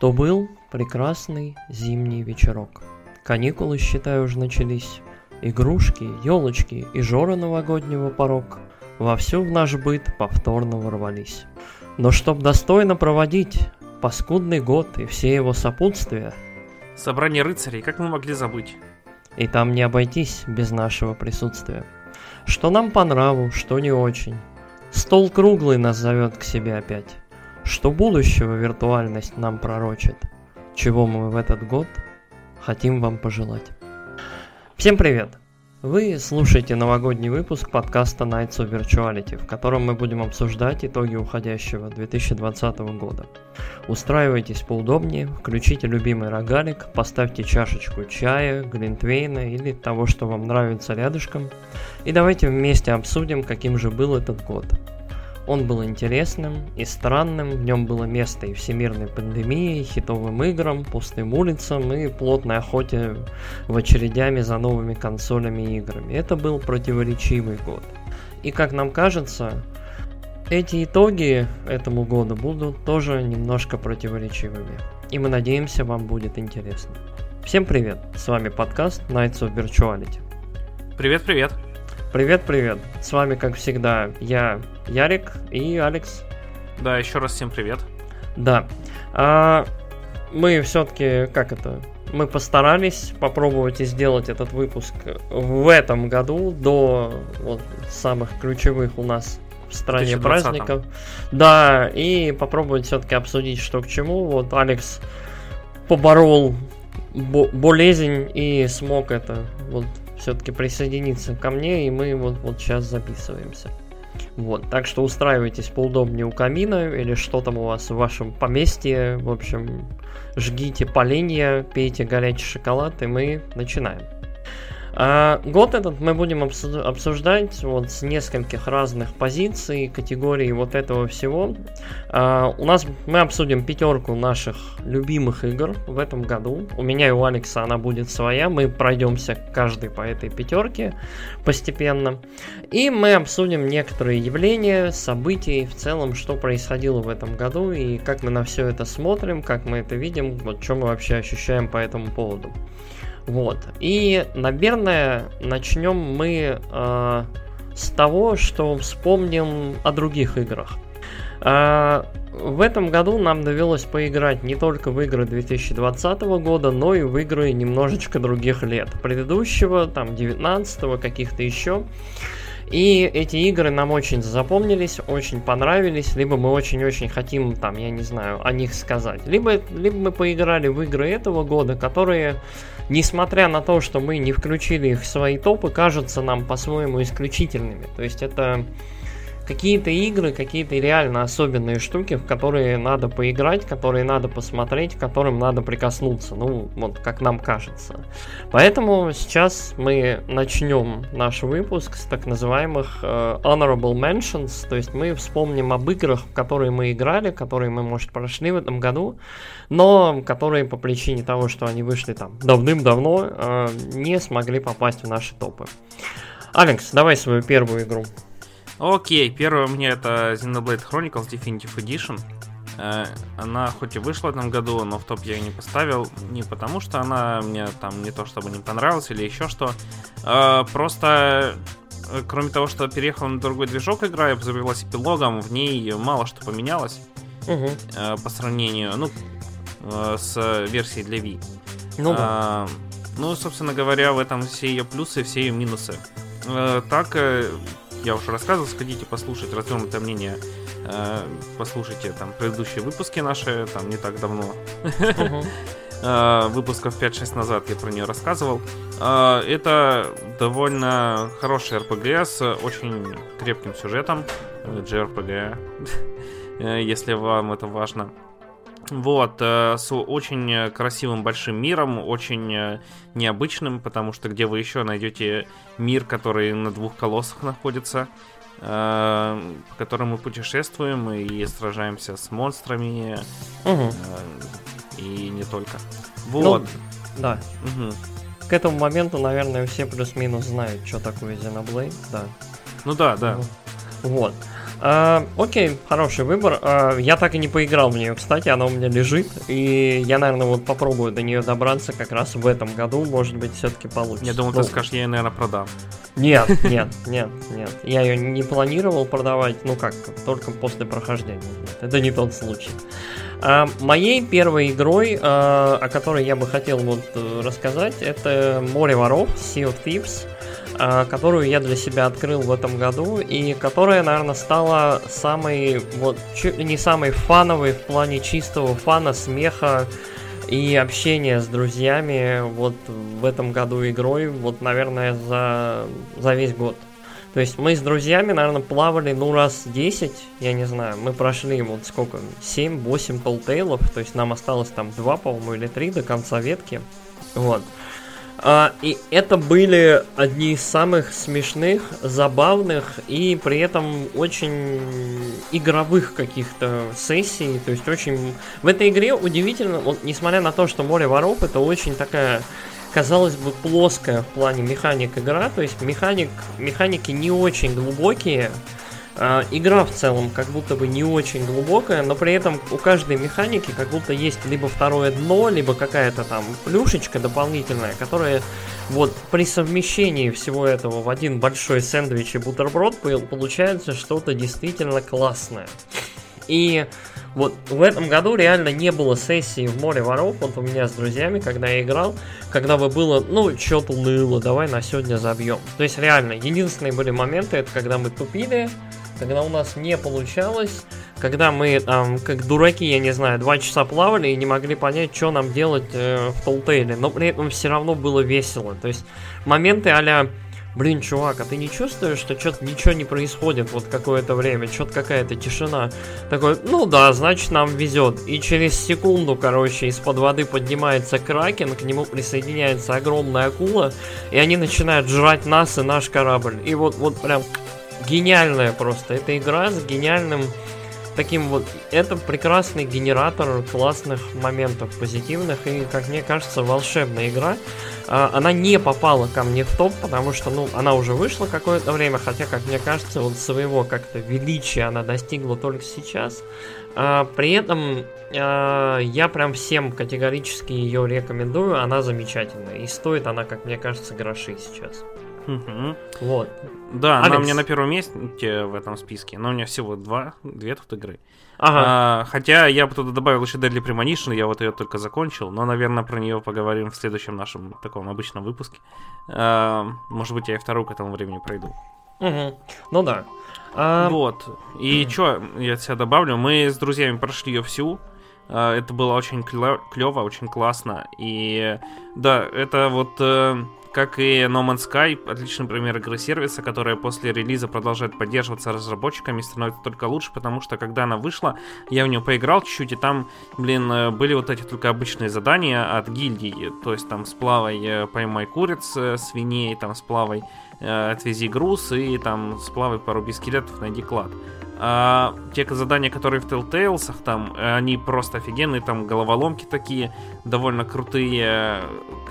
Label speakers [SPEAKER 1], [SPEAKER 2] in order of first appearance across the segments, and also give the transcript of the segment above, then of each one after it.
[SPEAKER 1] То был прекрасный зимний вечерок. Каникулы, считай, уже начались. Игрушки, елочки и жора новогоднего порог вовсю в наш быт повторно ворвались. Но чтоб достойно проводить паскудный год и все его сопутствия,
[SPEAKER 2] Собрание рыцарей, как мы могли забыть?
[SPEAKER 1] и там не обойтись без нашего присутствия. Что нам по нраву, что не очень. Стол круглый нас зовет к себе опять. Что будущего виртуальность нам пророчит. Чего мы в этот год хотим вам пожелать. Всем привет! Вы слушаете новогодний выпуск подкаста Nights of Virtuality, в котором мы будем обсуждать итоги уходящего 2020 года. Устраивайтесь поудобнее, включите любимый рогалик, поставьте чашечку чая, глинтвейна или того, что вам нравится рядышком, и давайте вместе обсудим, каким же был этот год. Он был интересным и странным, в нем было место и всемирной пандемии, и хитовым играм, пустым улицам и плотной охоте в очередями за новыми консолями и играми. Это был противоречивый год. И как нам кажется, эти итоги этому году будут тоже немножко противоречивыми. И мы надеемся, вам будет интересно. Всем привет! С вами подкаст Nights of Virtuality.
[SPEAKER 2] Привет-привет.
[SPEAKER 1] Привет-привет! С вами, как всегда, я, Ярик и Алекс.
[SPEAKER 2] Да, еще раз всем привет.
[SPEAKER 1] Да. А, мы все-таки, как это, мы постарались попробовать и сделать этот выпуск в этом году до вот, самых ключевых у нас в стране
[SPEAKER 2] 2020.
[SPEAKER 1] праздников. Да, и попробовать все-таки обсудить, что к чему. Вот Алекс поборол бо- болезнь и смог это вот все-таки присоединиться ко мне, и мы вот, вот сейчас записываемся. Вот, так что устраивайтесь поудобнее у камина или что там у вас в вашем поместье. В общем, жгите поленья, пейте горячий шоколад, и мы начинаем. А, год этот мы будем обсу- обсуждать вот с нескольких разных позиций, категорий вот этого всего. А, у нас мы обсудим пятерку наших любимых игр в этом году. У меня и у Алекса она будет своя. Мы пройдемся каждый по этой пятерке постепенно. И мы обсудим некоторые явления, события и в целом, что происходило в этом году и как мы на все это смотрим, как мы это видим, вот что мы вообще ощущаем по этому поводу. Вот. И, наверное, начнем мы э, с того, что вспомним о других играх. А, в этом году нам довелось поиграть не только в игры 2020 года, но и в игры немножечко других лет. Предыдущего, там, 19 каких-то еще. И эти игры нам очень запомнились, очень понравились, либо мы очень-очень хотим, там, я не знаю, о них сказать. Либо, либо мы поиграли в игры этого года, которые, несмотря на то, что мы не включили их в свои топы, кажутся нам по-своему исключительными. То есть это какие-то игры, какие-то реально особенные штуки, в которые надо поиграть, которые надо посмотреть, к которым надо прикоснуться. Ну, вот как нам кажется. Поэтому сейчас мы начнем наш выпуск с так называемых э, honorable mentions, то есть мы вспомним об играх, в которые мы играли, которые мы, может, прошли в этом году, но которые по причине того, что они вышли там давным-давно, э, не смогли попасть в наши топы. Алекс, давай свою первую игру.
[SPEAKER 2] Окей, первая у меня это Xenoblade Chronicles Definitive Edition. Э, Она хоть и вышла в этом году, но в топ я ее не поставил. Не потому, что она мне там не то чтобы не понравилась или еще что. Э, Просто, э, кроме того, что переехал на другой движок игра, я запилась эпилогом, в ней мало что поменялось э, по сравнению, ну, с версией для Wii.
[SPEAKER 1] Ну да.
[SPEAKER 2] А, ну, собственно говоря, в этом все ее плюсы, все ее минусы. Так, я уже рассказывал, сходите послушать развернутое мнение. э, послушайте там предыдущие выпуски наши, там не так давно.
[SPEAKER 1] Мгм.
[SPEAKER 2] Э, выпусков 5-6 назад я про нее рассказывал. Э, Это довольно хороший RPG с очень крепким сюжетом. э, JRPG, э, если вам это важно. Вот, э, с очень э, красивым большим миром, очень э, необычным, потому что где вы еще найдете мир, который на двух колоссах находится, э, по которым мы путешествуем и сражаемся с монстрами, э, и не только. Вот.
[SPEAKER 1] Да.
[SPEAKER 2] Мгм.
[SPEAKER 1] К этому моменту, наверное, все плюс-минус знают, что такое Xenoblade, да.
[SPEAKER 2] Ну да, да.
[SPEAKER 1] Вот. А, окей, хороший выбор. А, я так и не поиграл в нее, кстати, она у меня лежит. И я, наверное, вот попробую до нее добраться как раз в этом году. Может быть, все-таки получится.
[SPEAKER 2] Я думал,
[SPEAKER 1] Ну,
[SPEAKER 2] ты скажешь, я ее, наверное, продам.
[SPEAKER 1] Нет, нет, нет, нет. Я ее не планировал продавать, ну как, только после прохождения. Нет, это не тот случай. А, моей первой игрой, а, о которой я бы хотел вот э, рассказать, это Море воров, Sea of Thieves, которую я для себя открыл в этом году и которая, наверное, стала самой, вот, чуть ли не самой фановой в плане чистого фана, смеха и общения с друзьями вот в этом году игрой, вот, наверное, за, за весь год. То есть мы с друзьями, наверное, плавали, ну, раз 10, я не знаю, мы прошли вот сколько, 7-8 толтейлов, то есть нам осталось там 2, по-моему, или 3 до конца ветки, вот. И это были одни из самых смешных, забавных и при этом очень игровых каких-то сессий. То есть очень... В этой игре удивительно, вот несмотря на то, что море воров, это очень такая казалось бы, плоская в плане механик игра, то есть механик, механики не очень глубокие, а, игра в целом как будто бы не очень глубокая, но при этом у каждой механики как будто есть либо второе дно, либо какая-то там плюшечка дополнительная, которая вот при совмещении всего этого в один большой сэндвич и бутерброд пол- получается что-то действительно классное. И вот в этом году реально не было сессии в море воров, вот у меня с друзьями, когда я играл, когда бы было, ну, что-то ныло, давай на сегодня забьем. То есть реально, единственные были моменты, это когда мы тупили, когда у нас не получалось, когда мы там, как дураки, я не знаю, два часа плавали и не могли понять, что нам делать э, в Толтейле, но при этом все равно было весело. То есть моменты а Блин, чувак, а ты не чувствуешь, что что-то ничего не происходит вот какое-то время, что-то какая-то тишина? Такой, ну да, значит нам везет. И через секунду, короче, из-под воды поднимается кракен, к нему присоединяется огромная акула, и они начинают жрать нас и наш корабль. И вот, вот прям гениальная просто. Эта игра с гениальным таким вот... Это прекрасный генератор классных моментов позитивных и, как мне кажется, волшебная игра. А, Она не попала ко мне в топ, потому что, ну, она уже вышла какое-то время, хотя, как мне кажется, вот своего как-то величия она достигла только сейчас. А, При этом а, я прям всем категорически ее рекомендую, она замечательная. И стоит она, как мне кажется, гроши сейчас.
[SPEAKER 2] Мгм.
[SPEAKER 1] Вот.
[SPEAKER 2] Да, она у
[SPEAKER 1] Алекс.
[SPEAKER 2] меня на первом месте в этом списке, но у меня всего два, две тут игры.
[SPEAKER 1] Ага.
[SPEAKER 2] А, хотя я бы туда добавил еще Deadly Premonition, я вот ее только закончил, но, наверное, про нее поговорим в следующем нашем таком обычном выпуске. А, может быть, я и вторую к этому времени пройду.
[SPEAKER 1] Мгм. Ну да. А,
[SPEAKER 2] Вот. И что я от себя добавлю? Мы с друзьями прошли ее всю. А, Это было очень клево, очень классно. И да, это вот э, как и No Man's Sky, отличный пример игры сервиса, которая после релиза продолжает поддерживаться разработчиками, становится только лучше, потому что когда она вышла, я в нее поиграл чуть-чуть, и там, блин, э, были вот эти только обычные задания от гильдии, то есть там сплавай э, поймай куриц, э, свиней, там сплавай отвези груз и там сплавай поруби скелетов, найди клад. А те задания, которые в Telltales, там, э, они просто офигенные, там головоломки такие, довольно крутые,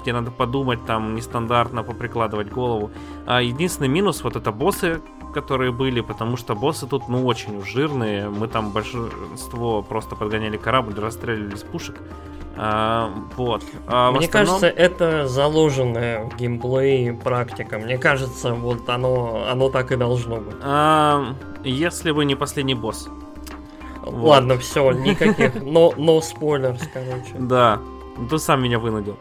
[SPEAKER 2] где надо подумать, там, нестандартно поприкладывать голову. А единственный минус, вот это боссы, которые были, потому что боссы тут, ну, очень жирные. Мы там большинство просто подгоняли корабль, расстреливали из пушек. А, вот. А
[SPEAKER 1] Мне
[SPEAKER 2] остальном-
[SPEAKER 1] кажется, это заложенная в геймплей практика. Мне кажется, вот оно, оно так и должно быть.
[SPEAKER 2] А, если бы не последний босс.
[SPEAKER 1] Ладно, все, никаких. Но, но спойлерс, короче.
[SPEAKER 2] Да, ты сам меня вынудил.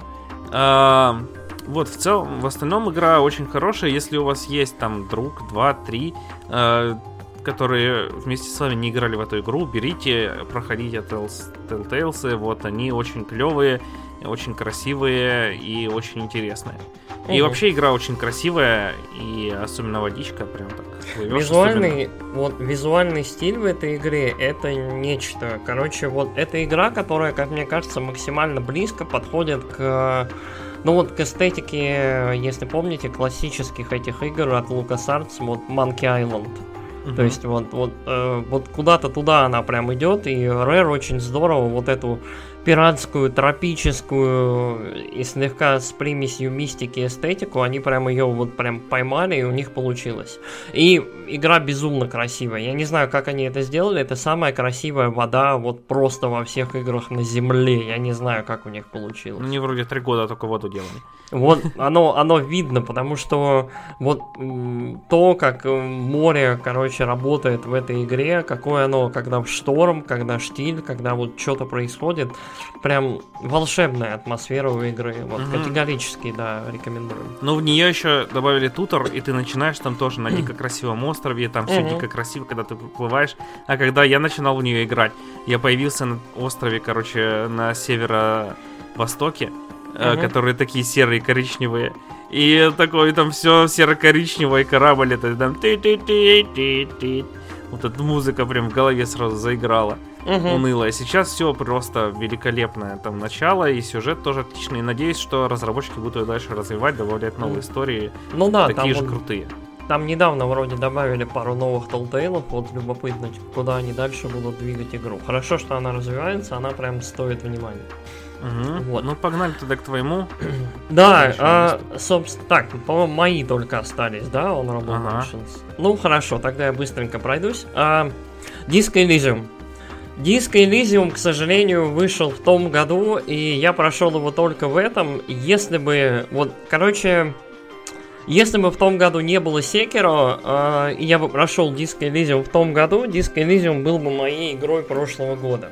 [SPEAKER 2] А, вот, в целом, в остальном игра очень хорошая. Если у вас есть там друг, два, три, э, которые вместе с вами не играли в эту игру, берите, проходите Tales- Telltales. Вот, они очень клевые, очень красивые и очень интересные. И
[SPEAKER 1] Мгм.
[SPEAKER 2] вообще игра очень красивая, и особенно водичка, прям так.
[SPEAKER 1] Визуальный, вот, визуальный стиль в этой игре это нечто. Короче, вот эта игра, которая, как мне кажется, максимально близко подходит к ну вот к эстетике, если помните, классических этих игр от LucasArts, вот Monkey Island. Uh-huh. То есть вот, вот, э, вот куда-то туда она прям идет, и Rare очень здорово вот эту пиратскую, тропическую и слегка с примесью мистики эстетику, они прям ее вот прям поймали, и у них получилось. И игра безумно красивая. Я не знаю, как они это сделали. Это самая красивая вода вот просто во всех играх на Земле. Я не знаю, как у них получилось.
[SPEAKER 2] Не вроде три года только воду делали.
[SPEAKER 1] Вот оно, оно видно, потому что вот то, как э, море, короче, работает в этой игре, какое оно, когда в шторм, когда штиль, когда вот что-то происходит, прям волшебная атмосфера у игры. Вот угу. категорически, да, рекомендую.
[SPEAKER 2] Ну, в нее еще добавили тутор, и ты начинаешь там тоже на дико красивом острове, там все дико красиво, когда ты плываешь. А когда я начинал в нее играть, я появился на острове, короче, на северо-востоке, угу. которые такие серые, коричневые. И такой там все серо-коричневое, корабль это там ты ты ты ты ты Вот эта музыка прям в голове сразу заиграла угу. унылое. Сейчас все просто великолепное там начало, и сюжет тоже отличный. И надеюсь, что разработчики будут ее дальше развивать, добавлять новые истории.
[SPEAKER 1] Ну да,
[SPEAKER 2] такие же
[SPEAKER 1] он...
[SPEAKER 2] крутые.
[SPEAKER 1] Там недавно вроде добавили пару новых толтейлов, вот любопытно, куда они дальше будут двигать игру. Хорошо, что она развивается, она прям стоит внимания.
[SPEAKER 2] Угу. Вот. Ну погнали тогда к твоему.
[SPEAKER 1] Да, а, собственно, так, по-моему, мои только остались, да, он работает. Ага. Ну хорошо, тогда я быстренько пройдусь. А, Disco Elysium. Диск Elysium, к сожалению, вышел в том году, и я прошел его только в этом. Если бы, вот, короче, если бы в том году не было Секеро, э, и я бы прошел Диск Elysium в том году, Диск Elysium был бы моей игрой прошлого года.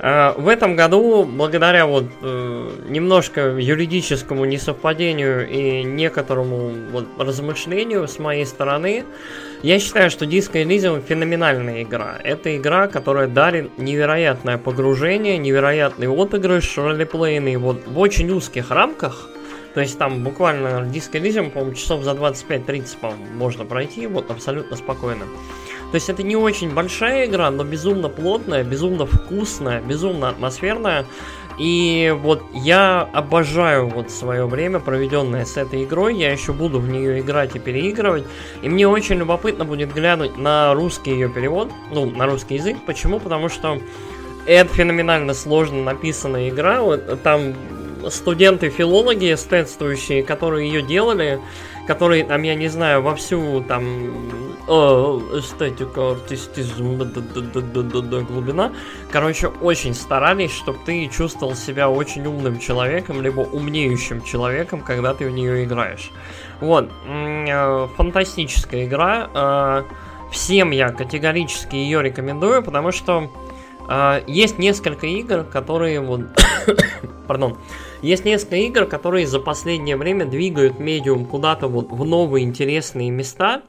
[SPEAKER 1] Э, в этом году, благодаря вот э, немножко юридическому несовпадению и некоторому вот размышлению с моей стороны, я считаю, что Disco Elysium феноменальная игра. Это игра, которая дарит невероятное погружение, невероятный отыгрыш ролеплейный вот в очень узких рамках. То есть там буквально Disco Elysium, по-моему, часов за 25-30, по-моему, можно пройти вот абсолютно спокойно. То есть это не очень большая игра, но безумно плотная, безумно вкусная, безумно атмосферная. И вот я обожаю вот свое время, проведенное с этой игрой. Я еще буду в нее играть и переигрывать. И мне очень любопытно будет глянуть на русский ее перевод, ну, на русский язык. Почему? Потому что это феноменально сложно написанная игра. Вот там студенты-филологи, эстетствующие, которые ее делали, которые, там, я не знаю, во всю там эстетика, артистизм, глубина. Короче, очень старались, чтобы ты чувствовал себя очень умным человеком, либо умнеющим человеком, когда ты в нее играешь. Вот, э, фантастическая игра. Э, всем я категорически ее рекомендую, потому что Uh, есть несколько игр, которые вот... Пардон. Есть несколько игр, которые за последнее время двигают медиум куда-то вот в новые интересные места.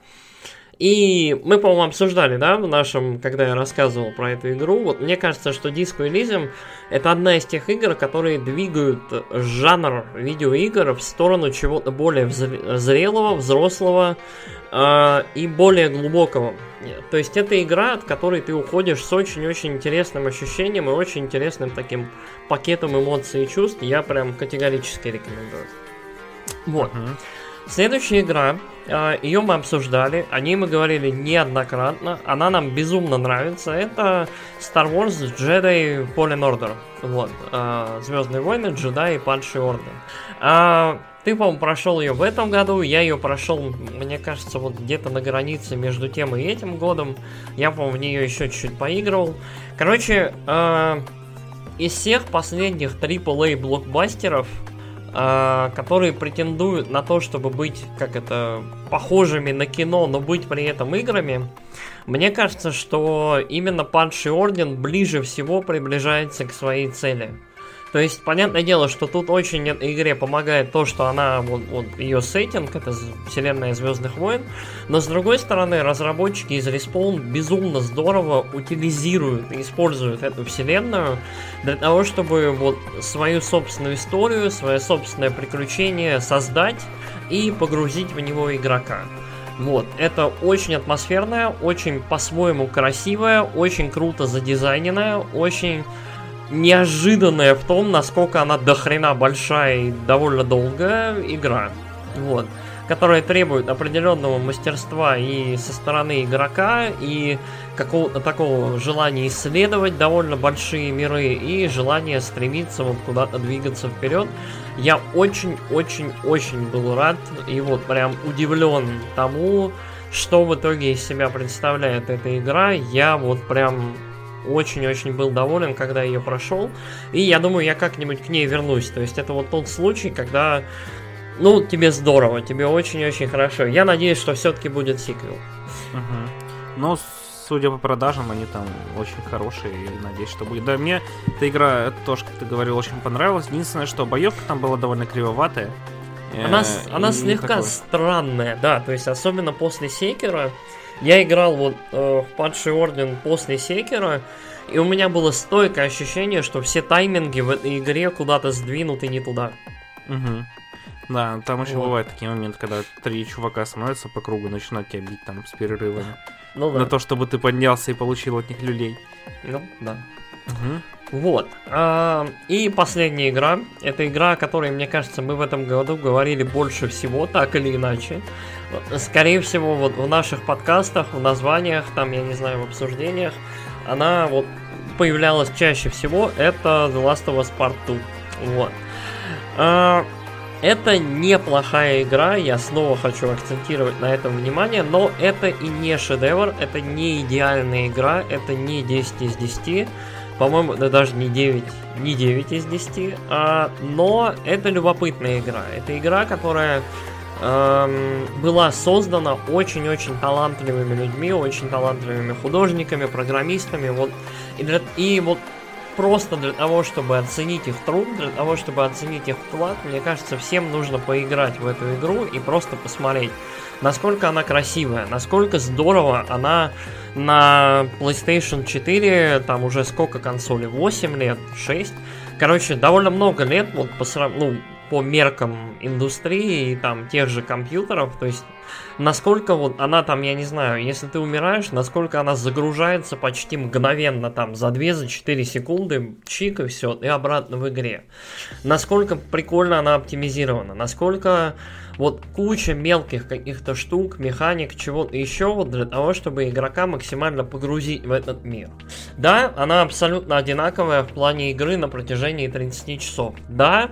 [SPEAKER 1] И мы, по-моему, обсуждали, да, в нашем, когда я рассказывал про эту игру. Вот мне кажется, что Disco Elysium это одна из тех игр, которые двигают жанр видеоигр в сторону чего-то более зрелого, взрослого э, и более глубокого. То есть это игра, от которой ты уходишь с очень-очень интересным ощущением и очень интересным таким пакетом эмоций и чувств. Я прям категорически рекомендую. Вот. Uh-huh. Следующая игра, ее мы обсуждали, о ней мы говорили неоднократно, она нам безумно нравится, это Star Wars Jedi Fallen Order, вот, а, Звездные войны, джедаи и падший орден. А, ты, по-моему, прошел ее в этом году, я ее прошел, мне кажется, вот где-то на границе между тем и этим годом, я, по-моему, в нее еще чуть-чуть поигрывал. Короче, из всех последних AAA блокбастеров которые претендуют на то, чтобы быть, как это, похожими на кино, но быть при этом играми, мне кажется, что именно Падший Орден ближе всего приближается к своей цели. То есть, понятное дело, что тут очень игре помогает то, что она, вот, вот ее сеттинг, это вселенная Звездных войн, но с другой стороны, разработчики из Respawn безумно здорово утилизируют и используют эту вселенную для того, чтобы вот свою собственную историю, свое собственное приключение создать и погрузить в него игрока. Вот, это очень атмосферная, очень по-своему красивая, очень круто задизайненная, очень неожиданная в том, насколько она дохрена большая и довольно долгая игра. Вот. которые требуют определенного мастерства и со стороны игрока, и какого-то такого желания исследовать довольно большие миры, и желания стремиться вот куда-то двигаться вперед. Я очень-очень-очень был рад и вот прям удивлен тому, что в итоге из себя представляет эта игра. Я вот прям очень-очень был доволен, когда ее прошел. И я думаю, я как-нибудь к ней вернусь. То есть это вот тот случай, когда ну, тебе здорово, тебе очень-очень хорошо. Я надеюсь, что все-таки будет сиквел.
[SPEAKER 2] Угу. Ну, судя по продажам, они там очень хорошие, и надеюсь, что будет. Да, мне эта игра, это тоже, как ты говорил, очень понравилась. Единственное, что боевка там была довольно кривоватая.
[SPEAKER 1] Она, э, она слегка такое. странная, да, то есть особенно после Секера. Я играл вот э, в Падший Орден после Секера, и у меня было стойкое ощущение, что все тайминги в этой игре куда-то сдвинуты не туда.
[SPEAKER 2] Угу. Да, там еще вот. бывают такие моменты, когда три чувака становятся по кругу, начинают тебя бить там с перерывами. Ну да. На то, чтобы ты поднялся и получил от них люлей.
[SPEAKER 1] Ну, да. Угу. Вот. А, и последняя игра. Это игра, о которой, мне кажется, мы в этом году говорили больше всего, так или иначе. Скорее всего, вот в наших подкастах, в названиях, там, я не знаю, в обсуждениях, она вот появлялась чаще всего. Это The Last of Us Part 2. Вот. А, это неплохая игра, я снова хочу акцентировать на этом внимание, но это и не шедевр, это не идеальная игра, это не 10 из 10, по-моему, да даже не 9, не 9 из 10, а, но это любопытная игра. Это игра, которая эм, была создана очень-очень талантливыми людьми, очень талантливыми художниками, программистами, вот, и, и вот просто для того, чтобы оценить их труд, для того, чтобы оценить их вклад, мне кажется, всем нужно поиграть в эту игру и просто посмотреть, насколько она красивая, насколько здорово она на PlayStation 4, там уже сколько консолей, 8 лет, 6, короче, довольно много лет, вот по сравнению, ну, по меркам индустрии и там тех же компьютеров, то есть насколько вот она там, я не знаю, если ты умираешь, насколько она загружается почти мгновенно там за 2-4 секунды, чик и все, и обратно в игре. Насколько прикольно она оптимизирована, насколько вот куча мелких каких-то штук, механик, чего-то еще вот для того, чтобы игрока максимально погрузить в этот мир. Да, она абсолютно одинаковая в плане игры на протяжении 30 часов. Да,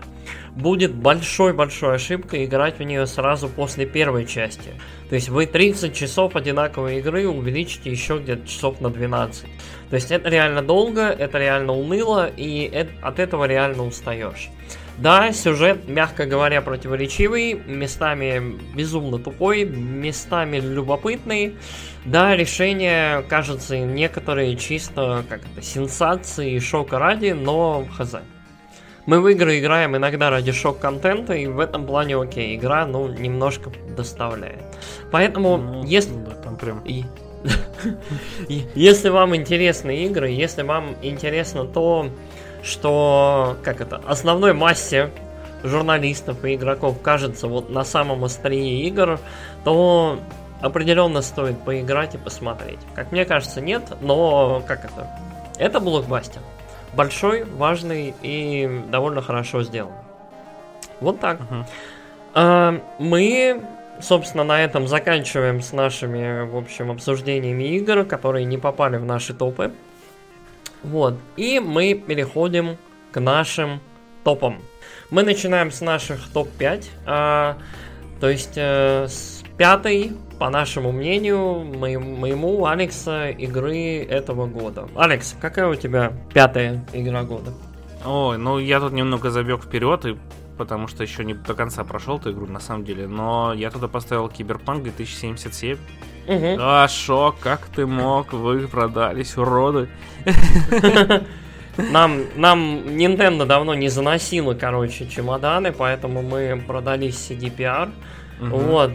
[SPEAKER 1] будет большой-большой ошибкой играть в нее сразу после первой части. То есть вы 30 часов одинаковой игры увеличите еще где-то часов на 12. То есть это реально долго, это реально уныло, и от этого реально устаешь. Да, сюжет, мягко говоря, противоречивый, местами безумно тупой, местами любопытный. Да, решения, кажется, некоторые чисто как то сенсации и шока ради, но хз. Мы в игры играем иногда ради шок-контента, и в этом плане окей, игра, ну, немножко доставляет. Поэтому, ну, если... Да, там прям... И... если вам интересны игры, если вам интересно то, что, как это, основной массе журналистов и игроков кажется вот на самом острие игр, то определенно стоит поиграть и посмотреть. Как мне кажется, нет, но как это? Это блокбастер большой, важный и довольно хорошо сделан. Вот так. Uh-huh. А, мы, собственно, на этом заканчиваем с нашими, в общем, обсуждениями игр, которые не попали в наши топы. Вот. И мы переходим к нашим топам. Мы начинаем с наших топ-5. А, то есть э, с пятой по нашему мнению, моему, моему Алекса игры этого года. Алекс, какая у тебя пятая игра года?
[SPEAKER 2] Ой, ну я тут немного забег вперед, и потому что еще не до конца прошел эту игру на самом деле. Но я туда поставил Киберпанк 2077. Угу. А, шок, как ты мог? Вы продались, уроды.
[SPEAKER 1] Нам, нам Nintendo давно не заносило, короче, чемоданы, поэтому мы продались CDPR. Угу. Вот.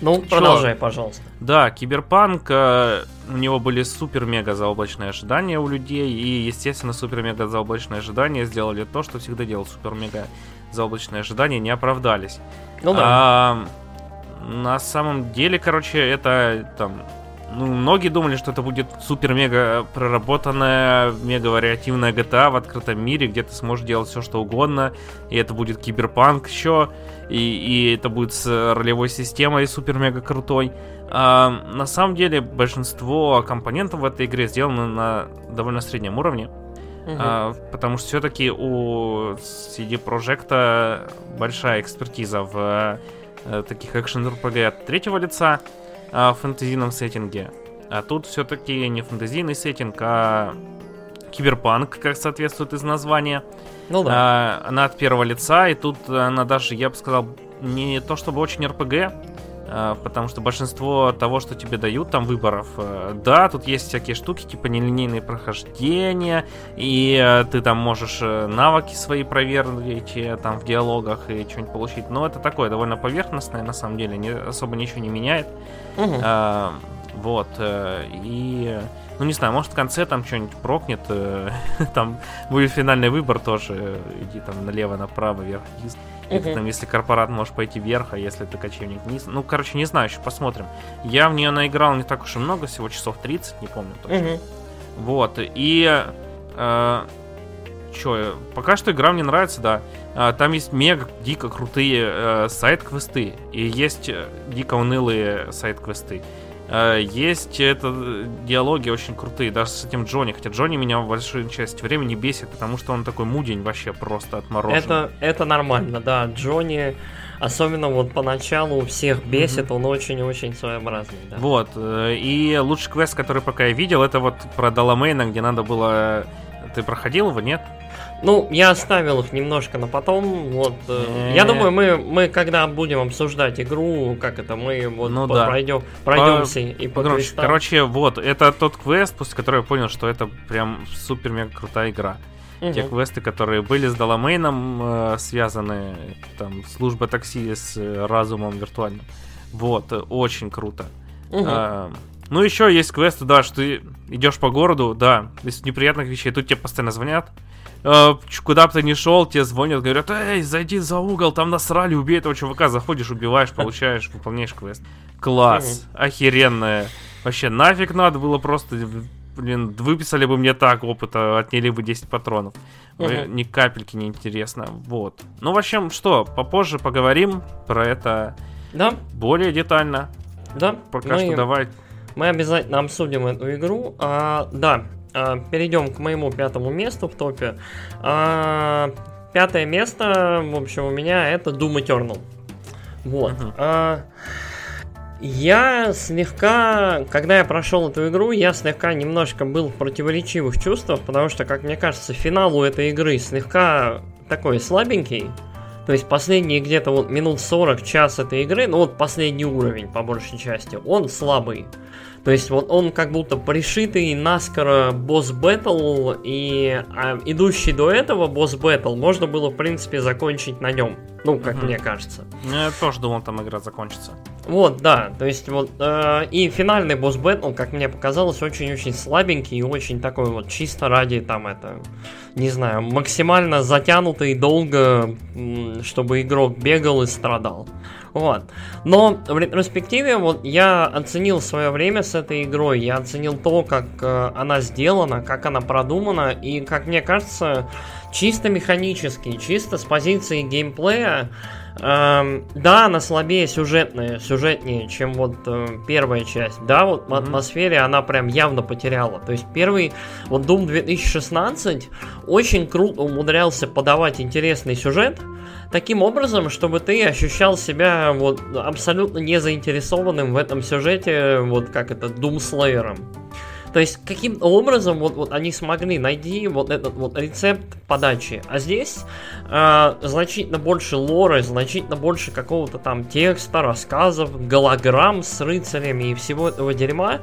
[SPEAKER 1] Ну, Чё? продолжай, пожалуйста.
[SPEAKER 2] Да, Киберпанк, э, у него были супер-мега заоблачные ожидания у людей, и, естественно, супер-мега заоблачные ожидания сделали то, что всегда делал супер-мега заоблачные ожидания, не оправдались. Ну да. А, на самом деле, короче, это там ну, многие думали, что это будет супер-мега проработанная, мега вариативная GTA в открытом мире, где ты сможешь делать все, что угодно, и это будет киберпанк еще, и, и это будет с ролевой системой супер-мега крутой. А, на самом деле, большинство компонентов в этой игре сделаны на довольно среднем уровне. Угу. А, потому что все-таки у CD Projekt большая экспертиза в таких экшен RPG от третьего лица а, в фэнтезийном сеттинге. А тут все-таки не фэнтезийный сеттинг, а киберпанк, как соответствует из названия. Ну да. А, она от первого лица, и тут она даже, я бы сказал, не то чтобы очень RPG, потому что большинство того, что тебе дают, там выборов, э, да, тут есть всякие штуки, типа нелинейные прохождения, и э, ты там можешь э, навыки свои проверить там в диалогах и что-нибудь получить, но это такое довольно поверхностное, на самом деле, не, особо ничего не меняет. Угу. А, вот, и... Ну, не знаю, может в конце там что-нибудь прокнет, там будет финальный выбор тоже, иди там налево, направо, вверх, вниз. Или там, если корпорат можешь пойти вверх, а если ты кочевник вниз. Ну, короче, не знаю, еще посмотрим. Я в нее наиграл не так уж и много, всего часов 30, не помню точно. Вот, и... Э, Че, пока что игра мне нравится, да. А, там есть мега дико крутые э, сайт-квесты. И есть э, дико унылые сайт-квесты. Э, есть это диалоги очень крутые, даже с этим Джонни. Хотя Джонни меня в большую часть времени бесит, потому что он такой мудень вообще просто отмороженный.
[SPEAKER 1] Это, это нормально, да. Джонни, особенно вот поначалу всех бесит, mm-hmm. он очень-очень своеобразный. Да.
[SPEAKER 2] Вот. Э, и лучший квест, который пока я видел, это вот про Даламейна, где надо было... Ты проходил его, нет?
[SPEAKER 1] Ну, я оставил их немножко на потом. Вот, э, я думаю, мы, мы когда будем обсуждать игру, как это, мы вот ну, да. пройдем, пройдемся по, и по
[SPEAKER 2] короче, короче, вот, это тот квест, после которого я понял, что это прям супер-мега крутая игра. Угу. Те квесты, которые были с Даламейном э, связаны, там, служба такси с э, разумом виртуальным. Вот, э, очень круто. Угу. А, ну, еще есть квесты, да, что ты идешь по городу, да, из неприятных вещей, тут тебе постоянно звонят, э, куда бы ты ни шел, тебе звонят, говорят, эй, зайди за угол, там насрали, убей этого чувака, заходишь, убиваешь, получаешь, выполняешь квест. Класс, охеренное. Вообще, нафиг надо было просто, блин, выписали бы мне так опыта, отняли бы 10 патронов. Ни капельки не интересно. Вот. Ну, в общем, что, попозже поговорим про это да. более детально.
[SPEAKER 1] Да.
[SPEAKER 2] Пока мы, что давай.
[SPEAKER 1] Мы обязательно обсудим эту игру. А, да, перейдем к моему пятому месту в топе. А, пятое место, в общем, у меня это Doom Eternal. Вот. Uh-huh. А, я слегка, когда я прошел эту игру, я слегка немножко был в противоречивых чувствах, потому что, как мне кажется, финал у этой игры слегка такой слабенький. То есть последние где-то вот минут 40 час этой игры, ну вот последний уровень по большей части, он слабый. То есть вот он как будто пришитый наскоро boss battle, и а, идущий до этого boss battle можно было в принципе закончить на нем. Ну, как угу. мне кажется.
[SPEAKER 2] Ну, я тоже думал, там игра закончится.
[SPEAKER 1] Вот, да, то есть вот э, и финальный босс бэтл, как мне показалось, очень-очень слабенький и очень такой вот чисто ради там это, не знаю, максимально затянутый долго, чтобы игрок бегал и страдал. Вот. Но в ретроспективе вот я оценил свое время с этой игрой, я оценил то, как э, она сделана, как она продумана, и, как мне кажется, чисто механически, чисто с позиции геймплея, Эм, да, она слабее сюжетная, сюжетнее, чем вот э, первая часть. Да, вот mm-hmm. в атмосфере она прям явно потеряла. То есть первый, вот Doom 2016 очень круто умудрялся подавать интересный сюжет, таким образом, чтобы ты ощущал себя вот абсолютно не заинтересованным в этом сюжете, вот как это, Doomslayer. То есть, каким образом вот, вот они смогли найти вот этот вот рецепт подачи. А здесь э, значительно больше лора, значительно больше какого-то там текста, рассказов, голограмм с рыцарями и всего этого дерьма.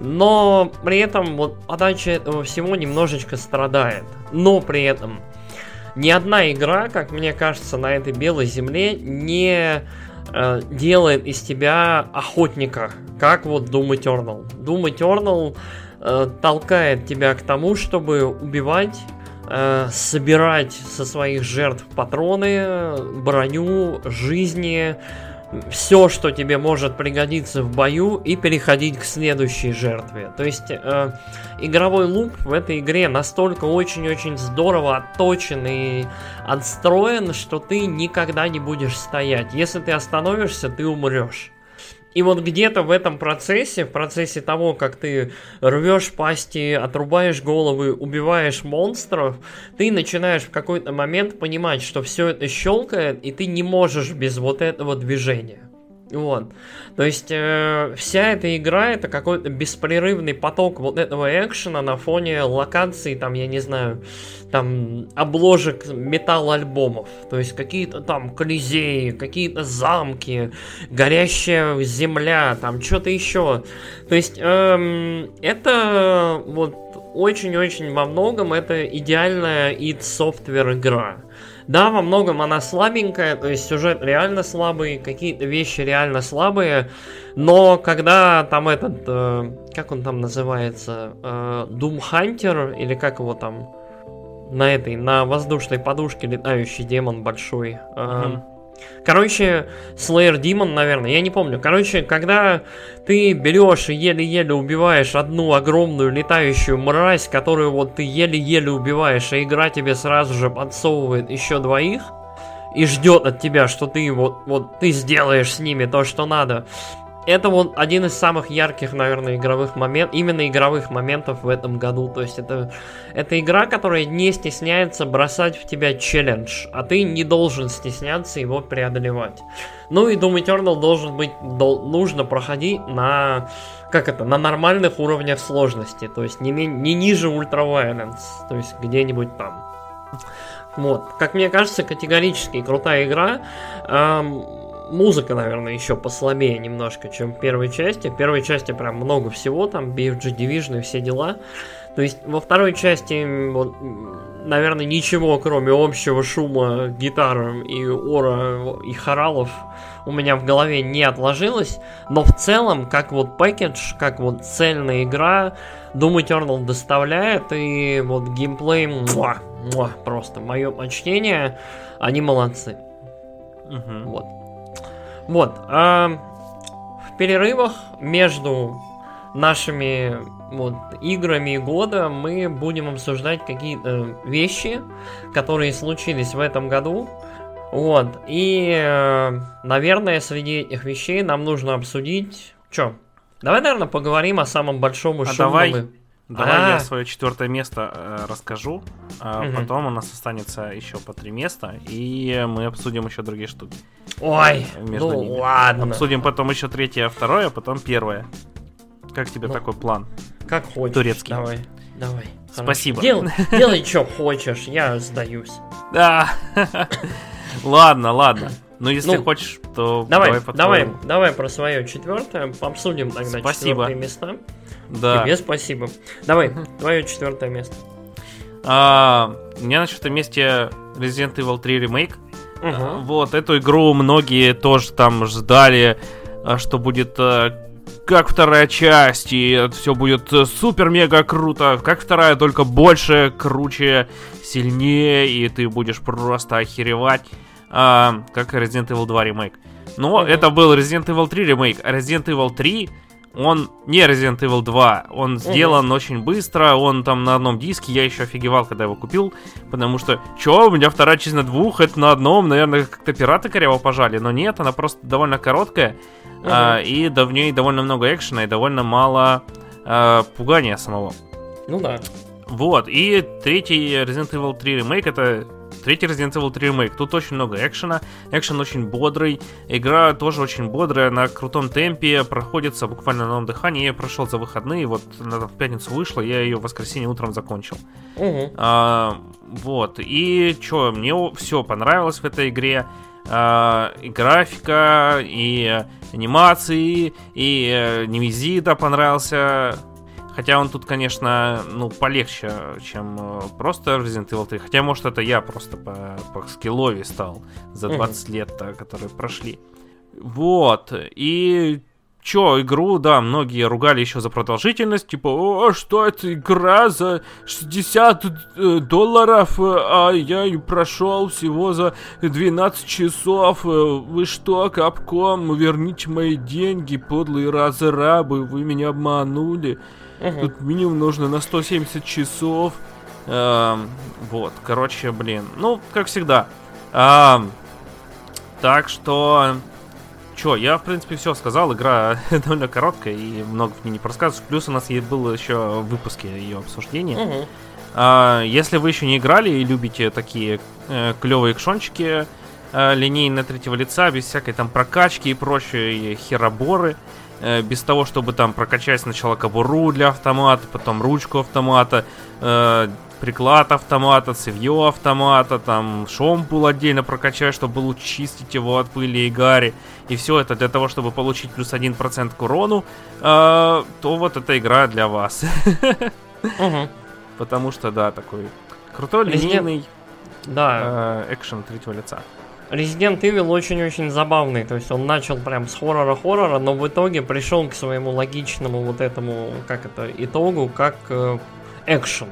[SPEAKER 1] Но при этом вот подача этого всего немножечко страдает. Но при этом ни одна игра, как мне кажется, на этой белой земле не э, делает из тебя охотника, как вот Doom Eternal. Doom Eternal э, толкает тебя к тому, чтобы убивать, э, собирать со своих жертв патроны, броню, жизни, все, что тебе может пригодиться в бою, и переходить к следующей жертве. То есть э, игровой луп в этой игре настолько очень-очень здорово отточен и отстроен, что ты никогда не будешь стоять. Если ты остановишься, ты умрешь. И вот где-то в этом процессе, в процессе того, как ты рвешь пасти, отрубаешь головы, убиваешь монстров, ты начинаешь в какой-то момент понимать, что все это щелкает, и ты не можешь без вот этого движения. Вот. То есть э, вся эта игра это какой-то беспрерывный поток вот этого экшена на фоне локаций, там, я не знаю, там, обложек металл-альбомов. То есть какие-то там колизеи, какие-то замки, горящая земля, там, что-то еще. То есть эм, это вот очень-очень во многом это идеальная id Software игра. Да, во многом она слабенькая, то есть сюжет реально слабый, какие-то вещи реально слабые, но когда там этот, э, как он там называется, э, Doom Hunter, или как его там, на этой, на воздушной подушке летающий демон большой, э, mm-hmm Короче, Slayer Demon, наверное, я не помню. Короче, когда ты берешь и еле-еле убиваешь одну огромную летающую мразь, которую вот ты еле-еле убиваешь, а игра тебе сразу же подсовывает еще двоих, и ждет от тебя, что ты вот, вот ты сделаешь с ними то, что надо это вот один из самых ярких, наверное, игровых моментов, именно игровых моментов в этом году. То есть это, это игра, которая не стесняется бросать в тебя челлендж, а ты не должен стесняться его преодолевать. Ну и Doom Eternal должен быть, дол, нужно проходить на, как это, на нормальных уровнях сложности, то есть не, не ниже Ultra Violence, то есть где-нибудь там. Вот, как мне кажется, категорически крутая игра. Эм, музыка, наверное, еще послабее немножко, чем в первой части. В первой части прям много всего, там BFG Division и все дела. То есть во второй части, вот, наверное, ничего, кроме общего шума гитар и ора и хоралов у меня в голове не отложилось. Но в целом, как вот пакетж, как вот цельная игра, Doom Eternal доставляет. И вот геймплей, муа, муа, просто мое почтение, они молодцы. Угу. Вот. Вот. А в перерывах между нашими вот, играми года мы будем обсуждать какие-то вещи, которые случились в этом году. Вот. И, э, наверное, среди этих вещей нам нужно обсудить... Чё? Давай, наверное, поговорим о самом большом и
[SPEAKER 2] а давай, Давай А-а-а. я свое четвертое место э, расскажу, а угу. потом у нас останется еще по три места, и мы обсудим еще другие штуки.
[SPEAKER 1] Ой, э, между ну ними. ладно.
[SPEAKER 2] Обсудим потом еще третье, второе, а потом первое. Как тебе ну, такой план?
[SPEAKER 1] Как хочешь.
[SPEAKER 2] Турецкий.
[SPEAKER 1] Давай, давай.
[SPEAKER 2] Спасибо.
[SPEAKER 1] Дел, делай, что хочешь, я сдаюсь.
[SPEAKER 2] Да. ладно, ладно. Ну, если ну, хочешь, то
[SPEAKER 1] давай, давай, давай, давай про свое четвертое, обсудим тогда Спасибо. четвертые места.
[SPEAKER 2] Да.
[SPEAKER 1] Тебе спасибо. Давай, твое четвертое место.
[SPEAKER 2] А, у меня на четвертом месте Resident Evil 3 ремейк. Угу. Вот, эту игру многие тоже там ждали, а, что будет а, как вторая часть, и все будет супер-мега круто, как вторая, только больше, круче, сильнее, и ты будешь просто охеревать, а, как Resident Evil 2 ремейк. Но mm это был Resident Evil 3 ремейк, а Resident Evil 3 он не Resident Evil 2, он сделан угу. очень быстро, он там на одном диске, я еще офигевал, когда его купил, потому что, чё, у меня вторая часть на двух, это на одном, наверное, как-то пираты коряво пожали, но нет, она просто довольно короткая, угу. а, и да, в ней довольно много экшена и довольно мало а, пугания самого.
[SPEAKER 1] Ну да.
[SPEAKER 2] Вот, и третий Resident Evil 3 ремейк это Третий Resident Evil 3 Remake. Тут очень много экшена. Экшен очень бодрый. Игра тоже очень бодрая, на крутом темпе. Проходится буквально на новом дыхании. Я прошел за выходные. Вот она в пятницу вышла. Я ее в воскресенье утром закончил. Угу. А, вот. И что, мне все понравилось в этой игре. Uh, и графика, и анимации, и uh, Немезида понравился. Хотя он тут, конечно, ну, полегче, чем э, просто Resident Evil 3. Хотя, может, это я просто по, по скиллове стал за 20 mm-hmm. лет, которые прошли. Вот. И чё, игру, да, многие ругали еще за продолжительность, типа, о, что это игра за 60 э, долларов, а я ее прошел всего за 12 часов, вы что, Капком, верните мои деньги, подлые разрабы, вы меня обманули,
[SPEAKER 1] Мгм.
[SPEAKER 2] тут минимум нужно на 170 часов, Эм, вот, короче, блин, ну, как всегда, Ам, так что... Чё, я, в принципе, все сказал. Игра довольно короткая и много в ней не просказываю. Плюс у нас было еще в выпуске ее обсуждение.
[SPEAKER 1] Мгм.
[SPEAKER 2] А, если вы еще не играли и любите такие э, клевые экшончики э, линейные третьего лица, без всякой там прокачки и прочей хероборы, э, без того, чтобы там прокачать сначала кобуру для автомата, потом ручку автомата, э, приклад автомата, цевье автомата, там шомпул отдельно прокачать, чтобы лучше чистить его от пыли и гари, и все это для того, чтобы получить плюс 1% к урону, э, то вот эта игра для вас. Потому что, да, такой крутой линейный э, экшен третьего лица.
[SPEAKER 1] Resident Evil очень-очень забавный, то есть он начал прям с хоррора-хоррора, но в итоге пришел к своему логичному вот этому, как это, итогу, как э, экшен.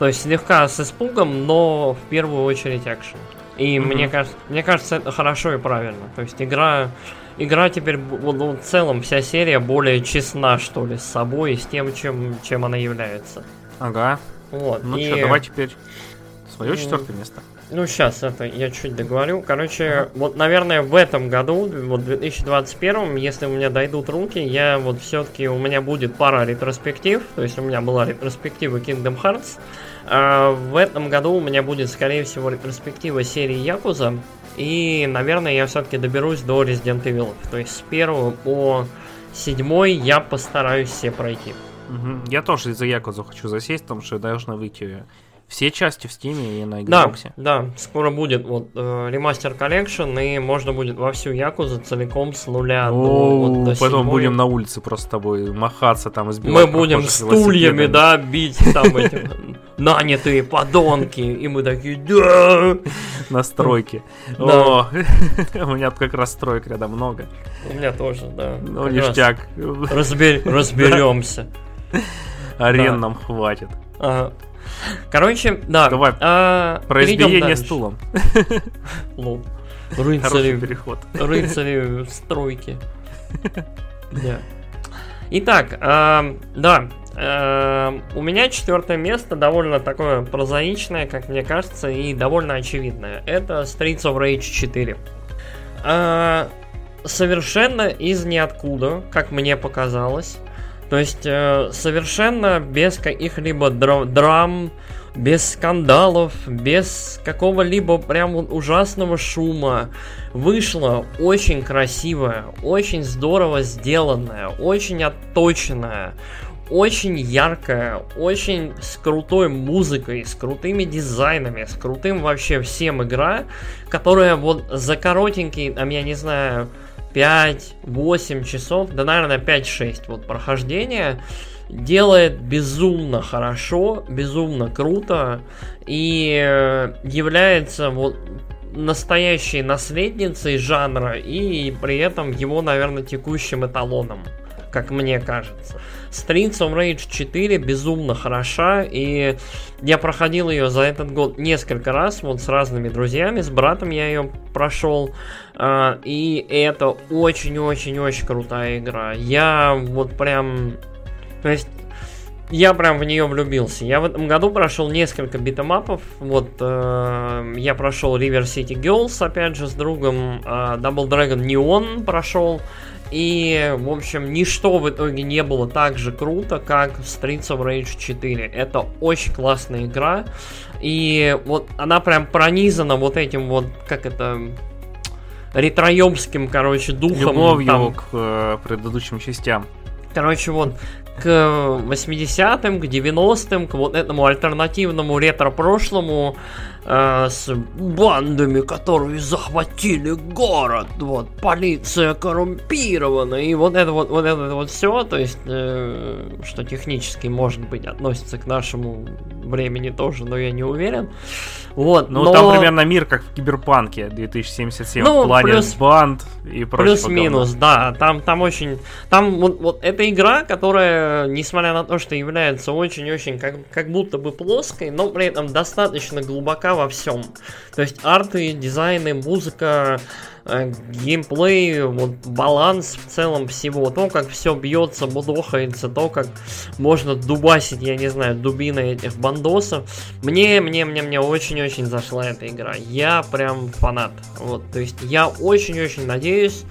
[SPEAKER 1] То есть слегка с испугом, но в первую очередь экшен. И
[SPEAKER 2] Мгм.
[SPEAKER 1] мне кажется, мне кажется, это хорошо и правильно. То есть игра, игра теперь вот в целом вся серия более честна, что ли, с собой и с тем, чем, чем она является.
[SPEAKER 2] Ага.
[SPEAKER 1] Вот.
[SPEAKER 2] Ну
[SPEAKER 1] и...
[SPEAKER 2] что, давай теперь свое четвертое место.
[SPEAKER 1] Ну, сейчас это я чуть договорю. Короче, вот, наверное, в этом году, вот в 2021, если у меня дойдут руки, я вот все-таки, у меня будет пара ретроспектив, то есть у меня была ретроспектива Kingdom Hearts, а в этом году у меня будет, скорее всего, ретроспектива серии Якуза, и, наверное, я все-таки доберусь до Resident Evil, то есть с первого по седьмой я постараюсь все пройти.
[SPEAKER 2] Мгм. Я тоже из-за Якузу хочу засесть, потому что должны выйти все части в Стиме и на
[SPEAKER 1] Да,
[SPEAKER 2] Xbox.
[SPEAKER 1] да, скоро будет вот э, remaster collection, и можно будет во всю Якузу целиком с нуля до, вот, до
[SPEAKER 2] потом
[SPEAKER 1] седьмой.
[SPEAKER 2] будем на улице просто с тобой махаться там, избивать
[SPEAKER 1] Мы будем стульями, да, бить там эти нанятые подонки, и мы такие, да!
[SPEAKER 2] На стройке.
[SPEAKER 1] Да.
[SPEAKER 2] О, у меня как раз строек рядом много.
[SPEAKER 1] У меня тоже, да.
[SPEAKER 2] Ну, ништяк.
[SPEAKER 1] разбер- разберемся.
[SPEAKER 2] Арен нам хватит.
[SPEAKER 1] Ага. Короче, да.
[SPEAKER 2] Давай,
[SPEAKER 1] а,
[SPEAKER 2] Про избиение стулом. Хороший
[SPEAKER 1] рыцари
[SPEAKER 2] переход.
[SPEAKER 1] рыцари в стройке. Да. Итак, эм, да, эм, у меня четвертое место довольно такое прозаичное, как мне кажется, и довольно очевидное. Это Streets of Rage 4. А, совершенно из ниоткуда, как мне показалось. То есть э, совершенно без каких-либо дра- драм, без скандалов, без какого-либо прям ужасного шума. Вышла очень красивая, очень здорово сделанная, очень отточенная, очень яркая, очень с крутой музыкой, с крутыми дизайнами, с крутым вообще всем игра, которая вот за коротенький, там, я не знаю, 5-8 часов, да, наверное, 5-6 вот прохождения, делает безумно хорошо, безумно круто и э, является вот настоящей наследницей жанра и при этом его, наверное, текущим эталоном, как мне кажется. Streets of Rage 4 безумно хороша, и я проходил ее за этот год несколько раз, вот с разными друзьями, с братом я ее прошел, а, и это очень-очень-очень крутая игра. Я вот прям... То есть я прям в нее влюбился. Я в этом году прошел несколько битэмапов. Вот э, я прошел River City Girls, опять же, с другом. э, Double Dragon Neon прошел. И, в общем, ничто в итоге не было так же круто, как в Streets of Rage 4. Это очень классная игра. И вот она прям пронизана вот этим вот, как это, ретроемским, короче, духом.
[SPEAKER 2] Любовью
[SPEAKER 1] там.
[SPEAKER 2] к э, предыдущим частям.
[SPEAKER 1] Короче, вот к 80-м, к 90-м, к вот этому альтернативному ретро-прошлому э, с бандами, которые захватили город, вот, полиция коррумпирована, и вот это вот, вот это вот все, то есть, э, что технически, может быть, относится к нашему времени тоже, но я не уверен. Вот,
[SPEAKER 2] Ну,
[SPEAKER 1] но...
[SPEAKER 2] там примерно мир, как в Киберпанке 2077,
[SPEAKER 1] Ну,
[SPEAKER 2] в плане
[SPEAKER 1] плюс-
[SPEAKER 2] банд и прочего
[SPEAKER 1] Плюс-минус, да. Там, там очень... Там вот, вот эта игра, которая, несмотря на то, что является очень-очень как, как будто бы плоской, но при этом достаточно глубока во всем. То есть арты, дизайны, музыка, э, геймплей, вот баланс в целом всего, то, как все бьется, будохается, то, как можно дубасить, я не знаю, дубиной этих бандосов. Мне, мне, мне, мне очень-очень зашла эта игра. Я прям фанат. Вот, то есть я очень-очень надеюсь,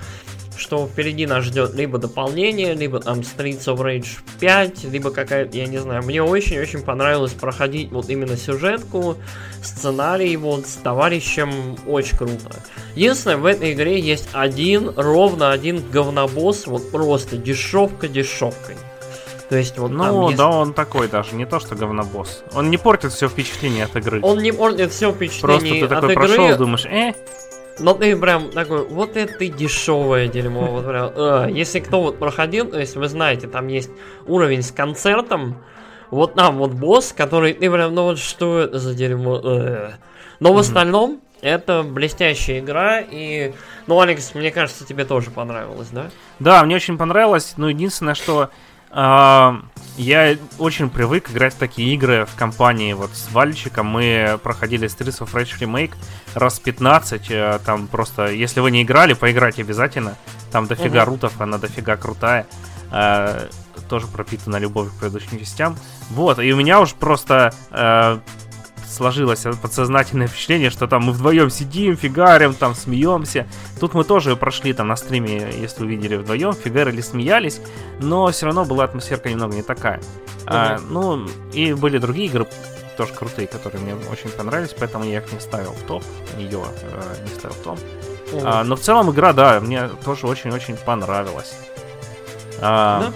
[SPEAKER 1] что впереди нас ждет либо дополнение, либо там Streets of Rage 5, либо какая-то, я не знаю, мне очень-очень понравилось проходить вот именно сюжетку, сценарий вот с товарищем, очень круто. Единственное, в этой игре есть один, ровно один говнобосс, вот просто дешевка дешевкой. То есть вот
[SPEAKER 2] Ну,
[SPEAKER 1] есть-
[SPEAKER 2] да, он такой даже, не то что говнобосс. Он не портит все впечатление от игры.
[SPEAKER 1] он не портит все
[SPEAKER 2] Просто
[SPEAKER 1] впечатление
[SPEAKER 2] ты
[SPEAKER 1] от
[SPEAKER 2] такой
[SPEAKER 1] игры,
[SPEAKER 2] прошел, думаешь, э,
[SPEAKER 1] Но ты прям такой, вот это ты дешевое дерьмо. Вот прям, э. Если кто вот проходил, то есть вы знаете, там есть уровень с концертом, вот там вот босс, который ты прям, ну вот что это за дерьмо. э. Но в остальном это блестящая игра, и, ну, Алекс, мне кажется, тебе тоже понравилось, да?
[SPEAKER 2] Да, мне очень понравилось, но единственное, что а, я очень привык играть в такие игры в компании вот с Вальчиком. Мы проходили Streets of Rage Remake раз 15, э, там просто, если вы не играли, поиграйте обязательно. Там дофига
[SPEAKER 1] Мгм.
[SPEAKER 2] рутов, она дофига крутая. Э, тоже пропитана любовью к предыдущим частям. Вот, и у меня уж просто э, сложилось подсознательное впечатление, что там мы вдвоем сидим, фигарим, там смеемся. Тут мы тоже прошли там на стриме, если увидели вдвоем, фигарили, смеялись, но все равно была атмосферка немного не такая. А, ну, и были другие игры тоже крутые, которые мне очень понравились, поэтому я их не ставил в топ, ее э, не ставил в топ. А, но в целом игра, да, мне тоже очень-очень понравилась. А,
[SPEAKER 1] Да?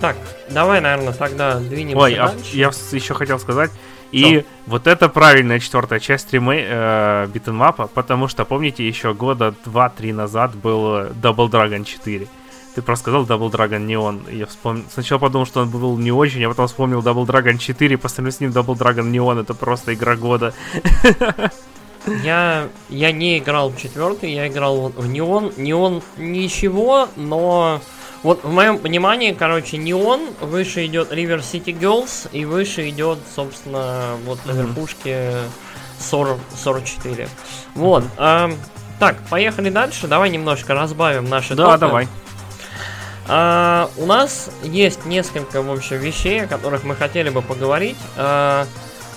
[SPEAKER 1] Так, давай, наверное, тогда двинемся
[SPEAKER 2] Ой, а
[SPEAKER 1] дальше.
[SPEAKER 2] я еще хотел сказать, и вот это правильная четвертая часть ремей э, битэнмапа, потому что, помните, еще года 2-3 назад был э, Double Dragon 4. Ты просто сказал Double Dragon Neon, я вспомнил... Сначала подумал, что он был не очень, а потом вспомнил Double Dragon 4, по сравнению с ним Double Dragon Neon, это просто игра года.
[SPEAKER 1] Я, я не играл в четвертый, я играл в Неон. Неон ничего, но вот в моем понимании, короче, Неон, выше идет River City Girls, и выше идет, собственно, вот на верхушке 40, 44. Вот. ам, так, поехали дальше. Давай немножко разбавим наши
[SPEAKER 2] Да,
[SPEAKER 1] топы.
[SPEAKER 2] давай.
[SPEAKER 1] А, у нас есть несколько, в общем, вещей, о которых мы хотели бы поговорить. А,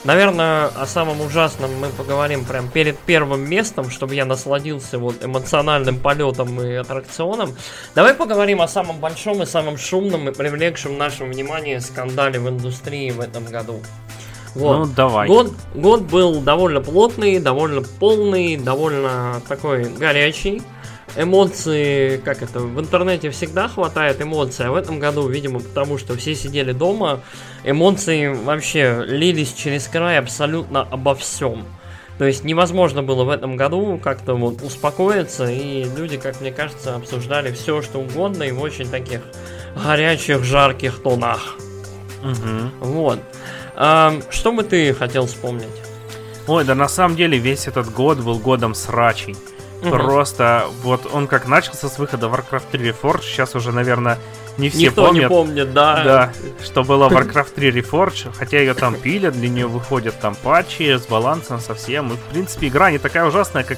[SPEAKER 1] наверное, о самом ужасном мы поговорим прям перед первым местом, чтобы я насладился вот эмоциональным полетом и аттракционом. Давай поговорим о самом большом и самом шумном и привлекшем наше внимание скандале в индустрии в этом году. Вот.
[SPEAKER 2] Ну, давай.
[SPEAKER 1] Год, год был довольно плотный, довольно полный, довольно такой горячий. Эмоции, как это, в интернете всегда хватает эмоций, а в этом году, видимо, потому что все сидели дома, эмоции вообще лились через край абсолютно обо всем. То есть невозможно было в этом году как-то вот успокоиться, и люди, как мне кажется, обсуждали все, что угодно, и в очень таких горячих, жарких тонах.
[SPEAKER 2] Мгм.
[SPEAKER 1] Вот. Ам, что бы ты хотел вспомнить?
[SPEAKER 2] Ой, да на самом деле весь этот год был годом срачей.
[SPEAKER 1] Мгм.
[SPEAKER 2] Просто вот он как начался с выхода Warcraft 3 Reforged, сейчас уже, наверное, не все
[SPEAKER 1] Никто
[SPEAKER 2] помнят.
[SPEAKER 1] не помнит, да.
[SPEAKER 2] Да, что было Warcraft 3 Reforged, хотя ее там пилят, для нее выходят там патчи с балансом совсем. И, в принципе, игра не такая ужасная, как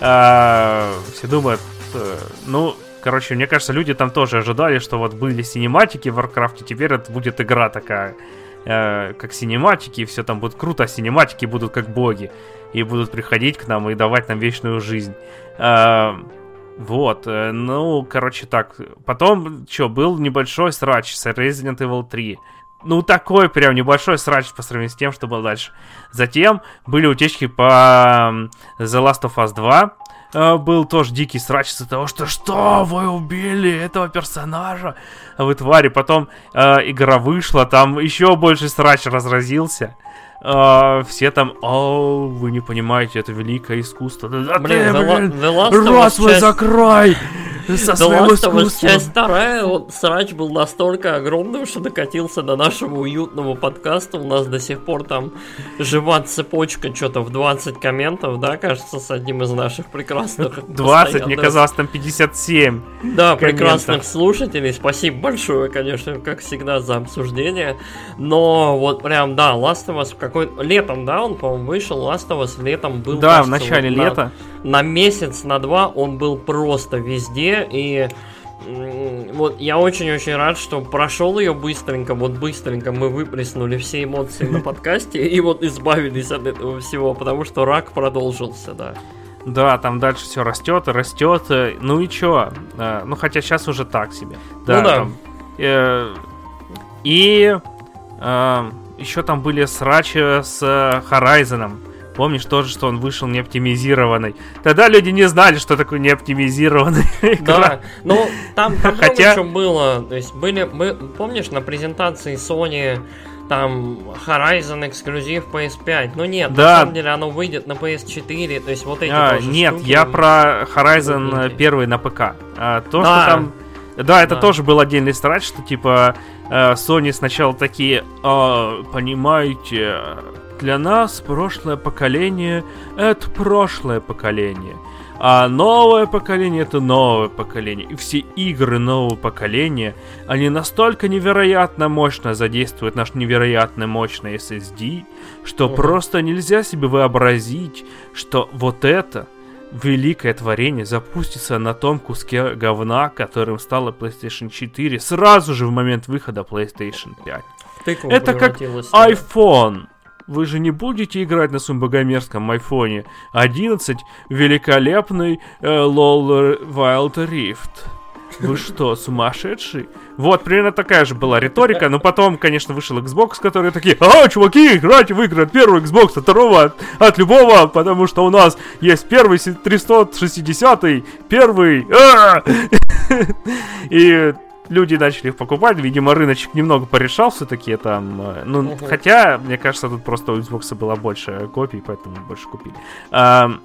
[SPEAKER 2] э, все думают. Э, ну, короче, мне кажется, люди там тоже ожидали, что вот были синематики в Warcraft, теперь это будет игра такая, э, как синематики, и все там будет круто, а синематики будут как боги. И будут приходить к нам и давать нам вечную жизнь. Э, вот, э, ну, короче, так. Потом, что, был небольшой срач с Resident Evil 3. Ну, такой прям небольшой срач по сравнению с тем, что было дальше. Затем были утечки по м, The Last of Us 2. Э, Был тоже дикий срач из-за того, что что, вы убили этого персонажа, а вы твари. Потом э, игра вышла, там еще больше срач разразился. а, все там, о, вы не понимаете, это великое искусство. Да,
[SPEAKER 1] Блин,
[SPEAKER 2] ты, блин,
[SPEAKER 1] The Last of Us
[SPEAKER 2] свой
[SPEAKER 1] часть-
[SPEAKER 2] закрой со
[SPEAKER 1] The Last of Us часть вторая, вот срач был настолько огромным, что докатился до нашего уютного подкаста. У нас до сих пор там жива цепочка, что-то в 20 комментов, да, кажется, с одним из наших прекрасных
[SPEAKER 2] 20, мне казалось, там 57.
[SPEAKER 1] Да,
[SPEAKER 2] комментов.
[SPEAKER 1] прекрасных слушателей. Спасибо большое, конечно, как всегда, за обсуждение. Но вот прям, да, Last of Us в какой летом, да, он, по-моему, вышел. Last of Us летом был.
[SPEAKER 2] Да, в
[SPEAKER 1] кажется,
[SPEAKER 2] начале
[SPEAKER 1] вот
[SPEAKER 2] лета.
[SPEAKER 1] На месяц, на два он был просто везде, и вот я очень-очень рад, что прошел ее быстренько, вот быстренько мы выплеснули все эмоции на подкасте и вот избавились от этого всего, потому что рак продолжился, да.
[SPEAKER 2] Да, там дальше все растет растет. э, Ну и чё? Э, Ну, хотя сейчас уже так себе.
[SPEAKER 1] Ну да.
[SPEAKER 2] там, э, И еще там были срачи с э, Horizon. Помнишь тоже, что он вышел не оптимизированный? Тогда люди не знали, что такое не оптимизированная игра.
[SPEAKER 1] Да, ну там,
[SPEAKER 2] Хотя-
[SPEAKER 1] чего было, то есть были, мы, помнишь, на презентации Sony там Horizon эксклюзив PS5, ну нет,
[SPEAKER 2] Да.
[SPEAKER 1] на самом деле оно выйдет на PS4, то есть вот эти
[SPEAKER 2] А,
[SPEAKER 1] тоже
[SPEAKER 2] нет,
[SPEAKER 1] штуки.
[SPEAKER 2] я про Horizon первый на ПК. А, то,
[SPEAKER 1] Да.
[SPEAKER 2] что там... Да, это
[SPEAKER 1] Да.
[SPEAKER 2] тоже был отдельный страч, что типа э, Sony сначала такие, «А, понимаете, для нас прошлое поколение это прошлое поколение, а новое поколение это новое поколение. И все игры нового поколения, они настолько невероятно мощно задействуют наш невероятно мощный SSD, что
[SPEAKER 1] Мгм.
[SPEAKER 2] просто нельзя себе вообразить, что вот это великое творение запустится на том куске говна, которым стала PlayStation 4 сразу же в момент выхода PlayStation 5.
[SPEAKER 1] В тыкву
[SPEAKER 2] Это как iPhone. Вы же не будете играть на своем богомерзком айфоне 11 великолепный э, LOL Wild Rift. Вы что, сумасшедший? Вот, примерно такая же была риторика, но потом, конечно, вышел Xbox, которые такие, а, чуваки, играйте в игры от первого Xbox, от второго, от, от любого, потому что у нас есть первый се- 360 первый, а!» и люди начали их покупать, видимо, рыночек немного порешал все-таки там, э, ну,
[SPEAKER 1] Мгм.
[SPEAKER 2] хотя, мне кажется, тут просто у Xbox было больше копий, поэтому больше купили. Ам,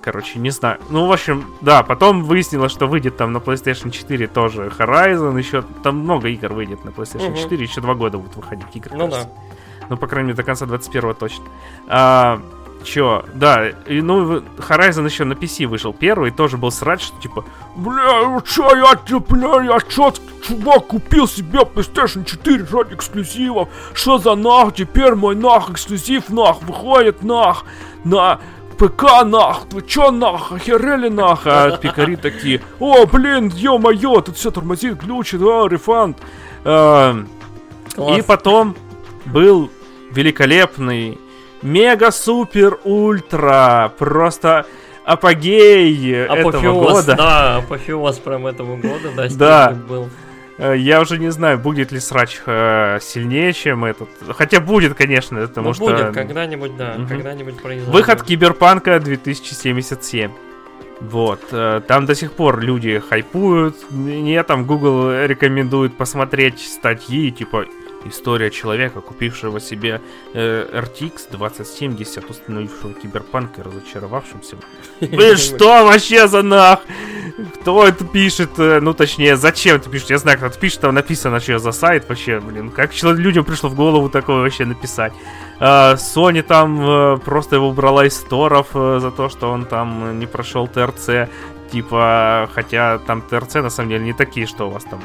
[SPEAKER 2] Короче, не знаю. Ну, в общем, да, потом выяснилось, что выйдет там на PlayStation 4 тоже Horizon, еще там много игр выйдет на PlayStation
[SPEAKER 1] Мгм.
[SPEAKER 2] 4, еще два года будут выходить игры.
[SPEAKER 1] Ну
[SPEAKER 2] кажется.
[SPEAKER 1] да.
[SPEAKER 2] Ну, по крайней мере, до конца 21 точно. А, чё, да, и, ну, Horizon еще на PC вышел первый, тоже был срач, что типа, бля, ну чё, я, бля, я чё, чувак, купил себе PlayStation 4 ради эксклюзивов, что за нах, теперь мой нах, эксклюзив нах, выходит нах, на ПК нах, вы чё нах, охерели нах, а пикари такие, о, блин, ё-моё, тут все тормозит, глючит, а, рефанд.
[SPEAKER 1] Класс.
[SPEAKER 2] и потом был великолепный мега супер ультра просто апогей этого
[SPEAKER 1] Апофеоз,
[SPEAKER 2] года.
[SPEAKER 1] да, апофеоз прям этого года, да,
[SPEAKER 2] Да.
[SPEAKER 1] был.
[SPEAKER 2] Э, Я уже не знаю, будет ли срач э, сильнее, чем этот. Хотя будет, конечно, потому
[SPEAKER 1] Ну
[SPEAKER 2] что
[SPEAKER 1] будет, когда-нибудь, да,
[SPEAKER 2] Мгм.
[SPEAKER 1] когда-нибудь произойдет.
[SPEAKER 2] выход Киберпанка 2077. Вот, э, там до сих пор люди хайпуют. Мне там Google рекомендует посмотреть статьи, типа История человека, купившего себе э, RTX 2070, установившего киберпанк и разочаровавшимся. Блин, что вообще за нах? Кто это пишет? Э, Ну, точнее, зачем это пишет? Я знаю, кто это пишет, там написано, что за сайт вообще, блин. Как людям пришло в голову такое вообще написать? А, Sony там э, просто его убрала из сторов э, за то, что он там э, не прошел ТРЦ. Типа, хотя там ТРЦ на самом деле не такие, что у вас там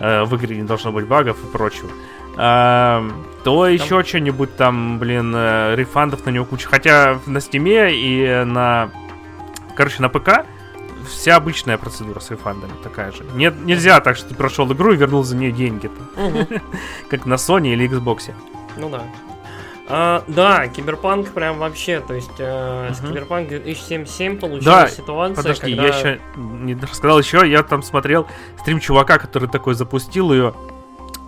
[SPEAKER 2] э, в игре не должно быть багов и прочего. А, то еще что-нибудь там, блин, э, рефандов на него куча. Хотя на стиме и на... Короче, на ПК вся обычная процедура с рефандами такая же. Нет, нельзя так, что ты прошел игру и вернул за нее деньги. там. Как на Sony или Xbox.
[SPEAKER 1] Ну да. А, да, Киберпанк прям вообще, то есть э, с
[SPEAKER 2] Мгм.
[SPEAKER 1] Киберпанк 2077 получилась
[SPEAKER 2] Да,
[SPEAKER 1] ситуация,
[SPEAKER 2] Подожди,
[SPEAKER 1] когда...
[SPEAKER 2] я еще не рассказал еще, я там смотрел стрим чувака, который такой запустил ее.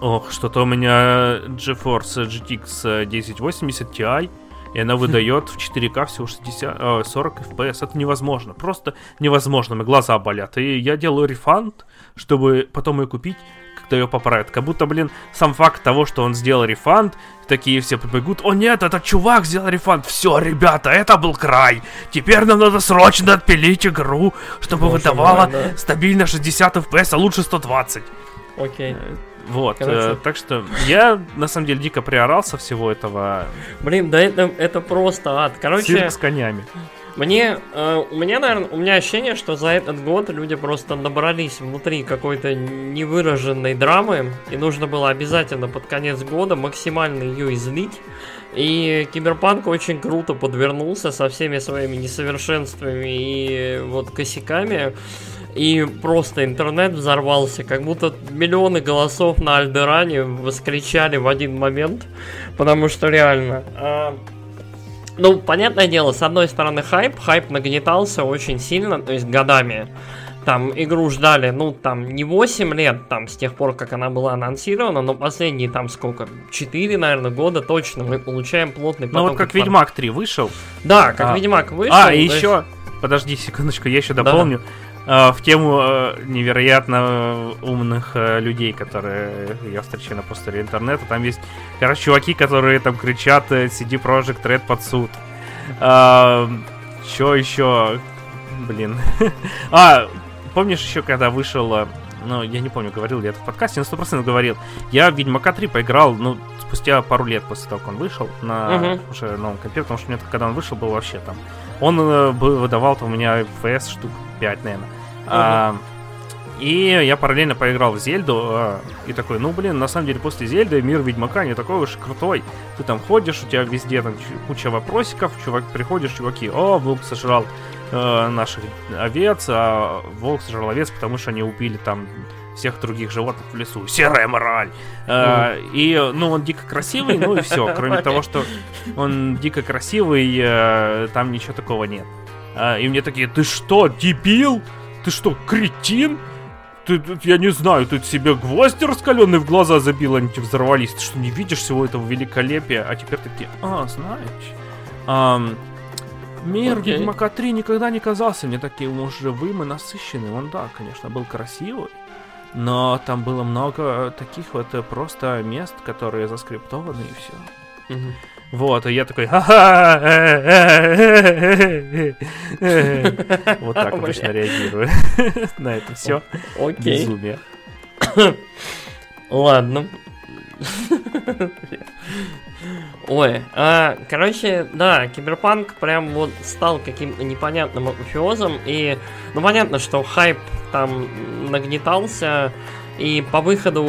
[SPEAKER 2] Ох, что-то у меня GeForce GTX 1080 Ti, и она выдает в 4К всего 60, э, 40 FPS. Это невозможно, просто невозможно, мои глаза болят. И я делаю рефанд, чтобы потом ее купить, когда ее поправит. Как будто, блин, сам факт того, что он сделал рефанд, такие все побегут, о нет, этот чувак сделал рефанд, все, ребята, это был край, теперь нам надо срочно отпилить игру, чтобы
[SPEAKER 1] Боже
[SPEAKER 2] выдавала
[SPEAKER 1] мой, да.
[SPEAKER 2] стабильно 60 FPS, а лучше 120.
[SPEAKER 1] Окей.
[SPEAKER 2] Вот,
[SPEAKER 1] Короче.
[SPEAKER 2] э, так что я на самом деле дико приорался всего этого
[SPEAKER 1] Блин, да это, это просто ад. Короче,
[SPEAKER 2] цирк с конями.
[SPEAKER 1] Мне, э, у меня, наверное, у меня ощущение, что за этот год люди просто набрались внутри какой-то невыраженной драмы, и нужно было обязательно под конец года максимально ее излить. И Киберпанк очень круто подвернулся со всеми своими несовершенствами и вот косяками. И просто интернет взорвался, как будто миллионы голосов на Альдеране воскричали в один момент, потому что реально. а, ну, понятное дело, с одной стороны хайп, хайп нагнетался очень сильно, то есть годами. Там игру ждали, ну, там, не 8 лет, там, с тех пор, как она была анонсирована, но последние, там, сколько, 4, наверное, года точно мы получаем плотный
[SPEAKER 2] Ну
[SPEAKER 1] поток
[SPEAKER 2] вот как
[SPEAKER 1] информации.
[SPEAKER 2] Ведьмак 3 вышел.
[SPEAKER 1] Да, как
[SPEAKER 2] А.
[SPEAKER 1] Ведьмак вышел.
[SPEAKER 2] А, и
[SPEAKER 1] есть-
[SPEAKER 2] еще, подожди секундочку, я еще
[SPEAKER 1] Да.
[SPEAKER 2] дополню. э, В тему э, невероятно умных э, людей, которые я встречаю на просторе интернета. Там есть, короче, чуваки, которые там кричат э, CD Project Red под суд. Че еще? Блин. А, помнишь еще, когда вышел... э, Ну, я не помню, говорил ли я это в подкасте, но 100% говорил. Я в Ведьмака 3 поиграл, ну, спустя пару лет после того, как он вышел на
[SPEAKER 1] Мгм.
[SPEAKER 2] уже новом компе, потому что у меня, когда он вышел, был вообще там он э, выдавал там у меня FPS штук 5, наверное. А, и я параллельно поиграл в Зельду, а, и такой, ну блин, на самом деле после Зельды мир Ведьмака не такой уж крутой. Ты там ходишь, у тебя везде там куча вопросиков, чувак, приходишь, чуваки, о, волк сожрал э, наших овец, а волк сожрал овец, потому что они убили там всех других животных в лесу. Серая мораль. Э, И, ну, он дико красивый, ну и все. Кроме того, что он дико красивый, э, там ничего такого нет. А, И мне такие, ты что, дебил? Ты что, кретин? Ты, ты- я не знаю, ты себе гвозди раскаленные в глаза забил, они тебе взорвались. Ты что, не видишь всего этого великолепия? А теперь такие, а, знаешь, ам, мир
[SPEAKER 1] Окей.
[SPEAKER 2] Ведьмака 3 никогда не казался мне таким уж живым и насыщенным. Он, да, конечно, был красивый, но там было много таких вот э, просто мест, которые заскриптованы и все. Вот, и я такой, ха-ха, вот так обычно реагирую на это все
[SPEAKER 1] Окей.
[SPEAKER 2] безумие.
[SPEAKER 1] Ладно. Ой, а, короче, да, Киберпанк прям вот стал каким-то непонятным апофеозом, и, ну, понятно, что хайп там нагнетался, и по выходу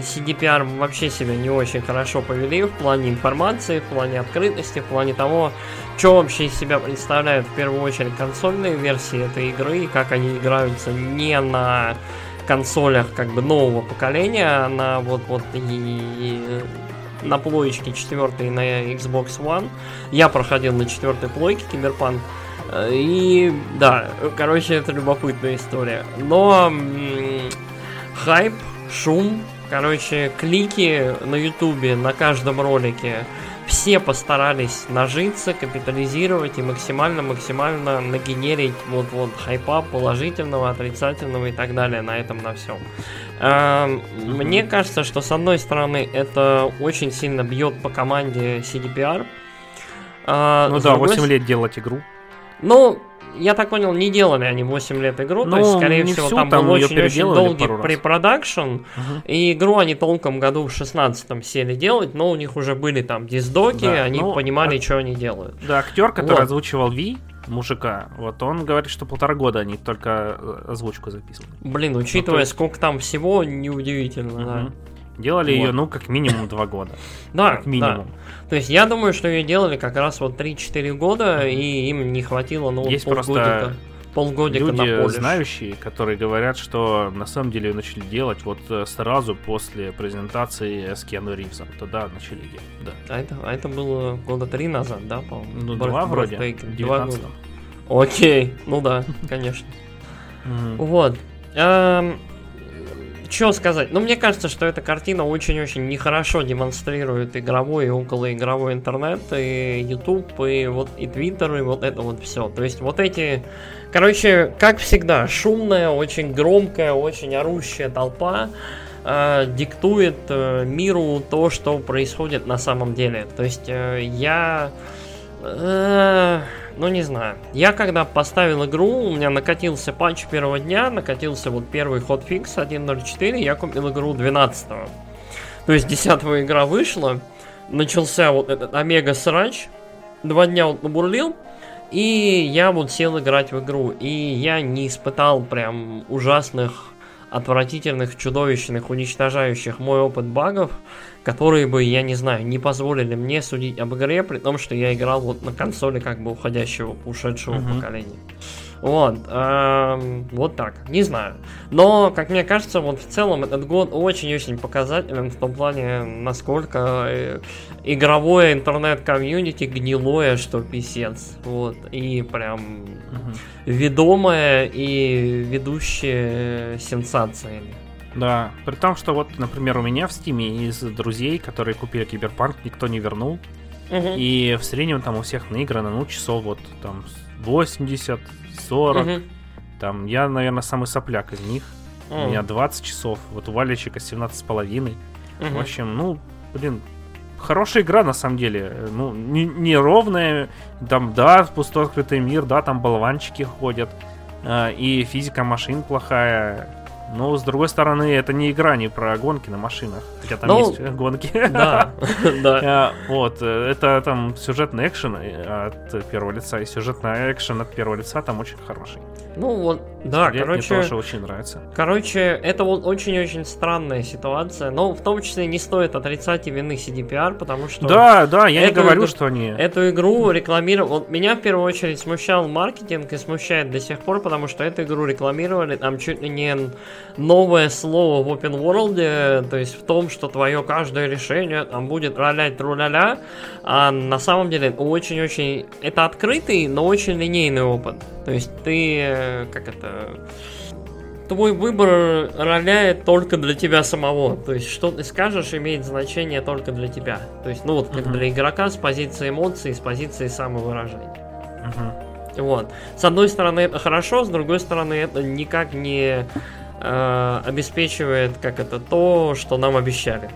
[SPEAKER 1] CDPR вообще себя не очень хорошо повели в плане информации, в плане открытости, в плане того, что вообще из себя представляют в первую очередь консольные версии этой игры, и как они играются не на консолях как бы нового поколения, а на вот вот и на плоечке 4 на Xbox One. Я проходил на четвертой плойке Киберпанк. Э, И да, короче, это любопытная история. Но м, хайп, шум, короче, клики на ютубе на каждом ролике. Все постарались нажиться, капитализировать и максимально-максимально нагенерить вот-вот хайпа положительного, отрицательного и так далее на этом на всем. Эм, Мне кажется, что с одной стороны это очень сильно бьет по команде CDPR. а,
[SPEAKER 2] Ну да,
[SPEAKER 1] другой
[SPEAKER 2] 8
[SPEAKER 1] с-
[SPEAKER 2] лет делать игру.
[SPEAKER 1] Ну, я так понял, не делали они 8 лет игру, то
[SPEAKER 2] Ну,
[SPEAKER 1] есть, скорее всего,
[SPEAKER 2] всю,
[SPEAKER 1] там,
[SPEAKER 2] там
[SPEAKER 1] был очень-очень долгий препродакшн,
[SPEAKER 2] Мгм.
[SPEAKER 1] и игру они толком году в 16 сели делать, но у них уже были там диздоки,
[SPEAKER 2] Да,
[SPEAKER 1] они
[SPEAKER 2] ну,
[SPEAKER 1] понимали,
[SPEAKER 2] а-
[SPEAKER 1] что они делают.
[SPEAKER 2] Да, актер, который
[SPEAKER 1] Вот.
[SPEAKER 2] озвучивал Ви, мужика, вот он говорит, что полтора года они только э, озвучку записывали.
[SPEAKER 1] Блин, учитывая,
[SPEAKER 2] есть-
[SPEAKER 1] сколько там всего, неудивительно, да.
[SPEAKER 2] Мгм. Делали
[SPEAKER 1] Вот.
[SPEAKER 2] ее, ну, как минимум два года.
[SPEAKER 1] Да,
[SPEAKER 2] Как минимум.
[SPEAKER 1] да. То есть я думаю, что ее делали как раз вот 3-4 года, и им не хватило, ну,
[SPEAKER 2] Есть просто
[SPEAKER 1] полгодика на
[SPEAKER 2] Люди,
[SPEAKER 1] полиш.
[SPEAKER 2] знающие, которые говорят, что на самом деле начали делать вот э, сразу после презентации с Киану Ривзом. Тогда начали делать, да.
[SPEAKER 1] А это, а это было года три назад, да, по-моему?
[SPEAKER 2] Ну,
[SPEAKER 1] Breath-
[SPEAKER 2] два вроде, в
[SPEAKER 1] Два
[SPEAKER 2] 19
[SPEAKER 1] года. Окей, ну да, конечно. Вот. Что сказать? Ну, мне кажется, что эта картина очень-очень нехорошо демонстрирует игровой и околоигровой интернет, и YouTube, и вот и Twitter, и вот это вот все. То есть вот эти, короче, как всегда, шумная, очень громкая, очень орущая толпа, э, диктует э, миру то, что происходит на самом деле. То есть э, я... ну, не знаю. Я когда поставил игру, у меня накатился патч первого дня, накатился вот первый хотфикс 1.04, я купил игру 12 -го. То есть 10 игра вышла, начался вот этот омега срач, два дня вот набурлил, и я вот сел играть в игру, и я не испытал прям ужасных, отвратительных, чудовищных, уничтожающих мой опыт багов, которые бы, я не знаю, не позволили мне судить об игре, при том, что я играл вот на консоли как бы уходящего, ушедшего uh-huh. поколения. Вот, эм, вот так, не знаю. Но, как мне кажется, вот в целом этот год очень-очень показателен в том плане, насколько э, игровое интернет-комьюнити гнилое, что писец. Вот, и прям угу. ведомое и ведущее сенсациями.
[SPEAKER 2] Да, при том, что вот, например, у меня в стиме из друзей, которые купили Киберпанк, никто не вернул. Угу. И в среднем там у всех наиграно, ну, часов вот там 80, 40. Угу. Там я, наверное, самый сопляк из них. Угу. У меня 20 часов. Вот у Валечика 17 с половиной. Угу. В общем, ну, блин, хорошая игра на самом деле. Ну, не, не ровная. Там, да, пустой открытый мир, да, там болванчики ходят. Э, и физика машин плохая. Но, с другой стороны, это не игра не про гонки на машинах. Хотя там ну, есть гонки. Да, да. А, вот, э, это там сюжетный экшен э, от первого лица, и сюжетный экшен от первого лица там очень хороший.
[SPEAKER 1] Ну вот, да,
[SPEAKER 2] Мне
[SPEAKER 1] короче...
[SPEAKER 2] Мне тоже очень нравится.
[SPEAKER 1] Короче, это вот очень-очень странная ситуация, но в том числе не стоит отрицать и вины CDPR, потому что...
[SPEAKER 2] Да, да, я не говорю, игру, что они...
[SPEAKER 1] Эту игру рекламировали... Вот меня в первую очередь смущал маркетинг и смущает до сих пор, потому что эту игру рекламировали там чуть ли не новое слово в open world, то есть в том, что твое каждое решение там будет ролять руляля, а на самом деле очень-очень... Это открытый, но очень линейный опыт. То есть ты как это, твой выбор роляет только для тебя самого. То есть, что ты скажешь, имеет значение только для тебя. То есть, ну вот, как uh-huh. для игрока с позиции эмоций, с позиции самовыражения. Uh-huh. Вот. С одной стороны, это хорошо, с другой стороны, это никак не э, обеспечивает, как это, то, что нам обещали.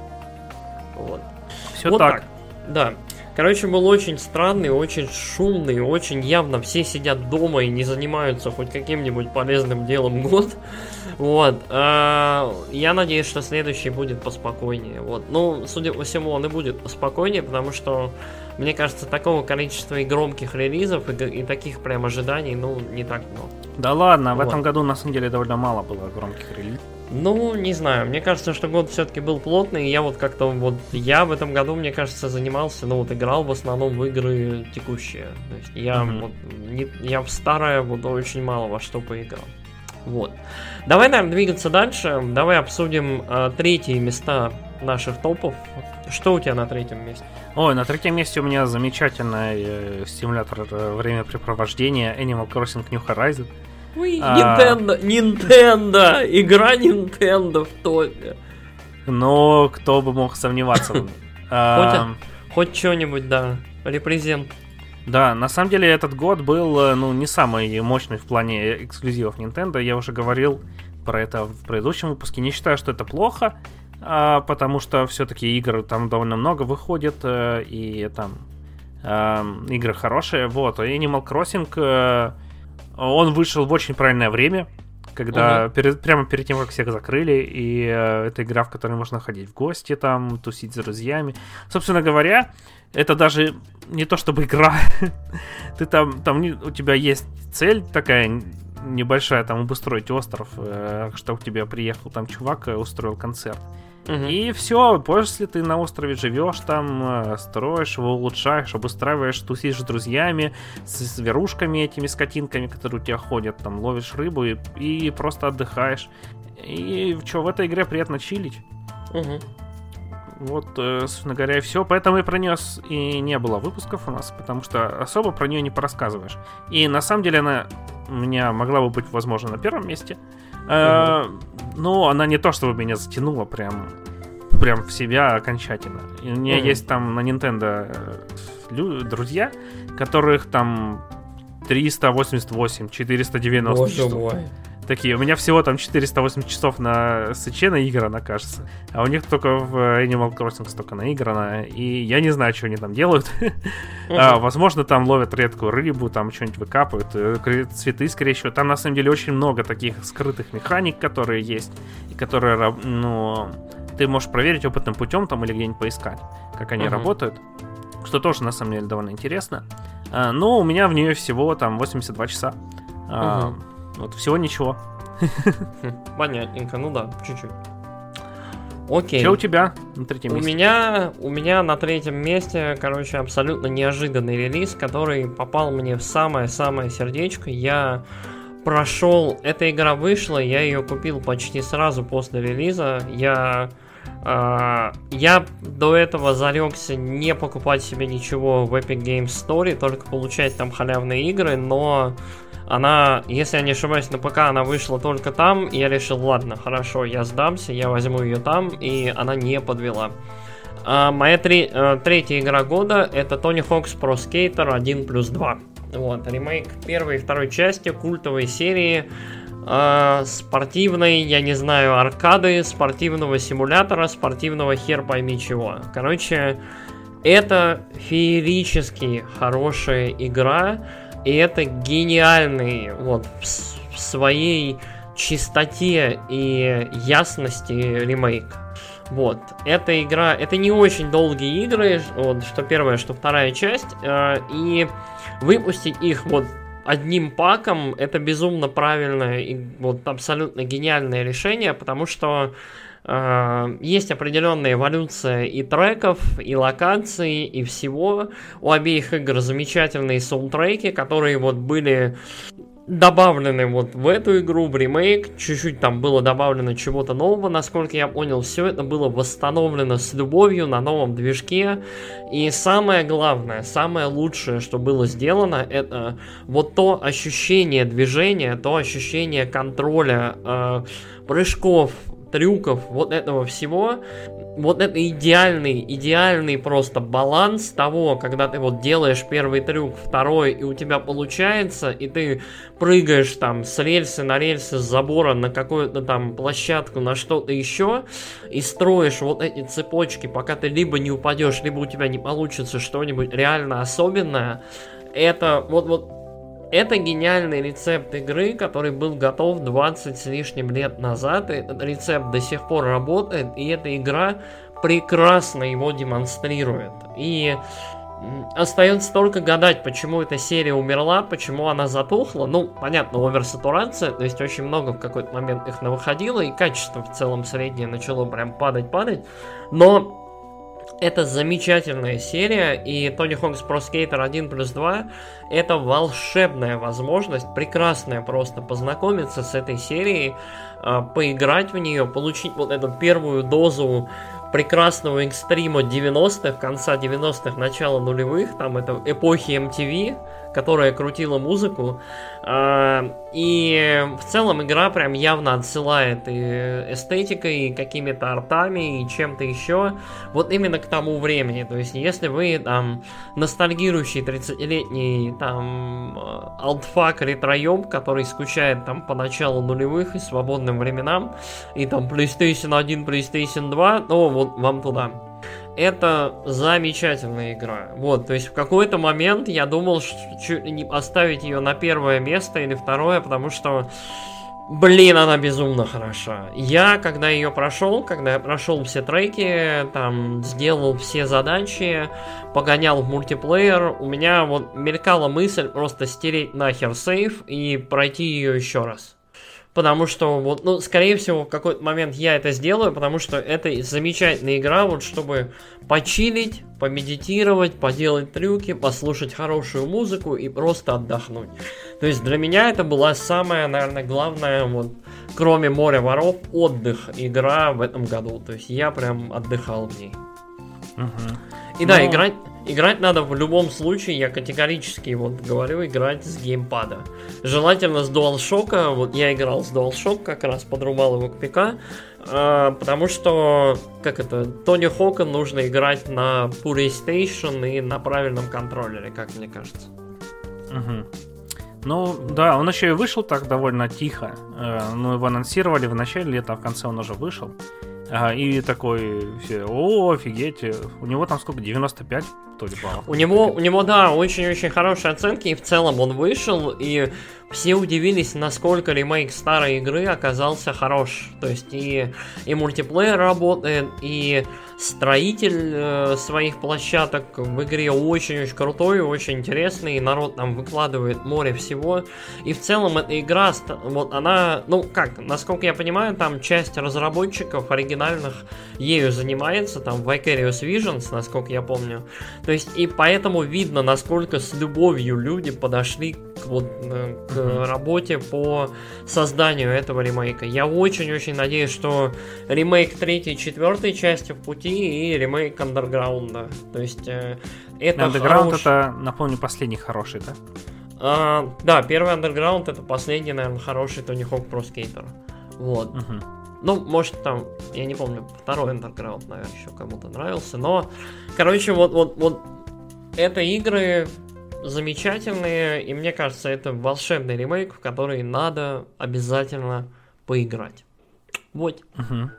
[SPEAKER 1] Вот.
[SPEAKER 2] Все вот так. так.
[SPEAKER 1] Да. Короче, был очень странный, очень шумный, очень явно все сидят дома и не занимаются хоть каким-нибудь полезным делом год. Вот. А, я надеюсь, что следующий будет поспокойнее. Вот. Ну, судя по всему, он и будет поспокойнее, потому что, мне кажется, такого количества и громких релизов, и, и таких прям ожиданий, ну, не так много.
[SPEAKER 2] Да ладно, вот. в этом году на самом деле довольно мало было громких релизов.
[SPEAKER 1] Ну, не знаю, мне кажется, что год все-таки был плотный, и я вот как-то вот, я в этом году, мне кажется, занимался, ну вот играл в основном в игры текущие. То есть я mm-hmm. вот, не, я в старое вот очень мало во что поиграл. Вот. Давай, наверное, двигаться дальше. Давай обсудим э, третьи места наших топов. Что у тебя на третьем месте?
[SPEAKER 2] Ой, на третьем месте у меня замечательный э, стимулятор э, времяпрепровождения Animal Crossing New Horizons.
[SPEAKER 1] Ой, а... Nintendo, Nintendo, игра Nintendo в топе.
[SPEAKER 2] Но кто бы мог сомневаться.
[SPEAKER 1] А, хоть что-нибудь, да, репрезент.
[SPEAKER 2] Да, на самом деле этот год был, э, ну, не самый мощный в плане эксклюзивов Nintendo. Я уже говорил про это в предыдущем выпуске. Не считаю, что это плохо, а, потому что все-таки игр там довольно много выходит, э, и там э, игры хорошие. Вот, Animal Crossing он вышел в очень правильное время, когда угу. перед, прямо перед тем, как всех закрыли, и э, это игра, в которой можно ходить в гости, там, тусить с друзьями. Собственно говоря, это даже не то чтобы игра. Ты там, там не, у тебя есть цель такая небольшая, там, обустроить остров, э, чтобы к тебе приехал там чувак и устроил концерт. Угу. И все, после ты на острове живешь, там э, строишь его, улучшаешь, обустраиваешь, тусишь с друзьями, с зверушками этими скотинками, которые у тебя ходят, там ловишь рыбу и, и просто отдыхаешь. И что, в этой игре приятно чилить. Угу. Вот, э, собственно говоря, и все. Поэтому и про нее и не было выпусков у нас, потому что особо про нее не порассказываешь. И на самом деле она у меня могла бы быть, возможно, на первом месте. Э, но она не то, чтобы меня затянула прям прям в себя окончательно. И у меня mm-hmm. есть там на Nintendo э, друзья, которых там 388, 490
[SPEAKER 1] Боже мой.
[SPEAKER 2] Такие, у меня всего там 408 часов на сыче наиграно, кажется. А у них только в Animal Crossing столько наиграно. И я не знаю, что они там делают. а, возможно, там ловят редкую рыбу, там что-нибудь выкапывают, э, цветы скрещивают. Там на самом деле очень много таких скрытых механик, которые есть, и которые, ну, ты можешь проверить опытным путем там или где-нибудь поискать, как они работают. Что тоже на самом деле довольно интересно. А, но у меня в нее всего там 82 часа. А, вот всего ничего.
[SPEAKER 1] Понятненько, ну да, чуть-чуть. Окей.
[SPEAKER 2] Что у тебя на третьем месте?
[SPEAKER 1] У меня, у меня на третьем месте, короче, абсолютно неожиданный релиз, который попал мне в самое-самое сердечко. Я прошел, эта игра вышла, я ее купил почти сразу после релиза. Я Uh, я до этого зарекся не покупать себе ничего в Epic Games Store, только получать там халявные игры, но она, если я не ошибаюсь, на ПК она вышла только там, и я решил, ладно, хорошо, я сдамся, я возьму ее там, и она не подвела. А моя три, а, третья игра года это Tony Hawk's Pro Skater 1 плюс 2. Вот, ремейк первой и второй части культовой серии э, спортивной, я не знаю, аркады, спортивного симулятора, спортивного хер пойми чего. Короче, это феерически хорошая игра, и это гениальный вот в своей чистоте и ясности ремейк. Вот, эта игра, это не очень долгие игры, вот, что первая, что вторая часть, э, и выпустить их вот одним паком, это безумно правильное и вот абсолютно гениальное решение, потому что есть определенная эволюция и треков, и локаций, и всего. У обеих игр замечательные саундтреки, которые вот были добавлены вот в эту игру, в ремейк. Чуть-чуть там было добавлено чего-то нового, насколько я понял. Все это было восстановлено с любовью на новом движке. И самое главное, самое лучшее, что было сделано, это вот то ощущение движения, то ощущение контроля э, прыжков, трюков, вот этого всего, вот это идеальный, идеальный просто баланс того, когда ты вот делаешь первый трюк, второй, и у тебя получается, и ты прыгаешь там с рельсы на рельсы, с забора на какую-то там площадку, на что-то еще, и строишь вот эти цепочки, пока ты либо не упадешь, либо у тебя не получится что-нибудь реально особенное, это вот, вот это гениальный рецепт игры, который был готов 20 с лишним лет назад. Этот рецепт до сих пор работает, и эта игра прекрасно его демонстрирует. И остается только гадать, почему эта серия умерла, почему она затухла. Ну, понятно, оверсатурация, то есть очень много в какой-то момент их навыходило, и качество в целом среднее начало прям падать-падать. Но это замечательная серия, и Tony Hawk's Pro Skater 1 плюс 2 это волшебная возможность, прекрасная просто познакомиться с этой серией, а, поиграть в нее, получить вот эту первую дозу прекрасного экстрима 90-х, конца 90-х, начала нулевых, там это эпохи MTV, которая крутила музыку. А, и в целом игра прям явно отсылает и эстетикой, и какими-то артами, и чем-то еще. Вот именно к тому времени. То есть, если вы там ностальгирующий 30-летний там алтфак ретроеб, который скучает там по началу нулевых и свободным временам, и там PlayStation 1, PlayStation 2, ну вот вам туда это замечательная игра. Вот, то есть в какой-то момент я думал, что поставить ее на первое место или второе, потому что, блин, она безумно хороша. Я, когда ее прошел, когда я прошел все треки, там, сделал все задачи, погонял в мультиплеер, у меня вот мелькала мысль просто стереть нахер сейф и пройти ее еще раз потому что вот, ну, скорее всего, в какой-то момент я это сделаю, потому что это замечательная игра, вот, чтобы почилить, помедитировать, поделать трюки, послушать хорошую музыку и просто отдохнуть. То есть для меня это была самая, наверное, главная, вот, кроме моря воров, отдых игра в этом году. То есть я прям отдыхал в ней. Угу. И Но... да, играть, играть надо в любом случае, я категорически вот говорю, играть с геймпада. Желательно с DualShock, вот я играл с DualShock, как раз подрубал его к ПК, э, потому что, как это, Тони Хока нужно играть на PlayStation и на правильном контроллере, как мне кажется.
[SPEAKER 2] Угу. Ну, да, он еще и вышел так довольно тихо. Э, ну, его анонсировали в начале лета, а в конце он уже вышел. А, и такой все, о, офигеть, у него там сколько, 95 то?
[SPEAKER 1] У него, у него, да, очень-очень хорошие оценки, и в целом он вышел, и все удивились, насколько ремейк старой игры оказался хорош. То есть и, и мультиплеер работает, и строитель э, своих площадок в игре очень-очень крутой, очень интересный, и народ там выкладывает море всего. И в целом эта игра, вот она, ну как, насколько я понимаю, там часть разработчиков оригинальных ею занимается, там Vicarious Visions, насколько я помню. То есть и поэтому видно, насколько с любовью люди подошли к, вот, э, к mm-hmm. работе по созданию этого ремейка. Я очень-очень надеюсь, что ремейк третьей и четвертой части в пути и ремейк Андерграунда. То есть э, это
[SPEAKER 2] Underground хорош... это, напомню, последний хороший, да?
[SPEAKER 1] А, да, первый Underground это последний, наверное, хороший Тони Хок Про Скейтер. Вот. Угу. Ну, может, там, я не помню, второй Underground, наверное, еще кому-то нравился. Но, короче, вот, вот, вот это игры замечательные, и мне кажется, это волшебный ремейк, в который надо обязательно поиграть. Вот. Угу.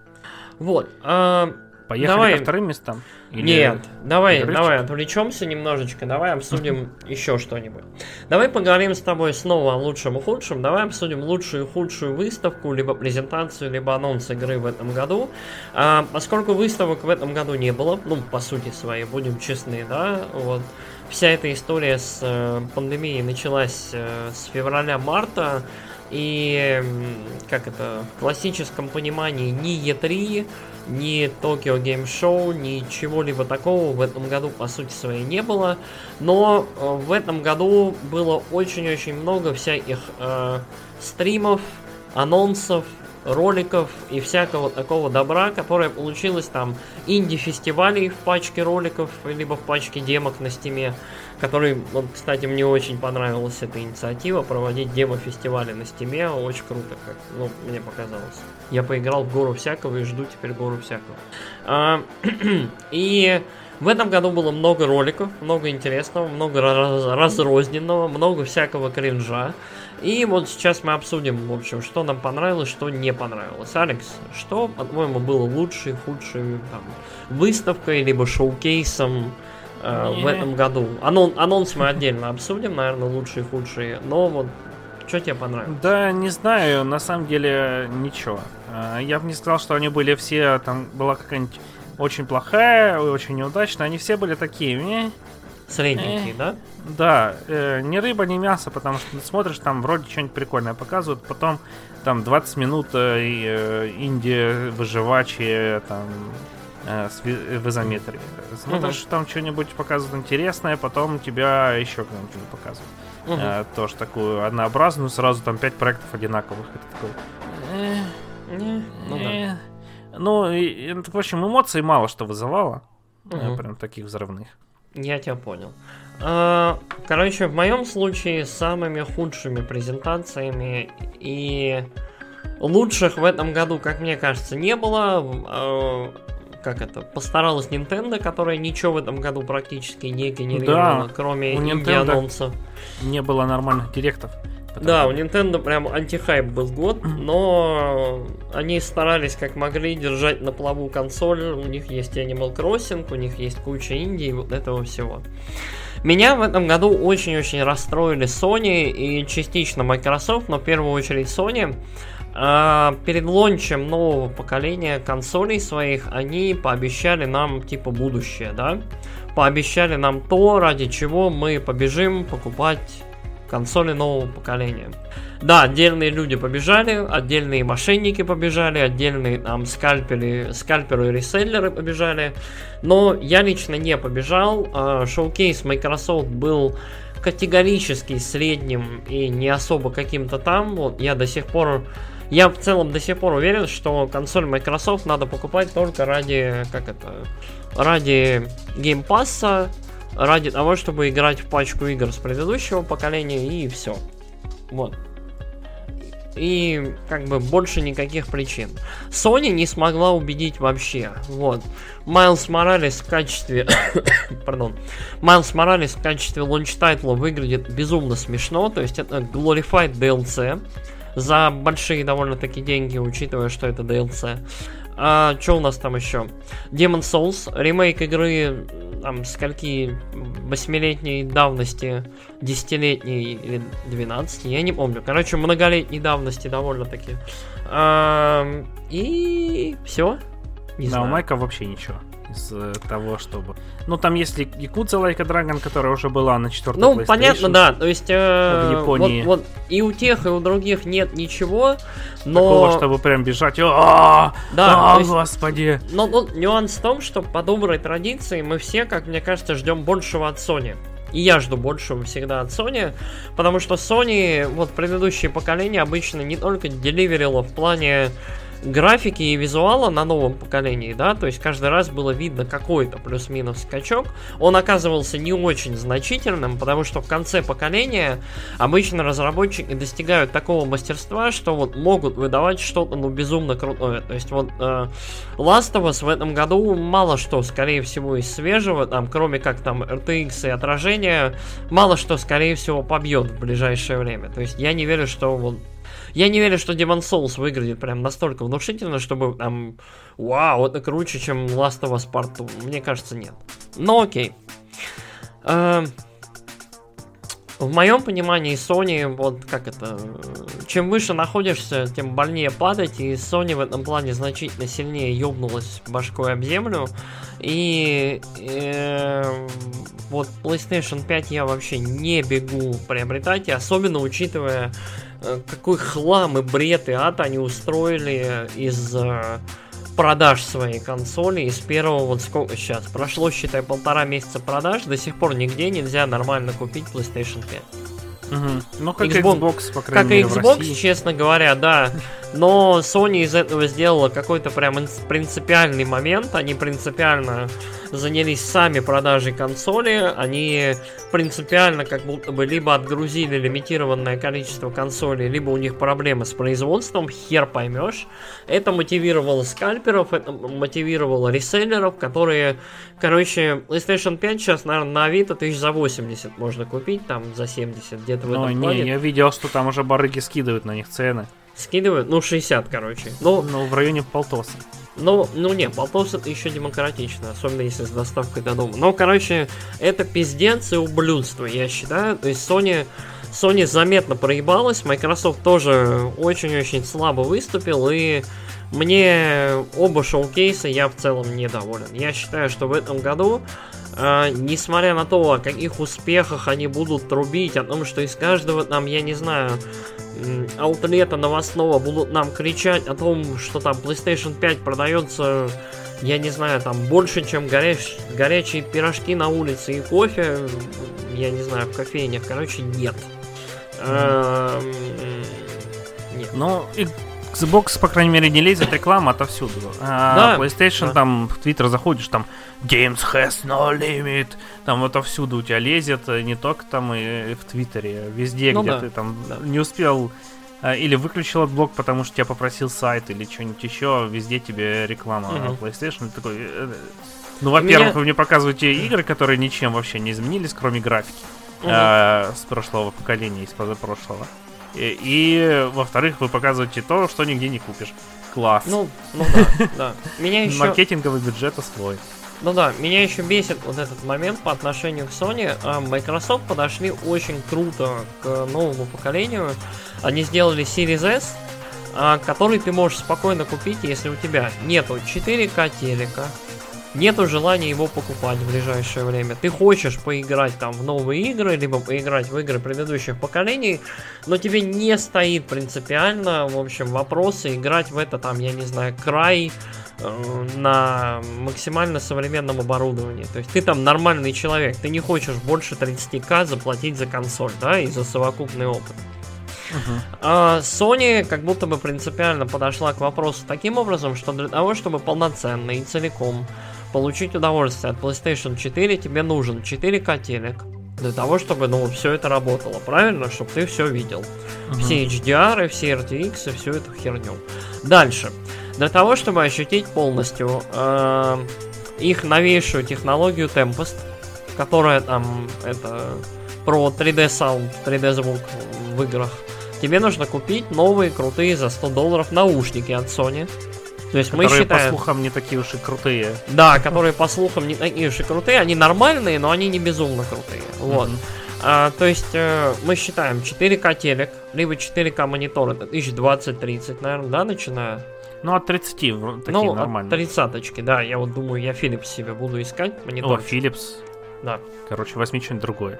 [SPEAKER 1] Вот. А,
[SPEAKER 2] Поехали давай... ко вторым местам?
[SPEAKER 1] Или Нет, давай, игры? давай отвлечемся немножечко, давай обсудим еще что-нибудь. Давай поговорим с тобой снова о лучшем и худшем. Давай обсудим лучшую и худшую выставку, либо презентацию, либо анонс игры в этом году. А, поскольку выставок в этом году не было, ну, по сути своей, будем честны, да, вот вся эта история с э, пандемией началась э, с февраля-марта, и, как это, в классическом понимании ни E3, ни Tokyo Game Show, ничего-либо такого в этом году, по сути своей, не было. Но э, в этом году было очень-очень много всяких э, стримов, анонсов, роликов и всякого такого добра, которое получилось там инди-фестивалей в пачке роликов, либо в пачке демок на стиме, который, вот, кстати, мне очень понравилась эта инициатива, проводить демо-фестивали на стиме, очень круто, как, ну, мне показалось. Я поиграл в гору всякого и жду теперь гору всякого. А, и в этом году было много роликов, много интересного, много раз разрозненного, много всякого кринжа. И вот сейчас мы обсудим, в общем, что нам понравилось, что не понравилось. Алекс, что, по-твоему, было лучшей, худшей там, выставкой, либо шоу-кейсом э, в этом году? Анон анонс мы отдельно обсудим, наверное, лучшие, худшие, но вот что тебе понравилось?
[SPEAKER 2] Да, не знаю, на самом деле ничего. Э, я бы не сказал, что они были все, там была какая-нибудь очень плохая, очень неудачная. Они все были такие,
[SPEAKER 1] Средненькие, э, да?
[SPEAKER 2] Да, э, ни рыба, ни мясо, потому что ты смотришь, там вроде что-нибудь прикольное показывают, потом там 20 минут э, э, инди выживачие там с, в изометрии. Смотришь, угу. там что-нибудь показывают интересное, потом тебя еще кто-нибудь показывают. Угу. Э, тоже такую однообразную, сразу там 5 проектов одинаковых. Это такой... Э, э, ну, да. ну и, и, в общем, эмоций мало что вызывало. Угу. Прям таких взрывных.
[SPEAKER 1] Я тебя понял. Короче, в моем случае самыми худшими презентациями и лучших в этом году, как мне кажется, не было. Как это? Постаралась Nintendo, которая ничего в этом году практически не генерировала, да, кроме инди-анонса.
[SPEAKER 2] Не было нормальных директов.
[SPEAKER 1] Да, у Nintendo прям антихайп был год, но они старались как могли держать на плаву консоль. У них есть Animal Crossing, у них есть куча Индии, вот этого всего. Меня в этом году очень-очень расстроили Sony и частично Microsoft, но в первую очередь Sony. А, перед лончем нового поколения консолей своих они пообещали нам типа будущее, да? Пообещали нам то, ради чего мы побежим покупать консоли нового поколения. Да, отдельные люди побежали, отдельные мошенники побежали, отдельные там скальпели, скальперы и реселлеры побежали, но я лично не побежал. А, шоу-кейс Microsoft был категорически средним и не особо каким-то там. Вот я до сих пор я в целом до сих пор уверен, что консоль Microsoft надо покупать только ради, как это, ради Game Pass'а, ради того, чтобы играть в пачку игр с предыдущего поколения и все. Вот. И как бы больше никаких причин. Sony не смогла убедить вообще. Вот. Майлз Моралес в качестве... Пардон. Майлз Моралес в качестве launch title 'а выглядит безумно смешно. То есть это Glorified DLC за большие довольно-таки деньги, учитывая, что это DLC. А, что у нас там еще? Demon Souls, ремейк игры там скольки восьмилетней давности, десятилетней или 12, я не помню. Короче, многолетней давности довольно-таки. А, и все.
[SPEAKER 2] Не да, знаю. у Майка вообще ничего из э, того, чтобы... Ну, там есть Якудза Лайка Драгон, которая уже была на четвертом
[SPEAKER 1] Ну, понятно, да. То есть э, в Японии. Вот, вот и у тех, и у других нет ничего, но...
[SPEAKER 2] Такого, чтобы прям бежать. О, да, о, господи.
[SPEAKER 1] Но, но нюанс в том, что по доброй традиции мы все, как мне кажется, ждем большего от Sony. И я жду большего всегда от Sony, потому что Sony, вот предыдущие поколения обычно не только деливерила в плане графики и визуала на новом поколении, да, то есть каждый раз было видно какой-то плюс-минус скачок. Он оказывался не очень значительным, потому что в конце поколения обычно разработчики достигают такого мастерства, что вот могут выдавать что-то ну безумно крутое. То есть вот э, Last of Us в этом году мало что, скорее всего, из свежего, там, кроме как там RTX и отражения, мало что, скорее всего, побьет в ближайшее время. То есть я не верю, что вот я не верю, что Demon Souls выглядит прям настолько внушительно, чтобы там, вау, это круче, чем Last of Us Part 2. Мне кажется, нет. Но окей. Эм, в моем понимании Sony, вот как это, чем выше находишься, тем больнее падать, и Sony в этом плане значительно сильнее ёбнулась башкой об землю, и э, вот PlayStation 5 я вообще не бегу приобретать, особенно учитывая Э, какой хлам и бред и ад они устроили из э, продаж своей консоли. Из первого, вот сколько сейчас, прошло, считай, полтора месяца продаж, до сих пор нигде нельзя нормально купить PlayStation 5.
[SPEAKER 2] Угу. Ну, как Xbox, Xbox по крайней
[SPEAKER 1] как
[SPEAKER 2] мере,
[SPEAKER 1] Xbox, в России. честно говоря, да. Но Sony из этого сделала какой-то прям принципиальный момент. Они принципиально занялись сами продажей консоли. Они принципиально как будто бы либо отгрузили лимитированное количество консолей, либо у них проблемы с производством, хер поймешь. Это мотивировало скальперов, это мотивировало реселлеров, которые, короче, PlayStation 5 сейчас, наверное, на Авито тысяч за 80 можно купить, там за 70 где-то в этом
[SPEAKER 2] не, плане. я видел, что там уже барыги скидывают на них цены.
[SPEAKER 1] Скидывают? Ну, 60, короче. Ну,
[SPEAKER 2] ну в районе полтоса.
[SPEAKER 1] Ну, ну не, полтос это еще демократично, особенно если с доставкой до дома. Но, короче, это пиздец и ублюдство, я считаю. То есть Sony, Sony заметно проебалась, Microsoft тоже очень-очень слабо выступил, и мне оба шоу-кейса я в целом недоволен. Я считаю, что в этом году э, несмотря на то, о каких успехах они будут трубить, о том, что из каждого там, я не знаю, аутлета новостного будут нам кричать о том, что там PlayStation 5 продается, я не знаю, там больше, чем горяч... горячие пирожки на улице и кофе, я не знаю, в кофейнях, короче, нет. Эм,
[SPEAKER 2] нет. Ну, Xbox, по крайней мере, не лезет реклама отовсюду. А да, PlayStation, да. там, в Twitter заходишь, там, Games has no limit. Там отовсюду у тебя лезет, э, не только там и в Твиттере, везде, ну, где да. ты там да. не успел э, или выключил адблок, потому что тебя попросил сайт или что-нибудь еще, везде тебе реклама угу. PlayStation. Ты такой, э, ну, во-первых, Меня... вы мне показываете игры, которые ничем вообще не изменились, кроме графики угу. э, с прошлого поколения, из позапрошлого. И, и во-вторых, вы показываете то, что нигде не купишь. Класс.
[SPEAKER 1] Ну, ну да, да. Меня еще...
[SPEAKER 2] Маркетинговый бюджет свой.
[SPEAKER 1] Ну да, меня еще бесит вот этот момент по отношению к Sony. А, Microsoft подошли очень круто к новому поколению. Они сделали Series S, а, который ты можешь спокойно купить, если у тебя нету 4К телека, нету желания его покупать в ближайшее время. Ты хочешь поиграть там в новые игры, либо поиграть в игры предыдущих поколений, но тебе не стоит принципиально, в общем, вопросы играть в это там, я не знаю, край Э, на максимально современном оборудовании. То есть ты там нормальный человек, ты не хочешь больше 30к заплатить за консоль, да, и за совокупный опыт. Uh-huh. Sony как будто бы принципиально подошла к вопросу таким образом, что для того, чтобы полноценно и целиком получить удовольствие от PlayStation 4, тебе нужен 4К телек, Для того, чтобы, ну, все это работало, правильно? Чтобы ты все видел.
[SPEAKER 2] Мгм.
[SPEAKER 1] Все HDR, все RTX и всю эту херню. Дальше. Для того, чтобы ощутить полностью э, их новейшую технологию Tempest, которая там это про 3D sound, 3D звук в играх, тебе нужно купить новые крутые за 100 долларов наушники от Sony. То есть мы
[SPEAKER 2] Которые, по
[SPEAKER 1] считаем...
[SPEAKER 2] слухам, не такие уж и крутые.
[SPEAKER 1] Да, которые, по слухам, не такие уж и крутые. Они нормальные, но они не безумно крутые. Вот.
[SPEAKER 2] Мгм.
[SPEAKER 1] А, то есть э, мы считаем 4К телек, либо 4К монитор, это 1020-30, наверное, да, начиная?
[SPEAKER 2] Ну, от 30 вро- такие
[SPEAKER 1] ну,
[SPEAKER 2] нормальные.
[SPEAKER 1] тридцаточки, да, я вот думаю, я Philips себе буду искать
[SPEAKER 2] О,
[SPEAKER 1] монитор.
[SPEAKER 2] Philips.
[SPEAKER 1] Да.
[SPEAKER 2] Короче, возьми что-нибудь другое.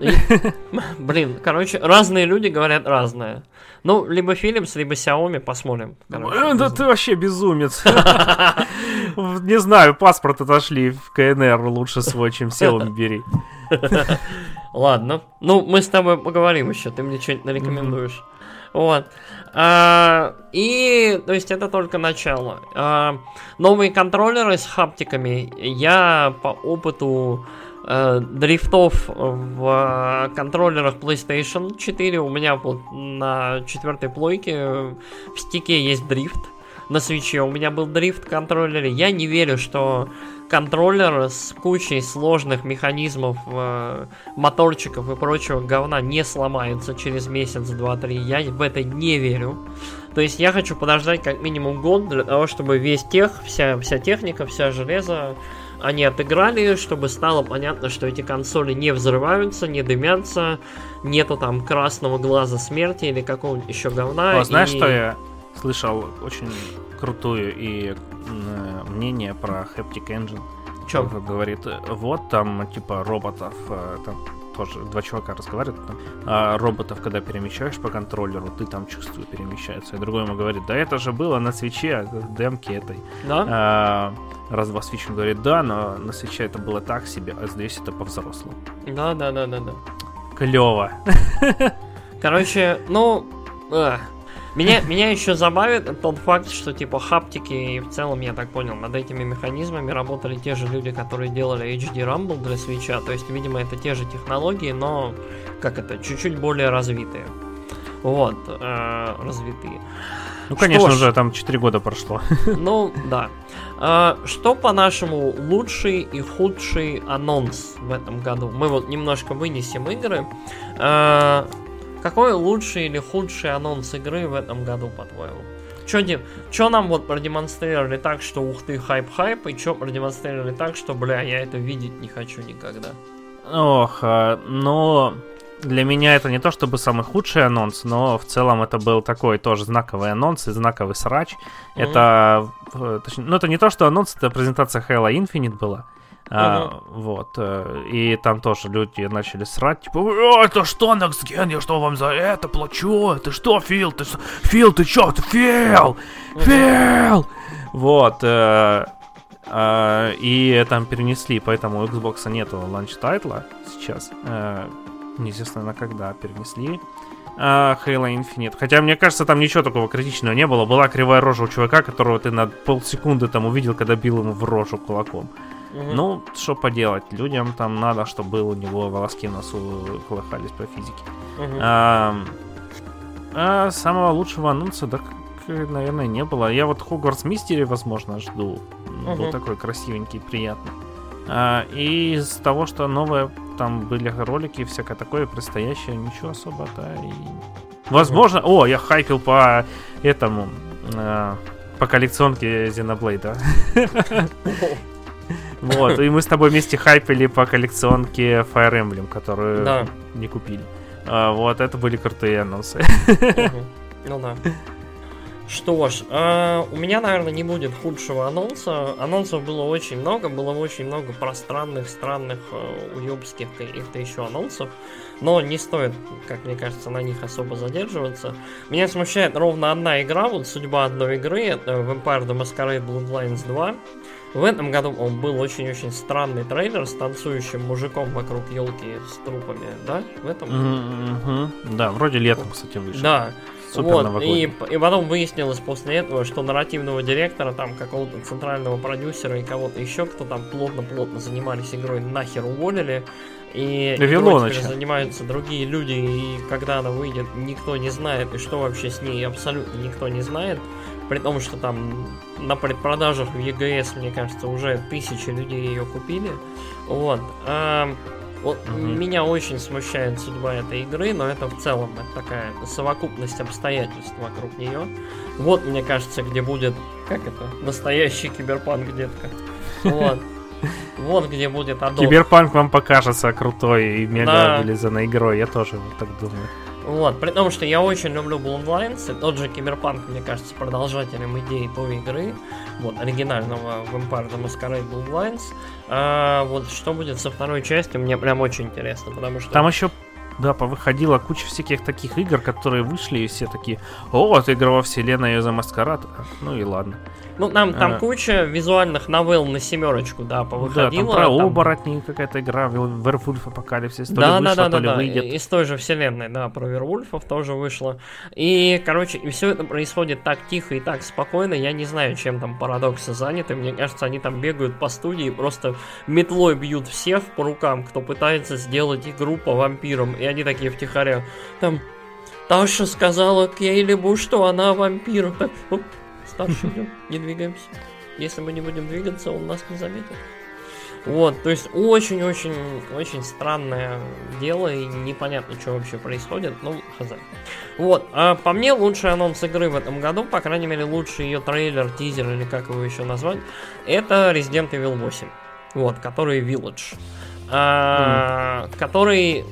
[SPEAKER 1] Блин, короче, разные люди говорят разное. Ну, либо Philips, либо Xiaomi, посмотрим. короче.
[SPEAKER 2] Э, Да ты вообще безумец. Не знаю, паспорт отошли в КНР лучше свой, чем Xiaomi бери.
[SPEAKER 1] Ладно. Ну, мы с тобой поговорим еще, ты мне что-нибудь нарекомендуешь. Вот. А, и, то есть, это только начало. А, новые контроллеры с хаптиками. Я по опыту э, дрифтов в контроллерах PlayStation 4, у меня вот на четвертой плойке в стике есть дрифт. На свече у меня был дрифт в контроллере. Я не верю, что контроллер с кучей сложных механизмов, э, моторчиков и прочего говна не сломается через месяц, два, три. Я в это не верю. То есть я хочу подождать как минимум год для того, чтобы весь тех, вся, вся техника, вся железо, они отыграли, чтобы стало понятно, что эти консоли не взрываются, не дымятся, нету там красного глаза смерти или какого-нибудь еще говна.
[SPEAKER 2] О, знаешь,
[SPEAKER 1] и-
[SPEAKER 2] что я слышал очень крутую и мнение про Haptic Engine? Г- Говорит, вот там типа роботов, э, там тоже два чувака разговаривают, там, а роботов, когда перемещаешь по контроллеру, ты там чувствую перемещается. И другой ему говорит, да это же было на свече, в демке этой.
[SPEAKER 1] Да?
[SPEAKER 2] А, раз два свечи говорит, да, но на свече это было так себе, а здесь это по-взрослому.
[SPEAKER 1] Да, да, да, да, да.
[SPEAKER 2] Клево.
[SPEAKER 1] Короче, ну, э, меня, меня еще забавит тот факт, что типа хаптики и в целом, я так понял, над этими механизмами работали те же люди, которые делали HD Rumble для свеча. То есть, видимо, это те же технологии, но как это, чуть-чуть более развитые. Вот, э, развитые.
[SPEAKER 2] Ну, конечно
[SPEAKER 1] ж.
[SPEAKER 2] же, там 4 года прошло.
[SPEAKER 1] Ну, да. А, что, по-нашему, лучший и худший анонс в этом году? Мы вот немножко вынесем игры. А, какой лучший или худший анонс игры в этом году, по-твоему? Чё, Дим, чё нам вот продемонстрировали так, что ух ты, хайп-хайп, и чё продемонстрировали так, что, бля, я это видеть не хочу никогда?
[SPEAKER 2] Ох, а, но для меня это не то чтобы самый худший анонс, но в целом это был такой тоже знаковый анонс и знаковый срач.
[SPEAKER 1] Мгм.
[SPEAKER 2] Это, точнее, ну это не то, что анонс, это презентация Halo Infinite была. А, вот. э, И там тоже люди начали срать, типа, «Э, это что, Next я что вам за это плачу? Ты что, Фил, ты? Фил, ты чё, ты Фил? Фил! Вот. э, а, и там перенесли, поэтому у Xbox нету launch title 'а сейчас. Э, Неизвестно на когда перенесли. А, Halo Infinite. Хотя, мне кажется, там ничего такого критичного не было. Была кривая рожа у чувака, которого ты на полсекунды там увидел, когда бил ему в рожу кулаком. Ну, что поделать, людям там надо, чтобы был у него волоски в носу колыхались по физике. А, а самого лучшего анонса, да, как, наверное, не было. Я вот Хогвартс Мистери, возможно, жду. Был такой красивенький, приятный. А, и из того, что новое, там были ролики, всякое такое предстоящее, ничего особо-то и... Возможно... О, я хайпил по этому... а, по коллекционке Xenoblade. Вот, и мы с тобой вместе хайпили по коллекционке Fire Emblem, которую
[SPEAKER 1] Да.
[SPEAKER 2] не купили. А, вот, это были крутые анонсы.
[SPEAKER 1] Мгм. Ну да. Что ж, а, у меня, наверное, не будет худшего анонса. Анонсов было очень много, было очень много пространных, странных, э, уебских каких-то еще анонсов. Но не стоит, как мне кажется, на них особо задерживаться. Меня смущает ровно одна игра, вот судьба одной игры, это Vampire the Masquerade Bloodlines 2. В этом году он был очень-очень странный трейлер с танцующим мужиком вокруг елки с трупами, да? В этом?
[SPEAKER 2] Мгм. Да, вроде летом, кстати, вышел.
[SPEAKER 1] Да.
[SPEAKER 2] Супер
[SPEAKER 1] Вот, и,
[SPEAKER 2] новогодний.
[SPEAKER 1] и потом выяснилось после этого, что нарративного директора, там какого-то центрального продюсера и кого-то еще, кто там плотно-плотно занимались игрой, нахер уволили. И игрой теперь занимаются другие люди, и когда она выйдет, никто не знает, и что вообще с ней абсолютно никто не знает. При том, что там на предпродажах в EGS, мне кажется, уже тысячи людей ее купили. Вот. А, вот
[SPEAKER 2] Мгм.
[SPEAKER 1] меня очень смущает судьба этой игры, но это в целом это такая совокупность обстоятельств вокруг нее. Вот, мне кажется, где будет, как это, настоящий киберпанк, детка. Вот. Вот где будет Adobe.
[SPEAKER 2] Киберпанк вам покажется крутой и мега
[SPEAKER 1] Да.
[SPEAKER 2] вылизанной игрой, я тоже так думаю.
[SPEAKER 1] Вот, при том, что я очень люблю Bloodlines, и тот же Киберпанк, мне кажется, продолжателем идеи той игры, вот, оригинального Vampire the Masquerade Bloodlines. А, вот, что будет со второй частью, мне прям очень интересно, потому что...
[SPEAKER 2] Там еще, да, повыходила куча всяких таких игр, которые вышли, и все такие, о, вот игра во вселенной The Masquerade. Ну и ладно.
[SPEAKER 1] Ну, там, там
[SPEAKER 2] А.
[SPEAKER 1] куча визуальных новелл на семерочку, да,
[SPEAKER 2] Да,
[SPEAKER 1] повыходила.
[SPEAKER 2] там про
[SPEAKER 1] там-
[SPEAKER 2] оборотней какая-то игра, Werewolf Апокалипсис, то
[SPEAKER 1] Да,
[SPEAKER 2] ли
[SPEAKER 1] да,
[SPEAKER 2] вышла,
[SPEAKER 1] да,
[SPEAKER 2] то
[SPEAKER 1] да,
[SPEAKER 2] ли
[SPEAKER 1] да.
[SPEAKER 2] выйдет.
[SPEAKER 1] Из той же вселенной, да, про Вервульфов тоже вышло. И, короче, и все это происходит так тихо и так спокойно. Я не знаю, чем там парадоксы заняты. Мне кажется, они там бегают по студии и просто метлой бьют всех по рукам, кто пытается сделать игру по вампирам. И они такие втихаря. Там Таша сказала Кейлибу, что она вампир. Старший идем, не двигаемся. Если мы не будем двигаться, он нас не заметит. Вот, то есть очень-очень-очень странное дело, и непонятно, что вообще происходит, ну, хз. Вот, а по мне лучший анонс игры в этом году, по крайней мере, лучший ее трейлер, тизер, или как его еще назвать, это Resident Evil 8. Вот, который Village. А, Который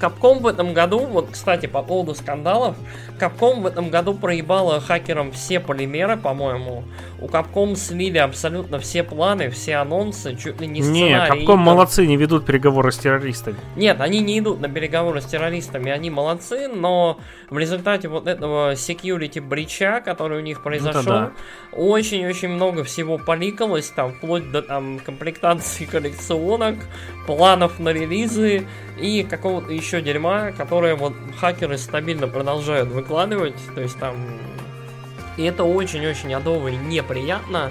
[SPEAKER 1] Capcom в этом году, вот, кстати, по поводу скандалов, Capcom в этом году проебала хакерам все полимеры, по-моему. У Capcom слили абсолютно все планы, все анонсы, чуть ли не
[SPEAKER 2] Не,
[SPEAKER 1] сценарий.
[SPEAKER 2] Capcom
[SPEAKER 1] игр.
[SPEAKER 2] молодцы, не ведут переговоры с террористами.
[SPEAKER 1] Нет, они не идут на переговоры с террористами, они молодцы, но в результате вот этого security брича, который у них произошел,
[SPEAKER 2] да.
[SPEAKER 1] очень-очень много всего поликалось, там, вплоть до там комплектации коллекционок, планов на релизы и еще дерьма, которое вот хакеры стабильно продолжают выкладывать, то есть там... И это очень-очень адово и неприятно.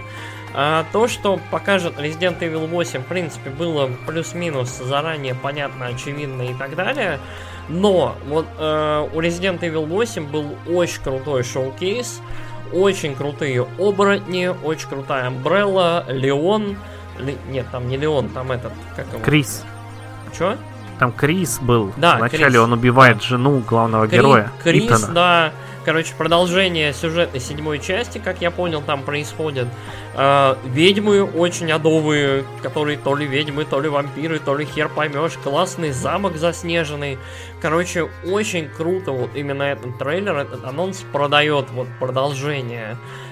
[SPEAKER 1] А то, что покажет Resident Evil 8, в принципе, было плюс-минус заранее понятно, очевидно и так далее. Но вот э, у Resident Evil 8 был очень крутой шоу-кейс, очень крутые оборотни, очень крутая Umbrella, Леон. Ли- Нет, там не Леон, там этот, как его?
[SPEAKER 2] Крис.
[SPEAKER 1] Чё?
[SPEAKER 2] Там Крис был.
[SPEAKER 1] Да,
[SPEAKER 2] Вначале
[SPEAKER 1] Крис.
[SPEAKER 2] он убивает жену главного
[SPEAKER 1] Кри-
[SPEAKER 2] героя.
[SPEAKER 1] Крис,
[SPEAKER 2] Итана.
[SPEAKER 1] да. Короче, продолжение сюжета седьмой части, как я понял, там происходит. А, ведьмы очень адовые, которые то ли ведьмы, то ли вампиры, то ли хер поймешь. Классный замок заснеженный. Короче, очень круто вот именно этот трейлер, этот анонс продает вот продолжение э,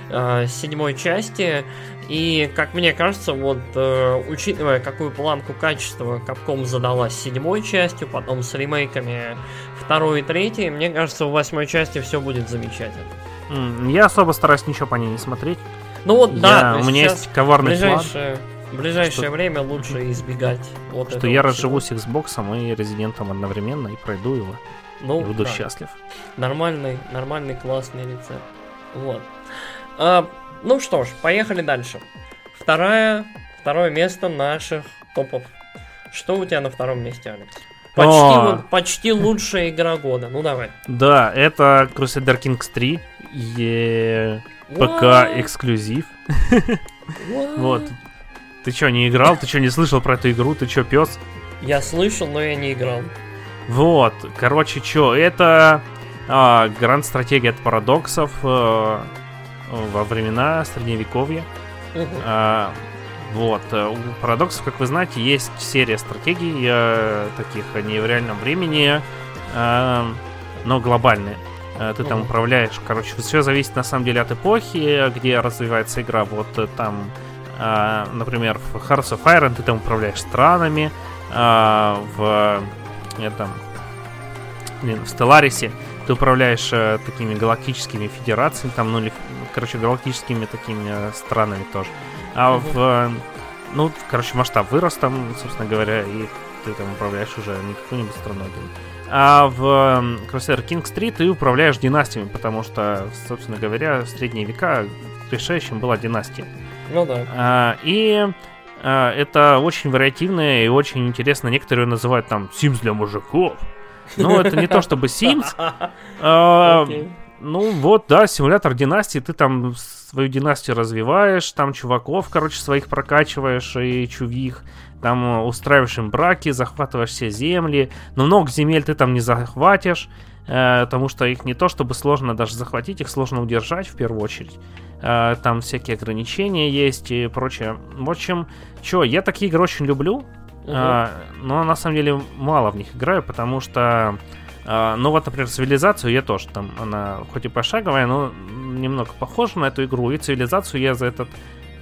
[SPEAKER 1] седьмой части. И, как мне кажется, вот э, учитывая, какую планку качества Capcom задала с седьмой частью, потом с ремейками второй и третий, мне кажется, в восьмой части все будет замечательно.
[SPEAKER 2] Я особо стараюсь ничего по ней не смотреть.
[SPEAKER 1] Ну вот,
[SPEAKER 2] Я-
[SPEAKER 1] да,
[SPEAKER 2] у меня есть коварный план,
[SPEAKER 1] ближайшее, в ближайшее
[SPEAKER 2] что-
[SPEAKER 1] время лучше избегать вот
[SPEAKER 2] что я
[SPEAKER 1] всего.
[SPEAKER 2] разживусь Xbox и Резидентом одновременно и пройду его.
[SPEAKER 1] Ну,
[SPEAKER 2] и буду
[SPEAKER 1] да.
[SPEAKER 2] счастлив.
[SPEAKER 1] Нормальный, нормальный, классный рецепт. Вот. А, ну что ж, поехали дальше. Вторая, второе место наших топов. Что у тебя на втором месте, Алекс? Почти,
[SPEAKER 2] О.
[SPEAKER 1] вот- почти лучшая игра года. Ну давай.
[SPEAKER 2] Да, это Crusader Kings 3. Е... ПК эксклюзив. Вот. Ты чё, не играл? Ты чё, не слышал про эту игру? Ты чё, пес?
[SPEAKER 1] Я слышал, но я не играл.
[SPEAKER 2] Вот, короче, чё, это а, гранд стратегия от парадоксов э, во времена средневековья. А, вот, э, у парадоксов, как вы знаете, есть серия стратегий э, таких, они в реальном времени, э, но глобальные. Э, Ты там управляешь, короче, все зависит на самом деле от эпохи, где развивается игра. Вот э, там, э, например, в Hearts of Iron ты там управляешь странами, а, в этом, блин, в Stellaris ты управляешь э, такими галактическими федерациями, там, ну, или, короче, галактическими такими э, странами тоже. А в, э, ну, короче, масштаб вырос там, собственно говоря, и ты там управляешь уже не какой-нибудь страной. А в Crusader Kings 3 ты управляешь династиями, потому что, собственно говоря, в средние века решающим была династия.
[SPEAKER 1] Ну да.
[SPEAKER 2] А, и А, это очень вариативно и очень интересно. Некоторые называют там Sims для мужиков. Ну, это не то чтобы Sims. Ну вот, да, симулятор династии, ты там свою династию развиваешь, там чуваков, короче, своих прокачиваешь и чувих, там устраиваешь им браки, захватываешь все земли, но много земель ты там не захватишь, э, потому что их не то чтобы сложно даже захватить, их сложно удержать в первую очередь. Э, там всякие ограничения есть и прочее. В общем, что, я такие игры очень люблю, uh-huh. э, но на самом деле мало в них играю, потому что э, ну вот, например, цивилизацию я тоже там, она хоть и пошаговая, но немного похожа на эту игру. И цивилизацию я за этот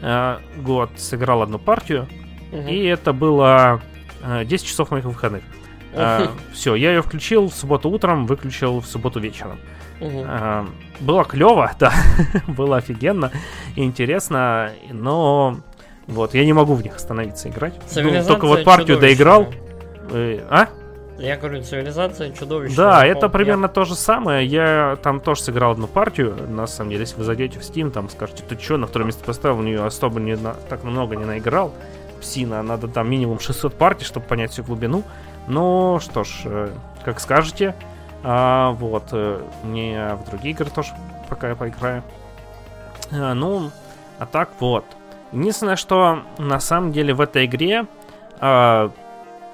[SPEAKER 2] э, год сыграл одну партию. Uh-huh. И это было э, 10 часов моих выходных. Э, все, я ее включил в субботу утром, выключил в субботу вечером. Угу. А, было клево, да, было офигенно и интересно, но вот я не могу в них остановиться играть. Ну, только вот партию доиграл. Э, а?
[SPEAKER 1] Я говорю, цивилизация чудовищная.
[SPEAKER 2] Да, это примерно то же самое. Я там тоже сыграл одну партию. На самом деле, если вы зайдете в Steam, там скажете, ты что, на второе место поставил, у нее особо не на, так много не наиграл. Псина, надо там минимум 600 партий, чтобы понять всю глубину. Ну, что ж, э, как скажете. А, вот, э, не в другие игры тоже пока я поиграю. А, ну, а так вот. Единственное, что на самом деле в этой игре а,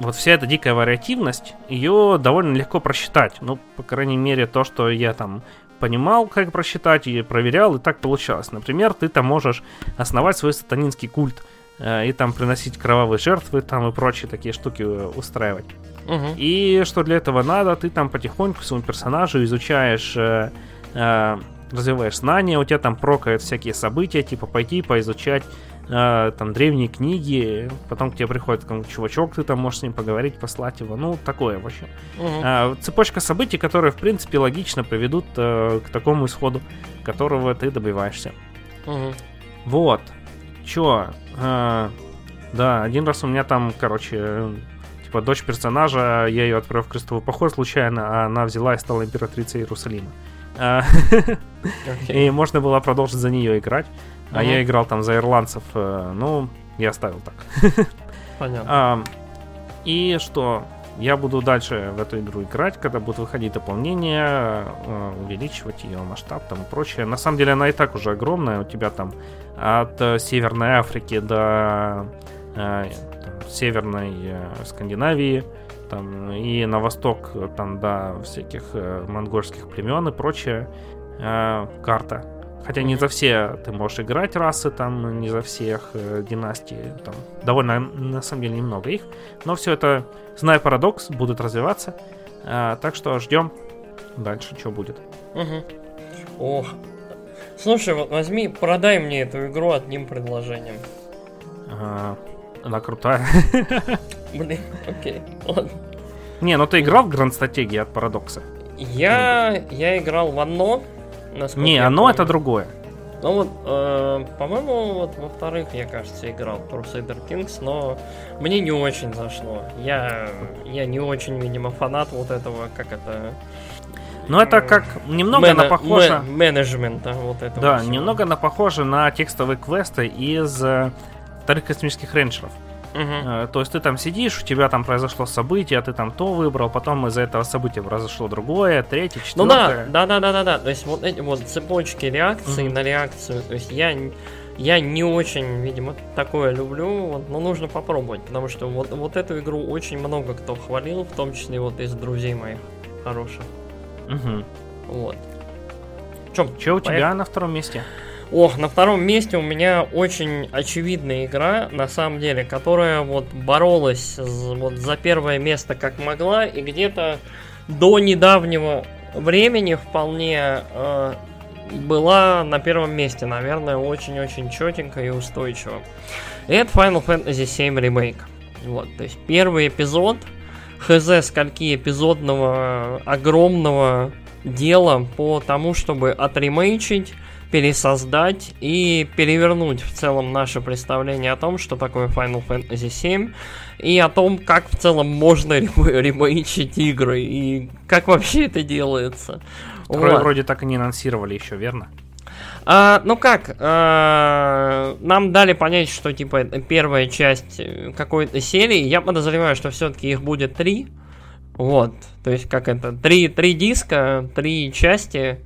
[SPEAKER 2] вот вся эта дикая вариативность, ее довольно легко просчитать. Ну, по крайней мере, то, что я там понимал, как просчитать, и проверял, и так получалось. Например, ты там можешь основать свой сатанинский культ, э, и там приносить кровавые жертвы, там и прочие такие штуки э, устраивать. Угу. И что для этого надо, ты там потихоньку своему персонажу изучаешь, э, э, развиваешь знания, у тебя там прокают всякие события, типа пойти поизучать э, там древние книги, потом к тебе приходит там, чувачок, ты там можешь с ним поговорить, послать его, ну такое в общем. Угу. Э, цепочка событий, которые в принципе логично приведут э, к такому исходу, которого ты добиваешься. Угу. Вот. Чё? Э, да, один раз у меня там, короче, типа дочь персонажа, я ее отправил в крестовый поход случайно, а она взяла и стала императрицей Иерусалима. А, и можно было продолжить за нее играть. А я играл там за ирландцев. Э, ну, я оставил так. Понятно. И что? Я буду дальше в эту игру играть, когда будут выходить дополнения, э, увеличивать ее масштаб там и прочее. На самом деле она и так уже огромная. У тебя там от э, Северной Африки до Северной э, Скандинавии, там, и на восток, там, до всяких монгольских племен и прочее э, карта. Хотя не за все ты можешь играть расы, там, не за всех э, династий, там, довольно, на самом деле, немного их. Но все это, зная парадокс, будут развиваться. Э, так что ждем дальше, что будет.
[SPEAKER 1] Угу. Ох. Слушай, вот возьми, продай мне эту игру одним предложением.
[SPEAKER 2] А, она крутая.
[SPEAKER 1] Блин, окей, ладно.
[SPEAKER 2] Не, ну ты играл в Гранд Стратегии от Парадокса?
[SPEAKER 1] Я, я играл в одно.
[SPEAKER 2] Не, оно это другое.
[SPEAKER 1] Ну вот, э, по-моему, вот во-вторых, я кажется, играл Crusader Kings, но мне не очень зашло. Я, я не очень, видимо, фанат вот этого, как это...
[SPEAKER 2] Ну, это как немного Мэна, на похоже...
[SPEAKER 1] Менеджмента вот этого.
[SPEAKER 2] Да, всего. немного на похоже на текстовые квесты из э, вторых космических рейнджеров. Угу. То есть ты там сидишь, у тебя там произошло событие, а ты там то выбрал, потом из-за этого события произошло другое, третье, четвертое. Ну
[SPEAKER 1] да, да, да, да, да, да. То есть вот эти вот цепочки реакции угу. на реакцию. То есть я я не очень, видимо, такое люблю, вот, но нужно попробовать, потому что вот, вот эту игру очень много кто хвалил, в том числе вот из друзей моих хороших.
[SPEAKER 2] Угу.
[SPEAKER 1] Вот.
[SPEAKER 2] Чем? Че у тебя на втором месте?
[SPEAKER 1] Ох, на втором месте у меня очень очевидная игра, на самом деле, которая вот боролась вот за первое место как могла, и где-то до недавнего времени вполне э, была на первом месте, наверное, очень-очень четенько и устойчиво. Это Final Fantasy VII Remake. Вот, то есть первый эпизод, хз скольки эпизодного огромного дела по тому, чтобы отремейчить пересоздать и перевернуть в целом наше представление о том, что такое Final Fantasy VII, и о том, как в целом можно ремейчить игры, и как вообще это делается.
[SPEAKER 2] Второй вот. вроде так и не анонсировали еще, верно?
[SPEAKER 1] А, ну как, а, нам дали понять, что типа это первая часть э, какой-то серии. Я подозреваю, что все-таки их будет три. Вот, то есть как это, три, три диска, три части.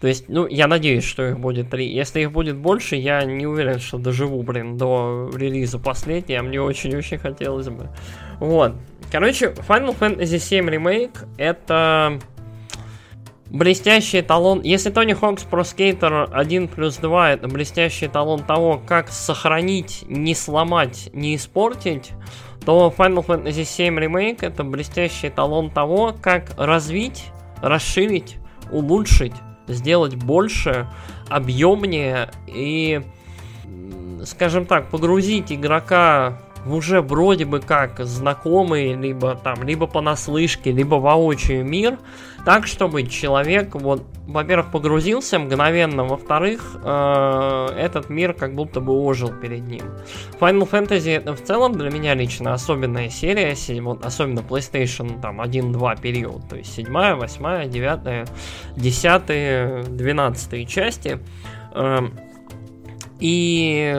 [SPEAKER 1] То есть, ну, я надеюсь, что их будет три. Если их будет больше, я не уверен, что доживу, блин, до релиза последнего. Мне очень-очень хотелось бы. Вот. Короче, Final Fantasy VII Remake это блестящий эталон. Если Тони Хокс Pro Skater 1 плюс 2 это блестящий эталон того, как сохранить, не сломать, не испортить, то Final Fantasy VII Remake это блестящий эталон того, как развить, расширить, улучшить сделать больше, объемнее и, скажем так, погрузить игрока уже вроде бы как знакомый, либо там, либо понаслышке, либо воочию мир, так, чтобы человек, вот, во-первых, погрузился мгновенно, во-вторых, э, этот мир как будто бы ожил перед ним. Final Fantasy это в целом для меня лично особенная серия, вот, особенно PlayStation там 1-2 период, то есть 7, 8, 9, 10, 12 части. Э, и,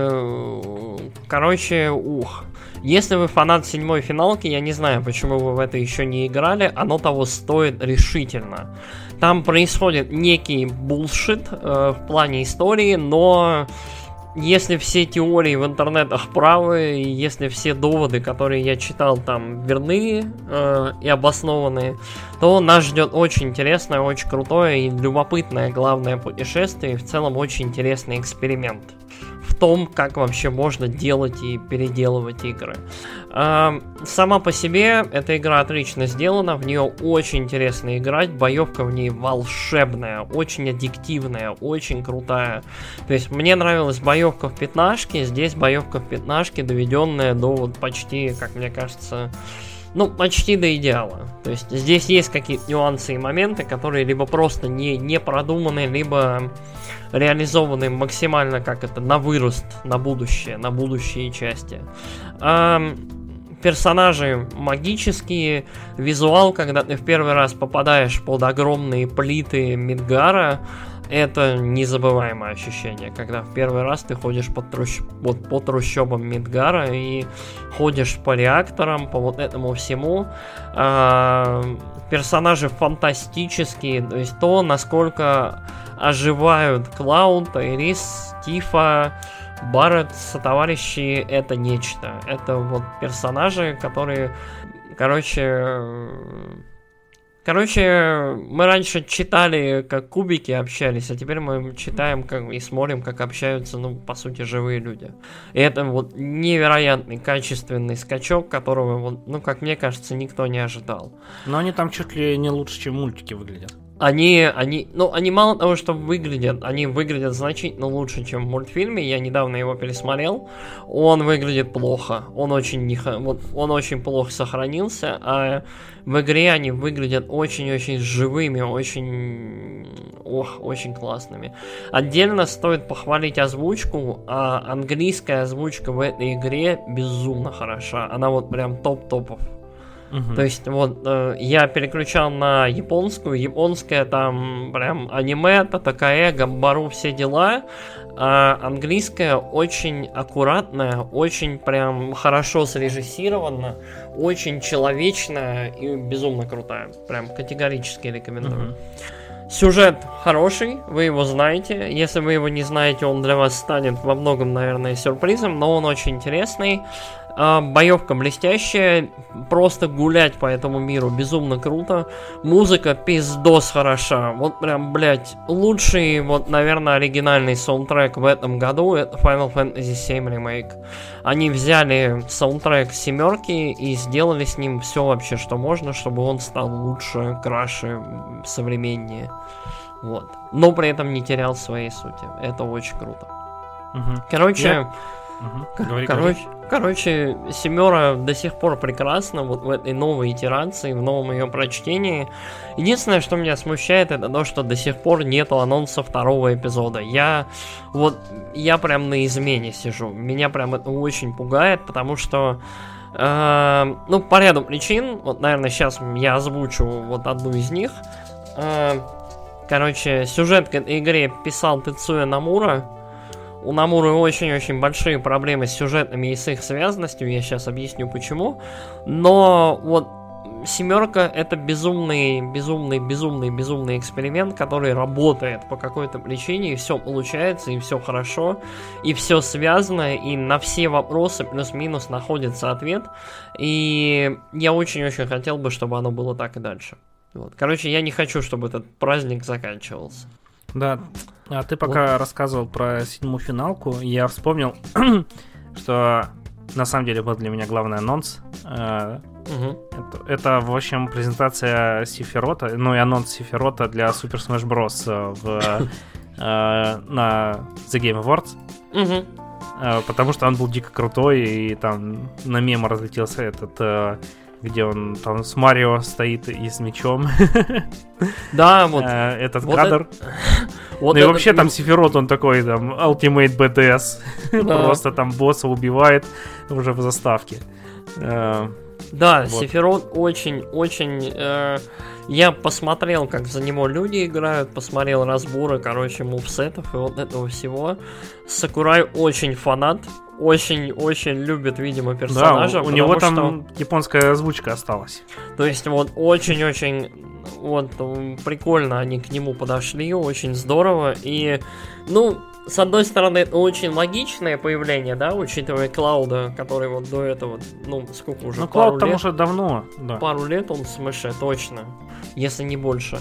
[SPEAKER 1] короче, ух, если вы фанат седьмой финалки, я не знаю, почему вы в это еще не играли, оно того стоит решительно. Там происходит некий булшит э, в плане истории, но если все теории в интернетах правы, если все доводы, которые я читал там верны э, и обоснованные, то нас ждет очень интересное, очень крутое и любопытное главное путешествие, и в целом очень интересный эксперимент том, как вообще можно делать и переделывать игры. Сама по себе эта игра отлично сделана, в нее очень интересно играть, боевка в ней волшебная, очень аддиктивная, очень крутая. То есть мне нравилась боевка в пятнашке, здесь боевка в пятнашке, доведенная до вот почти, как мне кажется, ну, почти до идеала. То есть здесь есть какие-то нюансы и моменты, которые либо просто не, не продуманы, либо реализованы максимально как это на вырост, на будущее, на будущие части. А, персонажи магические, визуал, когда ты в первый раз попадаешь под огромные плиты Мидгара, это незабываемое ощущение, когда в первый раз ты ходишь по, трущ... вот, по трущобам Мидгара и ходишь по реакторам, по вот этому всему. А, персонажи фантастические, то есть то, насколько оживают Клауд, Айрис, Тифа, Барретт, товарищи, это нечто. Это вот персонажи, которые, короче, Короче, мы раньше читали, как кубики общались, а теперь мы читаем как, и смотрим, как общаются, ну, по сути, живые люди. И это вот невероятный, качественный скачок, которого, вот, ну, как мне кажется, никто не ожидал.
[SPEAKER 2] Но они там чуть ли не лучше, чем мультики выглядят
[SPEAKER 1] они, они, ну, они мало того, что выглядят, они выглядят значительно лучше, чем в мультфильме. Я недавно его пересмотрел. Он выглядит плохо. Он очень не, вот, он очень плохо сохранился, а в игре они выглядят очень-очень живыми, очень, ох, очень классными. Отдельно стоит похвалить озвучку, а английская озвучка в этой игре безумно хороша. Она вот прям топ-топов Угу. То есть вот э, я переключал на японскую, японская там прям аниме, такая гамбару, все дела, а английская очень аккуратная, очень прям хорошо срежиссирована, очень человечная и безумно крутая. Прям категорически рекомендую. Угу. Сюжет хороший, вы его знаете. Если вы его не знаете, он для вас станет во многом, наверное, сюрпризом, но он очень интересный. А, боевка блестящая, просто гулять по этому миру безумно круто. Музыка пиздос хороша. Вот прям, блядь, лучший, вот, наверное, оригинальный саундтрек в этом году это Final Fantasy VII Remake. Они взяли саундтрек семерки и сделали с ним все вообще, что можно, чтобы он стал лучше, краше, современнее. Вот. Но при этом не терял своей сути. Это очень круто. Угу. Короче, Я... угу. Говори, короче, говори. Короче, семера до сих пор прекрасна вот в этой новой итерации, в новом ее прочтении. Единственное, что меня смущает, это то, что до сих пор нету анонса второго эпизода. Я вот, я прям на измене сижу. Меня прям это очень пугает, потому что э, ну, по ряду причин, вот, наверное, сейчас я озвучу вот одну из них. Э, Короче, сюжет к этой игре писал Тецуя Намура. У Намуры очень-очень большие проблемы с сюжетами и с их связанностью, я сейчас объясню почему. Но вот семерка это безумный, безумный, безумный, безумный эксперимент, который работает по какой-то причине, и все получается, и все хорошо, и все связано, и на все вопросы плюс-минус находится ответ. И я очень-очень хотел бы, чтобы оно было так и дальше. Вот. Короче, я не хочу, чтобы этот праздник заканчивался.
[SPEAKER 2] Да, а ты пока вот. рассказывал про седьмую финалку, я вспомнил, что на самом деле был для меня главный анонс. Угу. Это, это, в общем, презентация Сиферота, ну и анонс Сиферота для Super Smash Bros. в, э, на The Game Awards. Угу. Э, потому что он был дико крутой, и там на мем разлетелся этот э, где он там с Марио стоит и с мечом.
[SPEAKER 1] Да, вот.
[SPEAKER 2] Э, этот вот кадр. Это... Вот ну и вообще там Сефирот, он такой там Ultimate BDS. Просто там босса убивает уже в заставке.
[SPEAKER 1] Э, да, вот. Сефирот очень-очень... Э, я посмотрел, как за него люди играют, посмотрел разборы, короче, мувсетов и вот этого всего. Сакурай очень фанат, очень-очень любит, видимо, персонажа.
[SPEAKER 2] Да, у, у него там что... японская озвучка осталась.
[SPEAKER 1] То есть вот очень-очень вот прикольно они к нему подошли, очень здорово. И, ну, с одной стороны, это очень логичное появление, да, учитывая Клауда, который вот до этого, ну, сколько уже?
[SPEAKER 2] Ну, Клауд там уже давно,
[SPEAKER 1] да. Пару лет он в Смэше, точно, если не больше.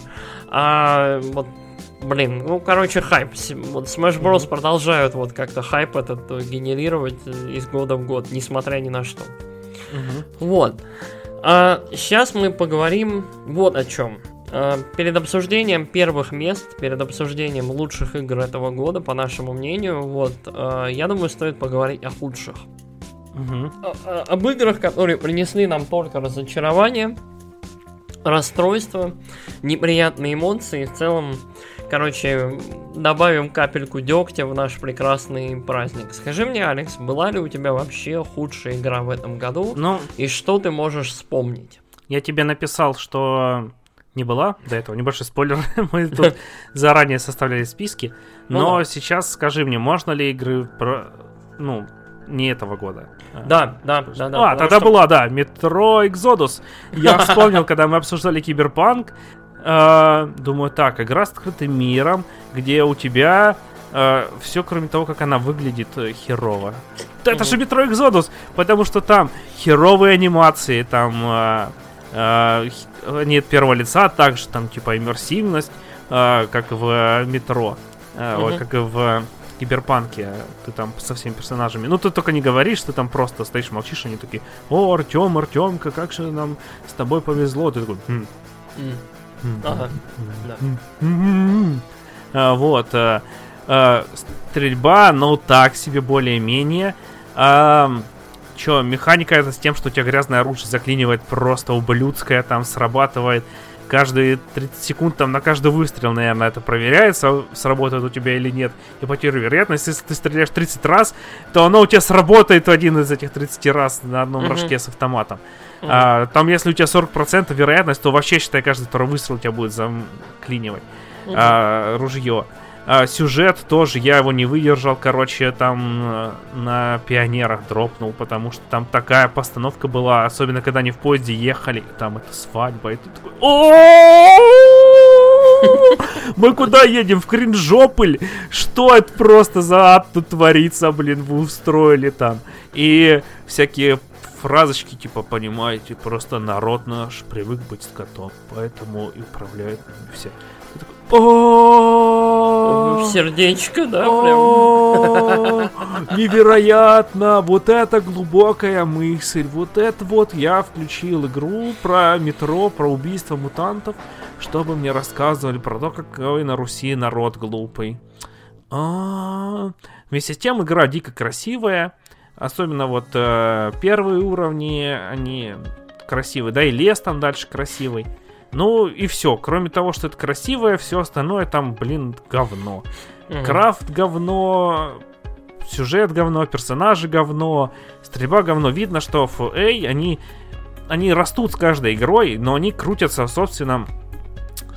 [SPEAKER 1] А вот Блин, ну, короче, хайп. Вот Smash Bros. Mm-hmm. продолжают вот как-то хайп этот э, генерировать э, из года в год, несмотря ни на что. Mm-hmm. Вот. А сейчас мы поговорим вот о чем. А, перед обсуждением первых мест, перед обсуждением лучших игр этого года, по нашему мнению, вот, а, я думаю, стоит поговорить о худших. Угу. А, об играх, которые принесли нам только разочарование, расстройство, неприятные эмоции, в целом Короче, добавим капельку дегтя в наш прекрасный праздник. Скажи мне, Алекс, была ли у тебя вообще худшая игра в этом году? Ну, и что ты можешь вспомнить?
[SPEAKER 2] Я тебе написал, что не была до этого, небольшой спойлер, мы тут заранее составляли списки, ну но сейчас скажи мне, можно ли игры про, ну, не этого года?
[SPEAKER 1] Да, да, да, да.
[SPEAKER 2] А, тогда была, да, Metro Exodus. Я вспомнил, когда мы обсуждали Киберпанк, э, думаю, так, игра с открытым миром, где у тебя э, все, кроме того, как она выглядит э, херово. Это же Metro Exodus, потому что там херовые анимации, там э, э, нет первого лица, также там типа иммерсивность, э, как в метро, э, mm-hmm. как и в киберпанке, ты там со всеми персонажами. Ну, ты только не говоришь, ты там просто стоишь, молчишь, они такие, о, Артем, Артемка, как же нам с тобой повезло. Ты такой, хм. Mm. Ага. Да. Вот. Э, э, стрельба, ну так себе более-менее. Че, механика это с тем, что у тебя грязное оружие заклинивает просто ублюдское, там срабатывает каждые 30 секунд, там на каждый выстрел, наверное, это проверяется, сработает у тебя или нет. И по теории вероятности, если ты стреляешь 30 раз, то оно у тебя сработает в один из этих 30 раз на одном mm-hmm. рожке с автоматом. Mm-hmm. А, там, если у тебя 40% вероятность, то вообще, считай, каждый второй выстрел у тебя будет заклинивать mm-hmm. а, ружье. А, сюжет тоже, я его не выдержал, короче, там э, на пионерах дропнул, потому что там такая постановка была, особенно когда они в поезде ехали, там это свадьба, и ты такой... Мы куда едем? В Кринжополь? Что это просто за ад тут творится, блин, вы устроили там? И всякие фразочки, типа, понимаете, просто народ наш привык быть скотом, поэтому и управляет все.
[SPEAKER 1] Сердечко, да,
[SPEAKER 2] прям. Невероятно! Вот это глубокая мысль. Вот это вот я включил игру про метро, про убийство мутантов, чтобы мне рассказывали про то, какой на Руси народ глупый. Вместе с тем игра дико красивая. Особенно вот э, первые уровни, они красивые. Да и лес там дальше красивый. Ну и все. Кроме того, что это красивое, все остальное там, блин, говно. Mm-hmm. Крафт говно, сюжет говно, персонажи говно, стрельба говно. Видно, что FA, они, они растут с каждой игрой, но они крутятся в собственном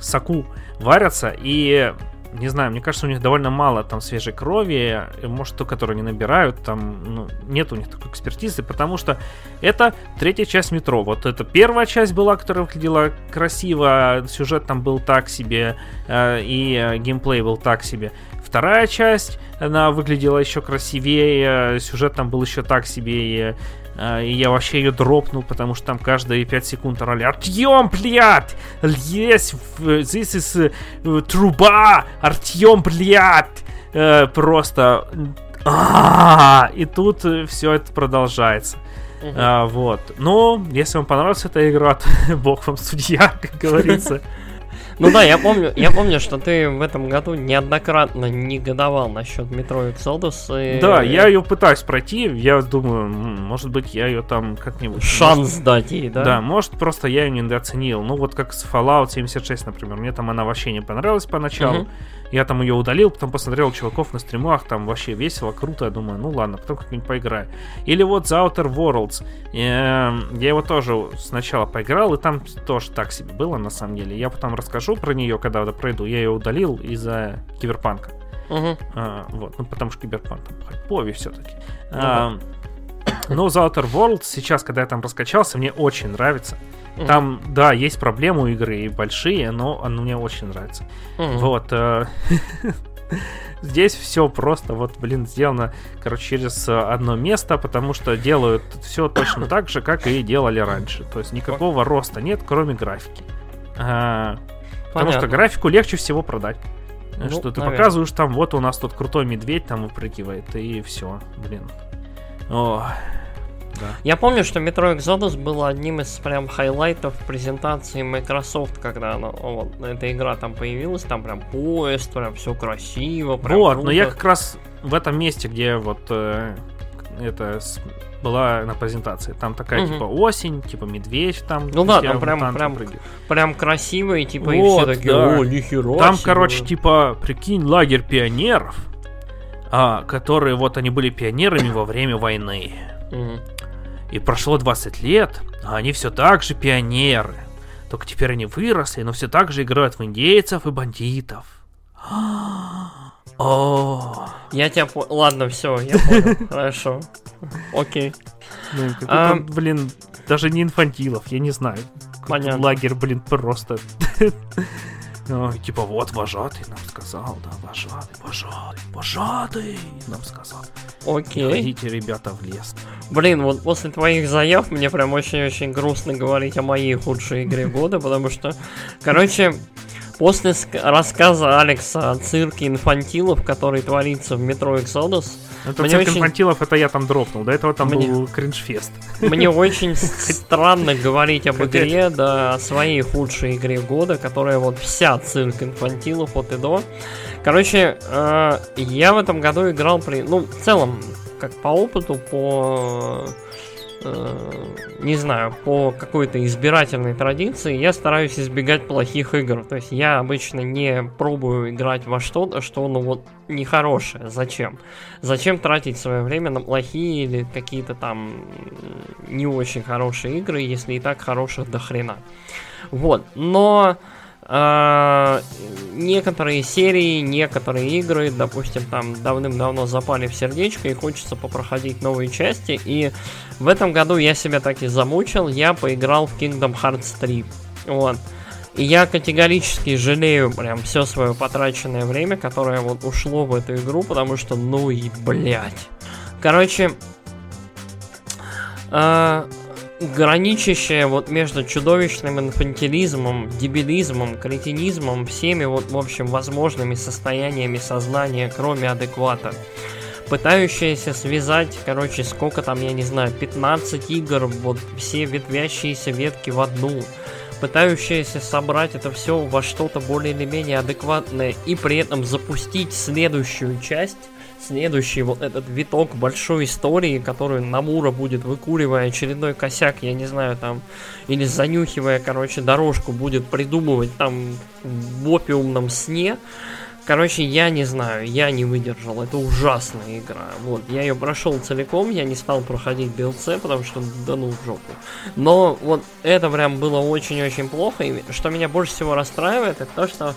[SPEAKER 2] соку варятся, и не знаю, мне кажется, у них довольно мало там свежей крови, может, ту, которую они набирают, там, ну, нет у них такой экспертизы, потому что это третья часть метро. Вот это первая часть была, которая выглядела красиво, сюжет там был так себе, э, и э, геймплей был так себе. Вторая часть, она выглядела еще красивее, сюжет там был еще так себе, и и я вообще ее дропнул, потому что там каждые 5 секунд орали Артем, блядь! Есть, this is труба! Артем, блядь! Uh, просто... И тут все это продолжается. А, вот. Ну, если вам понравилась эта игра, то бог вам судья, как говорится.
[SPEAKER 1] Ну да, я помню, я помню, что ты в этом году неоднократно негодовал насчет метро Exodus.
[SPEAKER 2] И... Да, я ее пытаюсь пройти, я думаю, может быть, я ее там как-нибудь...
[SPEAKER 1] Шанс может... дать ей, да?
[SPEAKER 2] Да, может, просто я ее недооценил. Ну вот как с Fallout 76, например, мне там она вообще не понравилась поначалу. Угу. Я там ее удалил, потом посмотрел чуваков на стримах, там вообще весело, круто. Я думаю, ну ладно, потом как-нибудь поиграю. Или вот The Outer Worlds. Я, я его тоже сначала поиграл, и там тоже так себе было, на самом деле. Я потом расскажу про нее, когда пройду. Я ее удалил из-за киберпанка.
[SPEAKER 1] Угу.
[SPEAKER 2] А, вот, ну потому что киберпанк там все-таки. Ну, а, но The Outer Worlds сейчас, когда я там раскачался, мне очень нравится. Там, да, есть проблемы у игры и большие, но оно мне очень нравится. Вот. Э, здесь все просто, вот, блин, сделано, короче, через одно место, потому что делают все точно так же, как и делали раньше. То есть никакого роста нет, кроме графики. А, потому что графику легче всего продать. Ну, что ты наверное. показываешь там, вот у нас тут крутой медведь там выпрыгивает, и все, блин. О,
[SPEAKER 1] да. Я помню, что Metro Exodus было одним из прям хайлайтов презентации Microsoft, когда она, вот, эта игра там появилась, там прям поезд, прям все красиво, прям
[SPEAKER 2] Вот, круто. но я как раз в этом месте, где вот э, это была на презентации. Там такая угу. типа осень, типа медведь там.
[SPEAKER 1] Ну да, там прям прям, прям красиво и типа вот, и все такие, да. о, нихера.
[SPEAKER 2] Там, себе. короче, типа, прикинь, лагерь пионеров, а, которые вот они были пионерами во время войны. Угу. И прошло 20 лет, а они все так же пионеры. Только теперь они выросли, но все так же играют в индейцев и бандитов.
[SPEAKER 1] О. Я тебя понял. Ладно, все, я понял. Хорошо. Окей.
[SPEAKER 2] Ну, а... блин, даже не инфантилов, я не знаю. Понятно. Лагерь, блин, просто. Ну, типа, вот вожатый нам сказал, да, вожатый, вожатый, вожатый нам сказал.
[SPEAKER 1] Окей.
[SPEAKER 2] Ходите, ребята, в лес.
[SPEAKER 1] Блин, вот после твоих заяв мне прям очень-очень грустно говорить о моей худшей игре года, потому что, короче, после рассказа Алекса о цирке инфантилов, который творится в метро Exodus,
[SPEAKER 2] это мне цирк очень... инфантилов, это я там дропнул. До этого там мне... был кринжфест.
[SPEAKER 1] Мне очень странно говорить об игре, да, о своей худшей игре года, которая вот вся цирк инфантилов от и до. Короче, э, я в этом году играл при... Ну, в целом, как по опыту, по не знаю, по какой-то избирательной традиции я стараюсь избегать плохих игр. То есть я обычно не пробую играть во что-то, что ну вот нехорошее. Зачем? Зачем тратить свое время на плохие или какие-то там не очень хорошие игры, если и так хороших до хрена. Вот. Но некоторые серии, некоторые игры, допустим, там давным-давно запали в сердечко и хочется попроходить новые части. И в этом году я себя так и замучил, я поиграл в Kingdom Hearts 3. Вот. И я категорически жалею прям все свое потраченное время, которое вот ушло в эту игру, потому что ну и блять. Короче, э, граничащее вот между чудовищным инфантилизмом, дебилизмом, кретинизмом, всеми вот, в общем, возможными состояниями сознания, кроме адеквата. Пытающаяся связать, короче, сколько там, я не знаю, 15 игр, вот все ветвящиеся ветки в одну. Пытающаяся собрать это все во что-то более или менее адекватное и при этом запустить следующую часть следующий вот этот виток большой истории, которую Намура будет выкуривая очередной косяк, я не знаю, там, или занюхивая, короче, дорожку, будет придумывать там в опиумном сне. Короче, я не знаю, я не выдержал. Это ужасная игра. Вот, я ее прошел целиком, я не стал проходить DLC, потому что да ну в жопу. Но вот это прям было очень-очень плохо. И что меня больше всего расстраивает, это то, что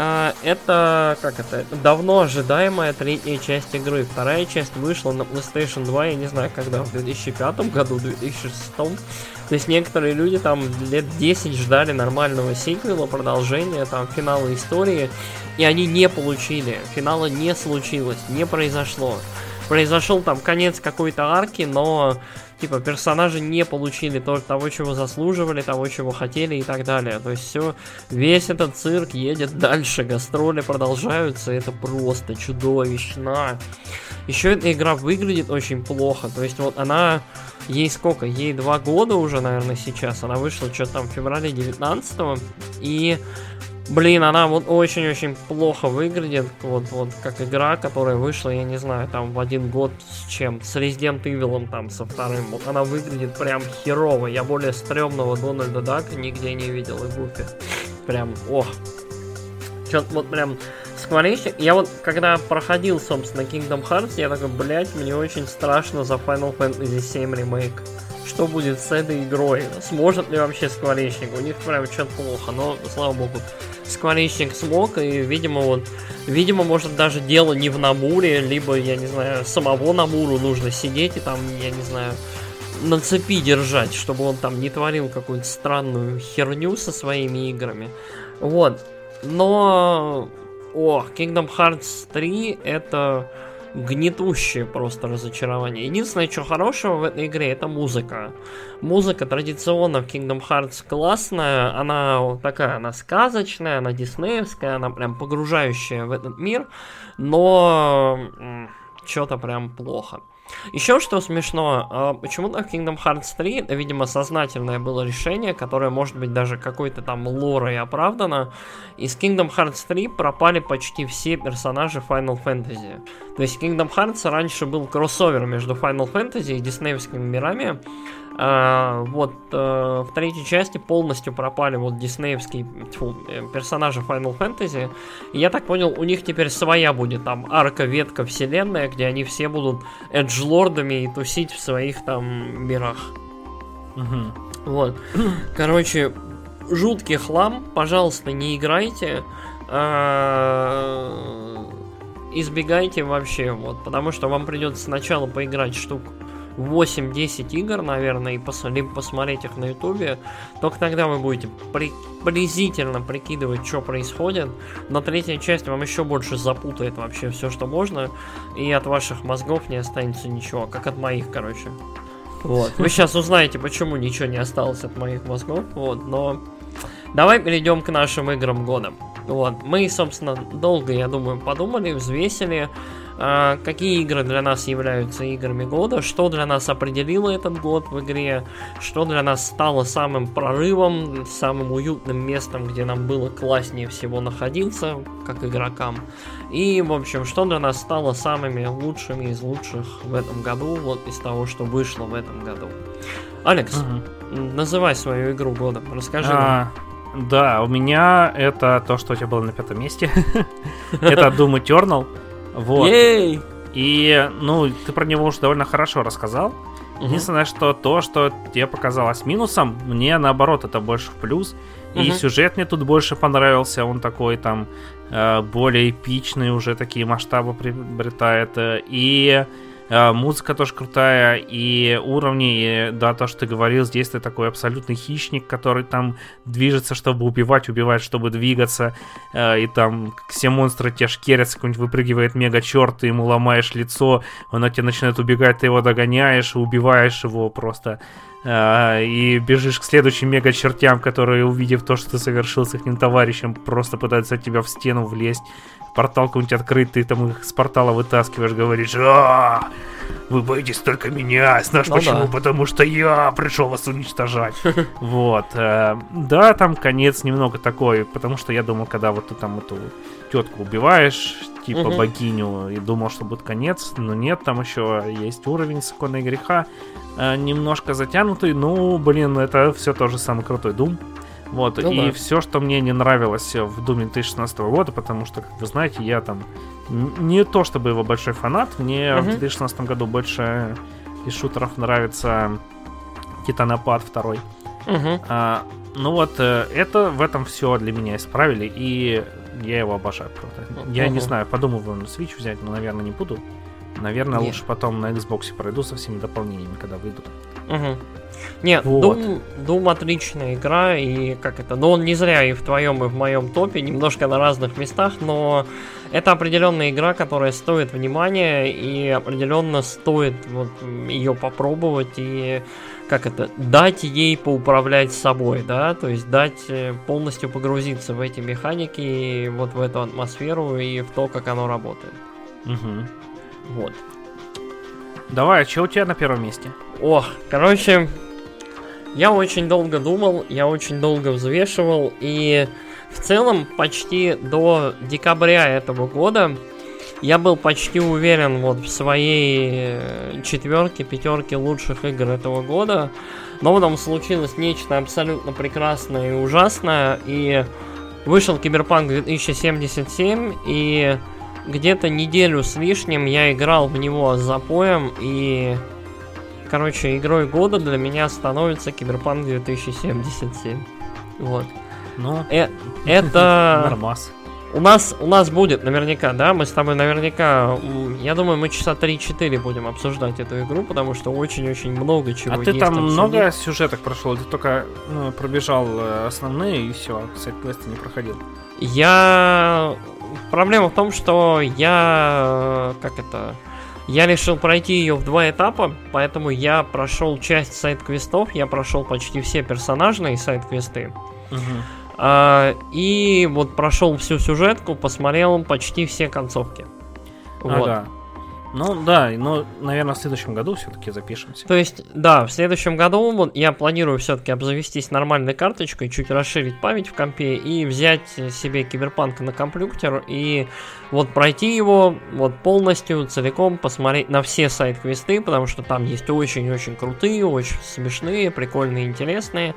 [SPEAKER 1] а, это, как это, давно ожидаемая третья часть игры. Вторая часть вышла на PlayStation 2, я не знаю, когда, в 2005 году, в 2006. То есть некоторые люди там лет 10 ждали нормального сиквела, продолжения, там, финала истории, и они не получили. Финала не случилось, не произошло. Произошел там конец какой-то арки, но типа персонажи не получили то, того, чего заслуживали, того, чего хотели и так далее. То есть все, весь этот цирк едет дальше, гастроли продолжаются, это просто чудовищно. Еще эта игра выглядит очень плохо, то есть вот она, ей сколько, ей два года уже, наверное, сейчас, она вышла что-то там в феврале 19 и Блин, она вот очень-очень плохо выглядит. Вот, вот как игра, которая вышла, я не знаю, там в один год с чем? С Resident Evil там со вторым. Вот она выглядит прям херово. Я более стрёмного Дональда Дака нигде не видел и Гуфи. Прям, ох. Чё-то вот прям скворечник. Я вот, когда проходил, собственно, Kingdom Hearts, я такой, блять, мне очень страшно за Final Fantasy 7 ремейк что будет с этой игрой. Сможет ли вообще скворечник? У них прям что-то плохо, но, слава богу, скворечник смог, и, видимо, вот, видимо, может, даже дело не в Намуре, либо, я не знаю, самого Намуру нужно сидеть и там, я не знаю, на цепи держать, чтобы он там не творил какую-то странную херню со своими играми. Вот. Но... О, Kingdom Hearts 3 это гнетущее просто разочарование. Единственное, что хорошего в этой игре, это музыка. Музыка традиционно в Kingdom Hearts классная, она такая, она сказочная, она диснеевская, она прям погружающая в этот мир, но что-то прям плохо. Еще что смешно, а, почему-то в Kingdom Hearts 3, это, видимо, сознательное было решение, которое, может быть, даже какой-то там лорой оправдано. Из Kingdom Hearts 3 пропали почти все персонажи Final Fantasy. То есть Kingdom Hearts раньше был кроссовер между Final Fantasy и диснеевскими мирами, вот а, в третьей части полностью пропали вот диснеевские тьфу, э, персонажи Final Fantasy. И я так понял, у них теперь своя будет там арка-ветка вселенная, где они все будут эджлордами и тусить в своих там мирах. Угу. Вот. Короче, жуткий хлам. Пожалуйста, не играйте. А, избегайте вообще, вот, потому что вам придется сначала поиграть штук 8-10 игр, наверное, и пос либо посмотреть их на ютубе, только тогда вы будете при приблизительно прикидывать, что происходит. Но третья часть вам еще больше запутает вообще все, что можно, и от ваших мозгов не останется ничего, как от моих, короче. Вот. Вы сейчас узнаете, почему ничего не осталось от моих мозгов, вот, но... Давай перейдем к нашим играм года. Вот, мы, собственно, долго, я думаю, подумали, взвесили, какие игры для нас являются играми года, что для нас определило этот год в игре, что для нас стало самым прорывом, самым уютным местом, где нам было класснее всего находиться, как игрокам. И, в общем, что для нас стало самыми лучшими из лучших в этом году, вот из того, что вышло в этом году. Алекс, угу. называй свою игру года, расскажи а.
[SPEAKER 2] Да, у меня это то, что у тебя было на пятом месте. это Doom Eternal. Вот. Ей! И, ну, ты про него уже довольно хорошо рассказал. Угу. Единственное, что то, что тебе показалось минусом, мне наоборот это больше в плюс. Угу. И сюжет мне тут больше понравился. Он такой там э, более эпичный, уже такие масштабы приобретает. И Э, музыка тоже крутая, и уровни, и да, то, что ты говорил, здесь ты такой абсолютный хищник, который там движется, чтобы убивать, убивать, чтобы двигаться, э, и там все монстры тебе шкерятся, какой-нибудь выпрыгивает мега черт, ты ему ломаешь лицо, он от тебя начинает убегать, ты его догоняешь, убиваешь его просто э, и бежишь к следующим мега чертям, которые, увидев то, что ты совершил с их товарищем, просто пытаются от тебя в стену влезть портал какой-нибудь открыт, ты там их с портала вытаскиваешь, говоришь, а вы боитесь только меня, знаешь ну, почему? Да. Потому что я пришел вас уничтожать. Вот. Э, да, там конец немного такой, потому что я думал, когда вот ты там эту тетку убиваешь, типа богиню, и думал, что будет конец, но нет, там еще есть уровень с иконой греха, э, немножко затянутый, ну, блин, это все тоже самый крутой Дум. Вот,
[SPEAKER 1] Ну
[SPEAKER 2] и
[SPEAKER 1] да.
[SPEAKER 2] все, что мне не нравилось в Думе 2016 года, потому что, как вы знаете, я там не то чтобы его большой фанат, мне в
[SPEAKER 1] Мгм.
[SPEAKER 2] 2016 году больше из шутеров нравится Титанопад 2.
[SPEAKER 1] Мгм.
[SPEAKER 2] А, ну вот, э, это в этом все для меня исправили, и я его обожаю, правда. Я не знаю, подумываю на Switch взять, но, наверное, не буду. Наверное,
[SPEAKER 1] Не.
[SPEAKER 2] лучше потом на Xbox пройду со всеми дополнениями, когда выйдут.
[SPEAKER 1] Мгм. Нет,
[SPEAKER 2] Вот.
[SPEAKER 1] Doom, Doom отличная игра, и как это, ну он не зря и в твоем, и в моем топе, немножко на разных местах, но это определенная игра, которая стоит внимания, и определенно стоит вот ее попробовать, и как это, дать ей поуправлять собой, да, то есть дать э, полностью погрузиться в эти механики, вот в эту атмосферу, и в то, как оно работает.
[SPEAKER 2] Мгм.
[SPEAKER 1] Вот.
[SPEAKER 2] Давай, а что у тебя на первом месте?
[SPEAKER 1] Ох, короче, я очень долго думал, я очень долго взвешивал, и в целом почти до декабря этого года я был почти уверен вот в своей э, четверке, пятерке лучших игр этого года, но потом случилось нечто абсолютно прекрасное и ужасное, и вышел Киберпанк 2077, и где-то неделю с лишним я играл в него с запоем, и Короче, игрой года для меня становится Киберпанк 2077. Вот.
[SPEAKER 2] Ну,
[SPEAKER 1] Э- это
[SPEAKER 2] нормас.
[SPEAKER 1] У нас у нас будет наверняка, да, мы с тобой наверняка, я думаю, мы часа 3-4 будем обсуждать эту игру, потому что очень-очень много чего
[SPEAKER 2] А ты
[SPEAKER 1] есть
[SPEAKER 2] там
[SPEAKER 1] обсудить.
[SPEAKER 2] много сюжеток прошел? Ты только ну, пробежал э, основные и все, кстати, квесты не проходил.
[SPEAKER 1] Я... Проблема в том, что я... Как это... Я решил пройти ее в два этапа, поэтому я прошел часть сайт-квестов, я прошел почти все персонажные сайт-квесты. А, и вот прошел всю сюжетку, посмотрел почти все концовки. Вот.
[SPEAKER 2] Ага. Ну да, ну, наверное, в следующем году все-таки запишемся.
[SPEAKER 1] То есть, да, в следующем году я планирую все-таки обзавестись нормальной карточкой, чуть расширить память в компе и взять себе киберпанк на компьютер и вот пройти его вот полностью, целиком, посмотреть на все сайт-квесты, потому что там есть очень-очень крутые, очень смешные, прикольные, интересные,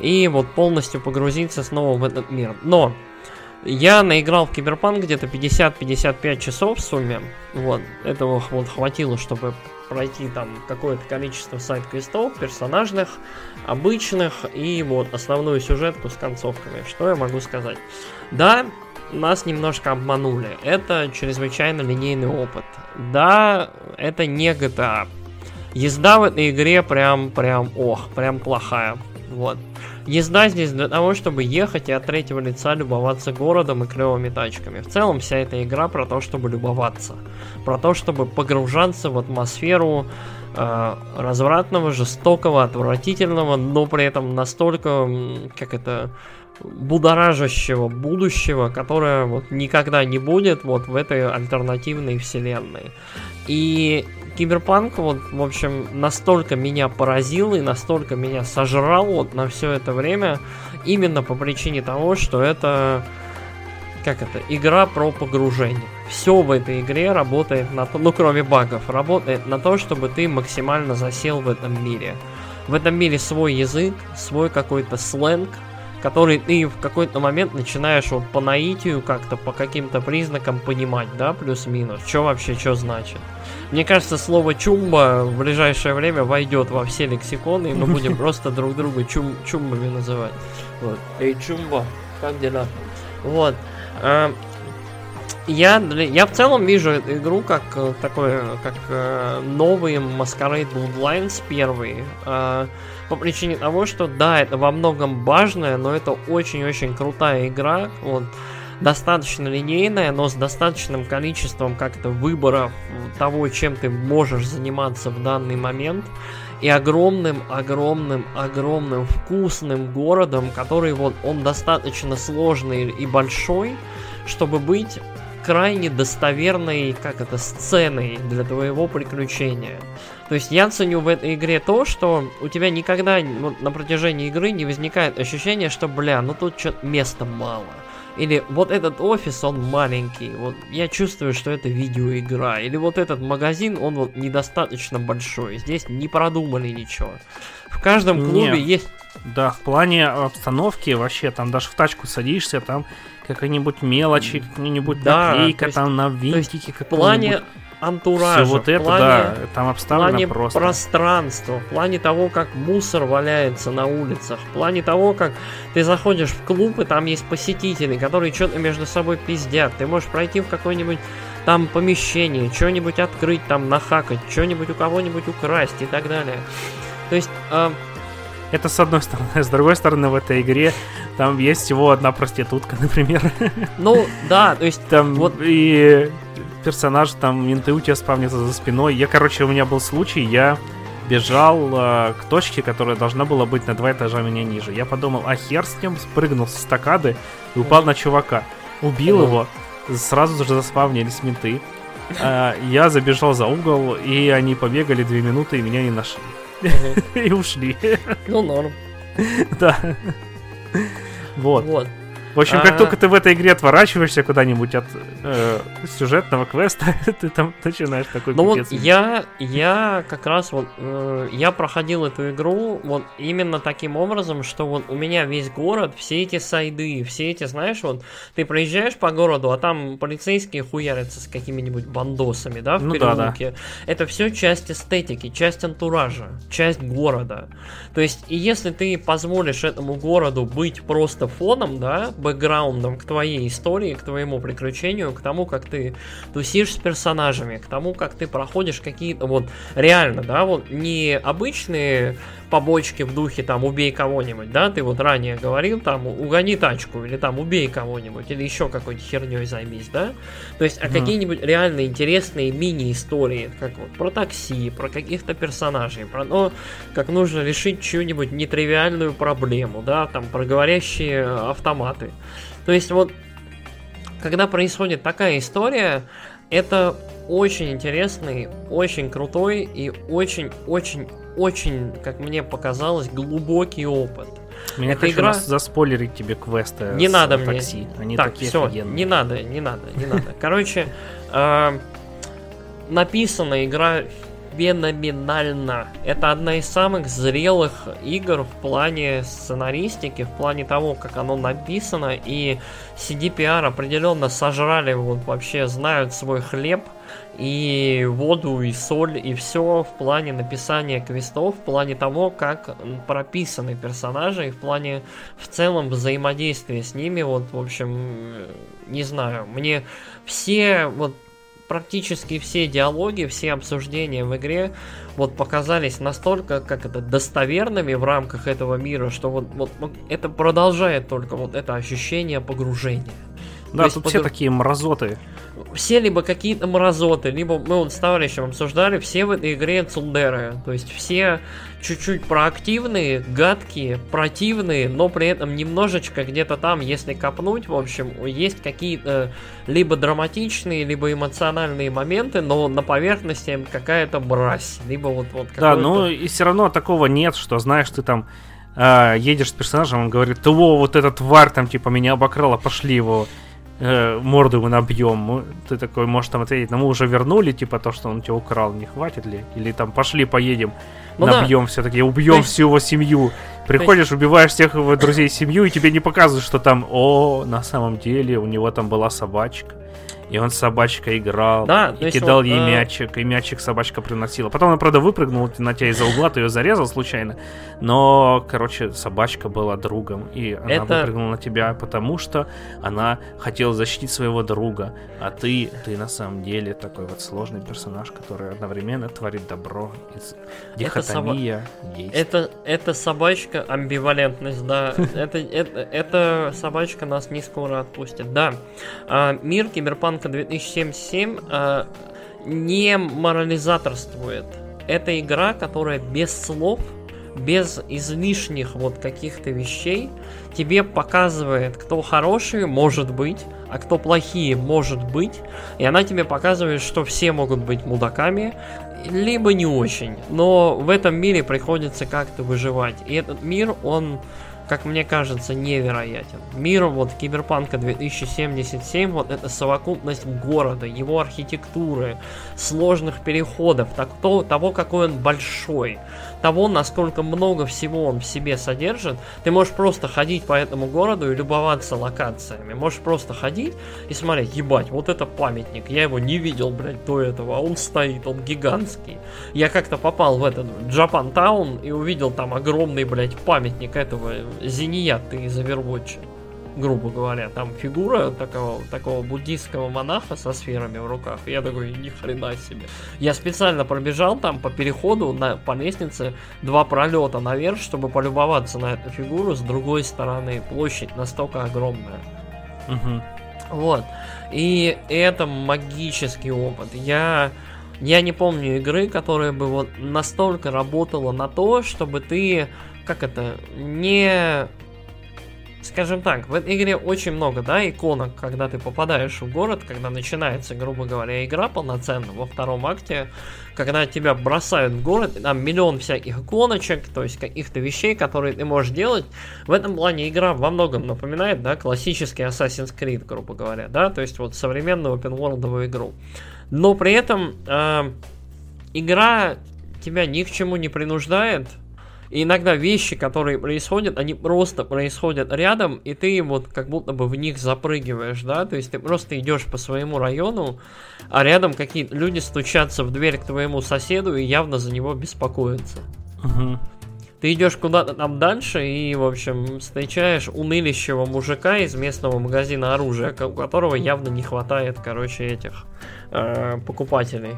[SPEAKER 1] и вот полностью погрузиться снова в этот мир. Но я наиграл в Киберпанк где-то 50-55 часов в сумме. Вот, этого вот хватило, чтобы пройти там какое-то количество сайт-квестов, персонажных, обычных и вот основную сюжетку с концовками. Что я могу сказать? Да, нас немножко обманули. Это чрезвычайно линейный опыт. Да, это не GTA. Езда в этой игре прям, прям, ох, прям плохая. Вот. Езда здесь для того, чтобы ехать и от третьего лица любоваться городом и клевыми тачками. В целом вся эта игра про то, чтобы любоваться. Про то, чтобы погружаться в атмосферу э, развратного, жестокого, отвратительного, но при этом настолько, как это, будоражащего будущего, которое вот никогда не будет вот в этой альтернативной вселенной. И Киберпанк, вот, в общем, настолько меня поразил и настолько меня сожрал вот на все это время, именно по причине того, что это, как это, игра про погружение. Все в этой игре работает на то, ну кроме багов, работает на то, чтобы ты максимально засел в этом мире. В этом мире свой язык, свой какой-то сленг, который ты в какой-то момент начинаешь вот по наитию как-то, по каким-то признакам понимать, да, плюс-минус, что вообще, что значит. Мне кажется, слово чумба в ближайшее время войдет во все лексиконы, и мы будем просто друг друга чум чумбами называть. Вот. Эй, чумба, как дела? Вот. А, Я, я в целом вижу эту игру как э, такой, как э, новый Masquerade Bloodlines первый. По причине того, что да, это во многом важная, но это очень-очень крутая игра. Вот достаточно линейная, но с достаточным количеством как-то выборов того, чем ты можешь заниматься в данный момент. И огромным, огромным, огромным вкусным городом, который вот он достаточно сложный и большой, чтобы быть крайне достоверной, как это, сценой для твоего приключения. То есть я ценю в этой игре то, что у тебя никогда вот, на протяжении игры не возникает ощущение, что, бля, ну тут что-то места мало. Или вот этот офис, он маленький, вот я чувствую, что это видеоигра. Или вот этот магазин, он вот недостаточно большой. Здесь не продумали ничего. В каждом клубе
[SPEAKER 2] Не.
[SPEAKER 1] есть...
[SPEAKER 2] Да, в плане обстановки вообще, там даже в тачку садишься, там какая-нибудь мелочи, какая-нибудь
[SPEAKER 1] Да,
[SPEAKER 2] наклейка
[SPEAKER 1] есть-
[SPEAKER 2] там на
[SPEAKER 1] То есть в плане антуража,
[SPEAKER 2] Все вот
[SPEAKER 1] в
[SPEAKER 2] это,
[SPEAKER 1] плане,
[SPEAKER 2] да, там
[SPEAKER 1] в
[SPEAKER 2] обставлено
[SPEAKER 1] плане
[SPEAKER 2] просто.
[SPEAKER 1] пространства, в плане того, как мусор валяется на улицах, в плане того, как ты заходишь в клуб, и там есть посетители, которые что-то между собой пиздят. Ты можешь пройти в какое-нибудь там помещение, что-нибудь открыть, там нахакать, что-нибудь у кого-нибудь украсть и так далее. То есть, а,
[SPEAKER 2] Это с одной стороны. С другой стороны, в этой игре там есть всего одна проститутка, например.
[SPEAKER 1] ну да, то есть
[SPEAKER 2] Там
[SPEAKER 1] Вот.
[SPEAKER 2] и персонаж, там менты у тебя спавнятся за спиной. Я, короче, у меня был случай, я бежал э, к точке, которая должна была быть на два этажа меня ниже. Я подумал, а хер с ним, спрыгнул с стакады и упал на чувака. Убил его, сразу же заспавнились менты. А, я забежал за угол, и они побегали две минуты и меня не нашли. И ушли.
[SPEAKER 1] ну норм.
[SPEAKER 2] Да. Вот.
[SPEAKER 1] Вот.
[SPEAKER 2] В общем, как
[SPEAKER 1] А.
[SPEAKER 2] только ты в этой игре отворачиваешься куда-нибудь от э, сюжетного квеста, ты там начинаешь такой
[SPEAKER 1] Ну вот я, я как раз вот, э, я проходил эту игру вот именно таким образом, что вот у меня весь город, все эти сайды, все эти, знаешь, вот ты проезжаешь по городу, а там полицейские хуярятся с какими-нибудь бандосами, да, в
[SPEAKER 2] Ну да, да.
[SPEAKER 1] переулке. Это все часть эстетики, часть антуража, часть города. То есть, и если ты позволишь этому городу быть просто фоном, да, бэкграундом к твоей истории, к твоему приключению, к тому, как ты тусишь с персонажами, к тому, как ты проходишь какие-то вот реально, да, вот не обычные побочки в духе там убей кого-нибудь, да, ты вот ранее говорил там угони тачку или там убей кого-нибудь или еще какой-то херней займись, да, то есть а
[SPEAKER 2] Мгм.
[SPEAKER 1] какие-нибудь реально интересные мини-истории, как вот про такси, про каких-то персонажей, про то, как нужно решить чью-нибудь нетривиальную проблему, да, там про говорящие автоматы. То есть вот когда происходит такая история, это очень интересный, очень крутой и очень-очень-очень, как мне показалось, глубокий опыт.
[SPEAKER 2] Меня
[SPEAKER 1] эта игра-
[SPEAKER 2] заспойлерить тебе квесты
[SPEAKER 1] Не надо мне.
[SPEAKER 2] такси. Они
[SPEAKER 1] так,
[SPEAKER 2] такие
[SPEAKER 1] все,
[SPEAKER 2] офигенные.
[SPEAKER 1] не надо, не надо, не надо. Короче, э, написана игра феноменально. Это одна из самых зрелых игр в плане сценаристики, в плане того, как оно написано, и CDPR определенно сожрали, вот вообще знают свой хлеб, и воду, и соль, и все в плане написания квестов, в плане того, как прописаны персонажи, и в плане в целом взаимодействия с ними, вот, в общем, э, не знаю, мне все, вот, практически все диалоги, все обсуждения в игре вот показались настолько, как это, достоверными в рамках этого мира, что вот, вот, вот это продолжает только вот это ощущение погружения.
[SPEAKER 2] Да,
[SPEAKER 1] есть
[SPEAKER 2] тут
[SPEAKER 1] под-
[SPEAKER 2] все такие мразоты.
[SPEAKER 1] Все либо какие-то мразоты, либо мы вот с товарищем обсуждали, все в этой игре цундеры. То есть все чуть-чуть проактивные, гадкие, противные, но при этом немножечко где-то там, если копнуть, в общем, есть какие-то либо драматичные, либо эмоциональные моменты, но на поверхности какая-то мразь. Либо вот, вот
[SPEAKER 2] Да, ну и все равно такого нет, что знаешь, ты там а, едешь с персонажем, он говорит, о, вот этот тварь там типа меня обокрала, пошли его э, морду ему набьем. Ты такой можешь там ответить, ну мы уже вернули, типа то, что он тебя украл, не хватит ли? Или там пошли поедем,
[SPEAKER 1] Ну да.
[SPEAKER 2] набьем все-таки, убьем
[SPEAKER 1] есть-
[SPEAKER 2] всю его семью. Приходишь, убиваешь всех его друзей семью, и тебе не показывают, что там, о, на самом деле у него там была собачка. И он с собачкой играл,
[SPEAKER 1] Да,
[SPEAKER 2] и кидал
[SPEAKER 1] вот,
[SPEAKER 2] ей
[SPEAKER 1] э,
[SPEAKER 2] мячик, и мячик собачка приносила. Потом она, правда, выпрыгнула на тебя из-за угла, ты ее зарезал случайно. Но, короче, собачка была другом, и она
[SPEAKER 1] Это-
[SPEAKER 2] выпрыгнула на тебя, потому что она хотела защитить своего друга. А ты, ты на самом деле такой вот сложный персонаж, который одновременно творит добро. Дихотомия действий.
[SPEAKER 1] Это, это собачка, амбивалентность, да. Это, это, это собачка нас не скоро отпустит, да. А, мир Киберпанка 2077 а, не морализаторствует. Это игра, которая без слов, без излишних вот каких-то вещей тебе показывает, кто хороший может быть, а кто плохие может быть. И она тебе показывает, что все могут быть мудаками, либо не очень. Но в этом мире приходится как-то выживать. И этот мир, он как мне кажется, невероятен. Мир вот Киберпанка 2077, вот это совокупность города, его архитектуры, сложных переходов, так, то, того, какой он большой, того, насколько много всего он в себе содержит, ты можешь просто ходить по этому городу и любоваться локациями. Можешь просто ходить и смотреть, ебать, вот это памятник, я его не видел, блядь, до этого, а он стоит, он гигантский. Я как-то попал в этот Japan Town и увидел там огромный, блядь, памятник этого Зенията из Overwatch грубо говоря, там фигура такого, такого буддийского монаха со сферами в руках. И я такой, ни хрена себе. Я специально пробежал там по переходу на, по лестнице два пролета наверх, чтобы полюбоваться на эту фигуру с другой стороны. Площадь настолько огромная.
[SPEAKER 2] Угу.
[SPEAKER 1] Вот. И это магический опыт. Я я не помню игры, которая бы вот настолько работала на то, чтобы ты, как это, не скажем так, в этой игре очень много, да, иконок, когда ты попадаешь в город, когда начинается, грубо говоря, игра полноценно во втором акте, когда тебя бросают в город, там миллион всяких иконочек, то есть каких-то вещей, которые ты можешь делать. В этом плане игра во многом напоминает, да, классический Assassin's Creed, грубо говоря, да, то есть вот современную open игру. Но при этом э, игра тебя ни к чему не принуждает, и иногда вещи, которые происходят, они просто происходят рядом, и ты вот как будто бы в них запрыгиваешь, да, то есть ты просто идешь по своему району, а рядом какие-то люди стучатся в дверь к твоему соседу и явно за него беспокоятся.
[SPEAKER 2] Угу.
[SPEAKER 1] Ты идешь куда-то там дальше и, в общем, встречаешь унылищего мужика из местного магазина оружия, у которого явно не хватает, короче, этих э, покупателей.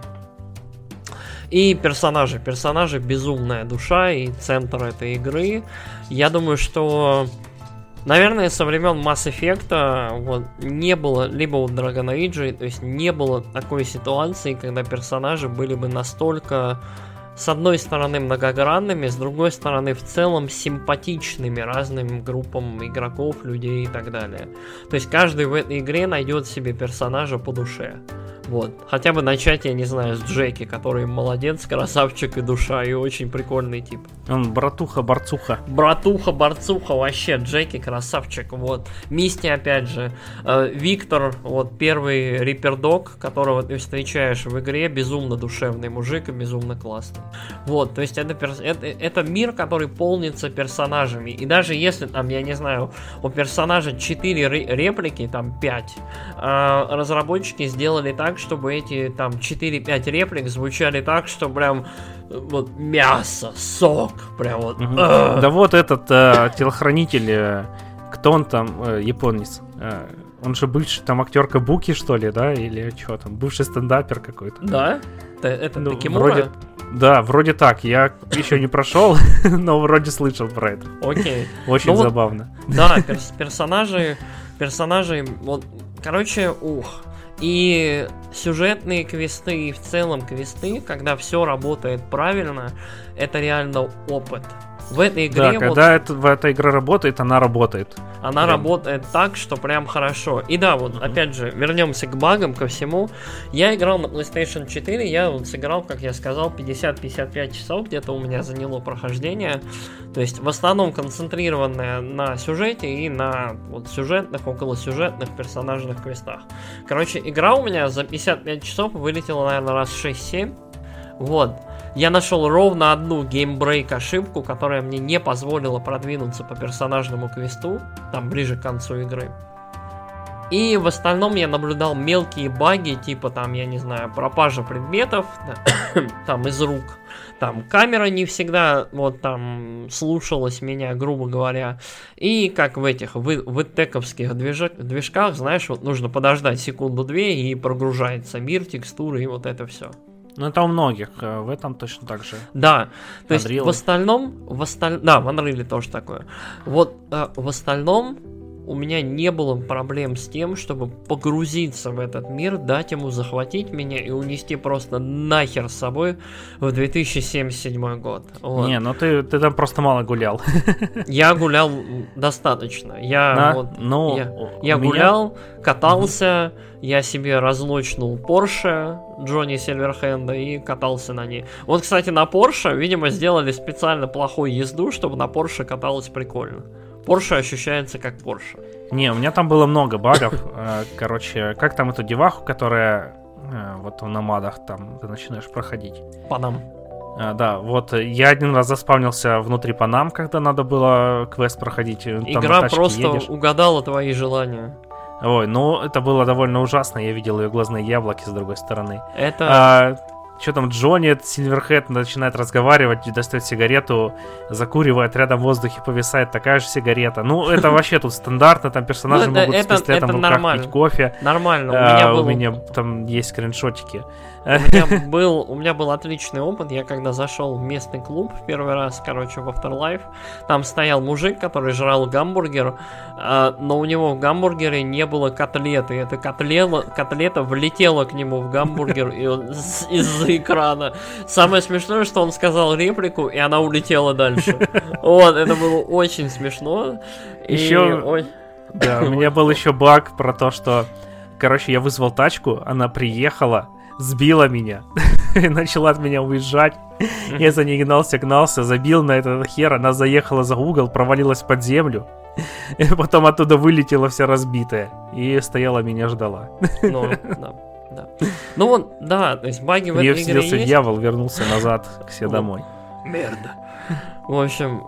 [SPEAKER 1] И персонажи. Персонажи безумная душа и центр этой игры. Я думаю, что Наверное, со времен Mass Effect вот, не было, либо у Dragon Age, то есть не было такой ситуации, когда персонажи были бы настолько, с одной стороны, многогранными, с другой стороны, в целом симпатичными разным группам игроков, людей и так далее. То есть каждый в этой игре найдет себе персонажа по душе. Вот. Хотя бы начать, я не знаю, с Джеки, который молодец, красавчик и душа, и очень прикольный тип.
[SPEAKER 2] Он братуха-борцуха.
[SPEAKER 1] Братуха-борцуха, вообще, Джеки красавчик, вот. Мисти, опять же. Э, Виктор, вот первый рипердог, которого ты встречаешь в игре, безумно душевный мужик и безумно классный. Вот, то есть это, это, это мир, который полнится персонажами. И даже если там, я не знаю, у персонажа 4 реплики, там 5, э, разработчики сделали так, так, чтобы эти там 4-5 реплик звучали так, что прям э, вот мясо, сок, прям вот. Угу.
[SPEAKER 2] Да вот этот э, телохранитель, э, кто он там, э, японец, э, он же бывший там актер Кабуки, что ли, да, или что там, бывший стендапер какой-то.
[SPEAKER 1] Да? Это, это ну, Вроде,
[SPEAKER 2] да, вроде так. Я еще не прошел, но вроде слышал про это.
[SPEAKER 1] Окей.
[SPEAKER 2] Очень ну, забавно.
[SPEAKER 1] Вот, да, перс персонажи, персонажи, вот, короче, ух, и сюжетные квесты и в целом квесты, когда все работает правильно, это реально опыт. В этой игре...
[SPEAKER 2] Да, когда вот, это, в этой игре работает, она работает.
[SPEAKER 1] Она прям. работает так, что прям хорошо. И да, вот uh-huh. опять же, вернемся к багам, ко всему. Я играл на PlayStation 4, я вот сыграл, как я сказал, 50-55 часов где-то у меня заняло прохождение. То есть в основном концентрированное на сюжете и на вот сюжетных, около сюжетных персонажных квестах. Короче, игра у меня за 55 часов вылетела, наверное, раз 6-7. Вот. Я нашел ровно одну геймбрейк ошибку, которая мне не позволила продвинуться по персонажному квесту, там ближе к концу игры. И в остальном я наблюдал мелкие баги, типа там, я не знаю, пропажа предметов, там из рук. Там камера не всегда вот там слушалась меня, грубо говоря. И как в этих, в, в тековских движках, знаешь, вот нужно подождать секунду-две и прогружается мир, текстуры и вот это все.
[SPEAKER 2] Ну, это у многих, э, в этом точно так же.
[SPEAKER 1] Да, то Unreal. есть в остальном, в осталь... да, в Unreal тоже такое. Вот э, в остальном у меня не было проблем с тем, чтобы погрузиться в этот мир, дать ему захватить меня и унести просто нахер с собой в 2077 год.
[SPEAKER 2] Вот. Не, ну ты, ты там просто мало гулял.
[SPEAKER 1] Я гулял достаточно. Я, На, вот, ну, я, я меня... гулял, катался, я себе разлочнул Porsche Джонни Сильверхенда и катался на ней. Вот, кстати, на Porsche, видимо, сделали специально плохую езду, чтобы на Porsche каталось прикольно. Porsche ощущается как Porsche.
[SPEAKER 2] Не, у меня там было много багов. Э, короче, как там эту деваху, которая э, вот в намадах там ты начинаешь проходить.
[SPEAKER 1] Панам.
[SPEAKER 2] А, да, вот я один раз заспавнился внутри Панам, когда надо было квест проходить.
[SPEAKER 1] Там Игра просто едешь. угадала твои желания.
[SPEAKER 2] Ой, ну это было довольно ужасно. Я видел ее глазные яблоки с другой стороны.
[SPEAKER 1] Это. А,
[SPEAKER 2] что там, Джонни Сильверхед начинает разговаривать, достает сигарету, закуривает, рядом в воздухе повисает такая же сигарета. Ну, это вообще тут стандартно, там персонажи ну, могут с пистолетом в руках пить кофе.
[SPEAKER 1] Нормально,
[SPEAKER 2] у меня, а, у меня там есть скриншотики.
[SPEAKER 1] У меня, был, у меня был отличный опыт. Я когда зашел в местный клуб в первый раз, короче, в Afterlife, там стоял мужик, который жрал гамбургер, а, но у него в гамбургере не было котлеты. Эта котлета, котлета влетела к нему в гамбургер из-за экрана. Самое смешное, что он сказал реплику, и она улетела дальше. Вот, это было очень смешно.
[SPEAKER 2] Еще... Да, у меня был еще баг про то, что Короче, я вызвал тачку, она приехала, сбила меня и начала от меня уезжать. Я за ней гнался, гнался, забил на этот хер, она заехала за угол, провалилась под землю. И потом оттуда вылетела вся разбитая. И стояла меня ждала.
[SPEAKER 1] Ну, да. Да. Ну вот, да, то есть баги в этой игре есть.
[SPEAKER 2] дьявол, вернулся назад к себе домой.
[SPEAKER 1] Мерда. В общем,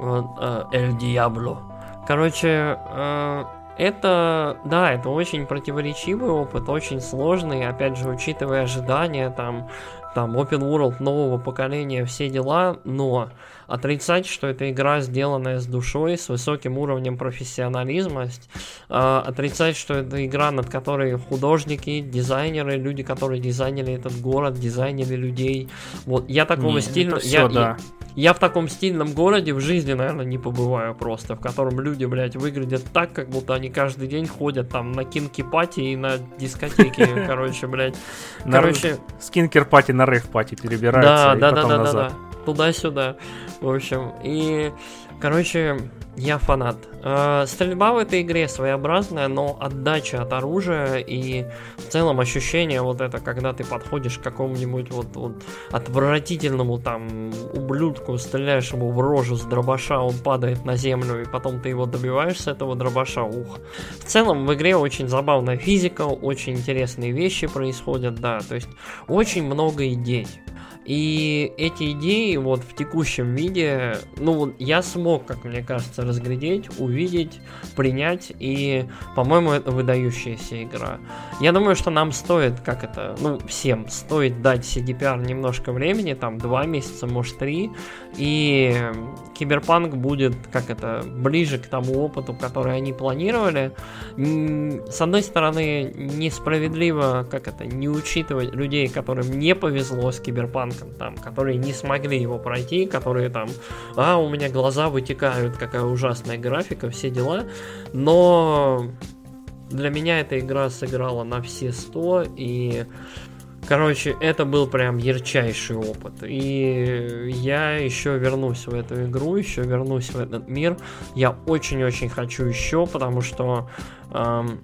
[SPEAKER 1] Эль Диабло. Короче, э, это, да, это очень противоречивый опыт, очень сложный, опять же, учитывая ожидания, там, там, open world нового поколения, все дела, но отрицать, что это игра, сделанная с душой, с высоким уровнем профессионализма, э, отрицать, что это игра, над которой художники, дизайнеры, люди, которые дизайнили этот город, дизайнили людей, вот, я такого стиля... я, да. я, я в таком стильном городе в жизни, наверное, не побываю просто, в котором люди, блядь, выглядят так, как будто они каждый день ходят там на kinky party и на дискотеки, короче, блядь.
[SPEAKER 2] Короче... С kinky party на rave party перебираются
[SPEAKER 1] да, да, да, да, да, туда-сюда. В общем, и, короче, я фанат. Э, стрельба в этой игре своеобразная, но отдача от оружия и в целом ощущение вот это, когда ты подходишь к какому-нибудь вот, вот отвратительному там ублюдку, стреляешь ему в рожу с дробаша, он падает на землю, и потом ты его добиваешь с этого дробаша, ух. В целом в игре очень забавная физика, очень интересные вещи происходят, да, то есть очень много идей. И эти идеи вот в текущем виде, ну, я смог, как мне кажется, разглядеть, увидеть, принять, и, по-моему, это выдающаяся игра. Я думаю, что нам стоит, как это, ну, всем стоит дать CDPR немножко времени, там, два месяца, может, три, и Киберпанк будет, как это, ближе к тому опыту, который они планировали. С одной стороны, несправедливо, как это, не учитывать людей, которым не повезло с Киберпанком, ребенком, там, которые не смогли его пройти, которые там, а, у меня глаза вытекают, какая ужасная графика, все дела. Но для меня эта игра сыграла на все 100, и Короче, это был прям ярчайший опыт. И я еще вернусь в эту игру, еще вернусь в этот мир. Я очень-очень хочу еще, потому что эм,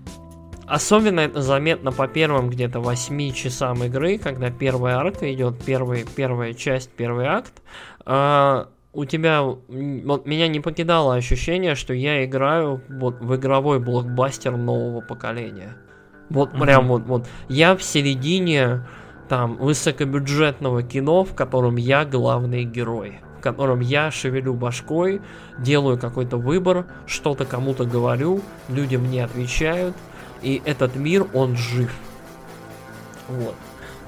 [SPEAKER 1] Особенно это заметно по первым где-то 8 часам игры, когда первая арка идет, первый, первая часть, первый акт. А, у тебя, вот меня не покидало ощущение, что я играю вот в игровой блокбастер нового поколения. Вот mm-hmm. прям вот, вот. Я в середине там высокобюджетного кино, в котором я главный герой в котором я шевелю башкой, делаю какой-то выбор, что-то кому-то говорю, люди мне отвечают, и этот мир, он жив. Вот.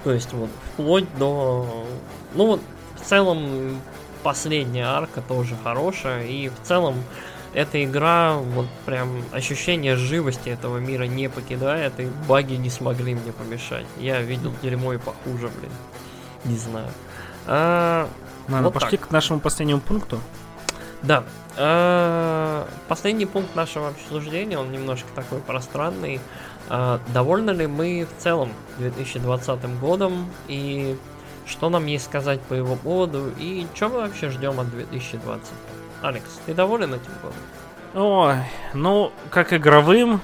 [SPEAKER 1] То есть вот вплоть до... Ну вот в целом последняя арка тоже хорошая. И в целом эта игра, вот прям ощущение живости этого мира не покидает. И баги не смогли мне помешать. Я видел дерьмо и похуже, блин. Не знаю. А,
[SPEAKER 2] Ладно, вот пошли так. к нашему последнему пункту.
[SPEAKER 1] Да. А, последний пункт нашего обсуждения, он немножко такой пространный. А, довольны ли мы в целом 2020 годом и что нам есть сказать по его поводу и что мы вообще ждем от 2020? Алекс, ты доволен этим годом?
[SPEAKER 2] Ой, ну, как игровым,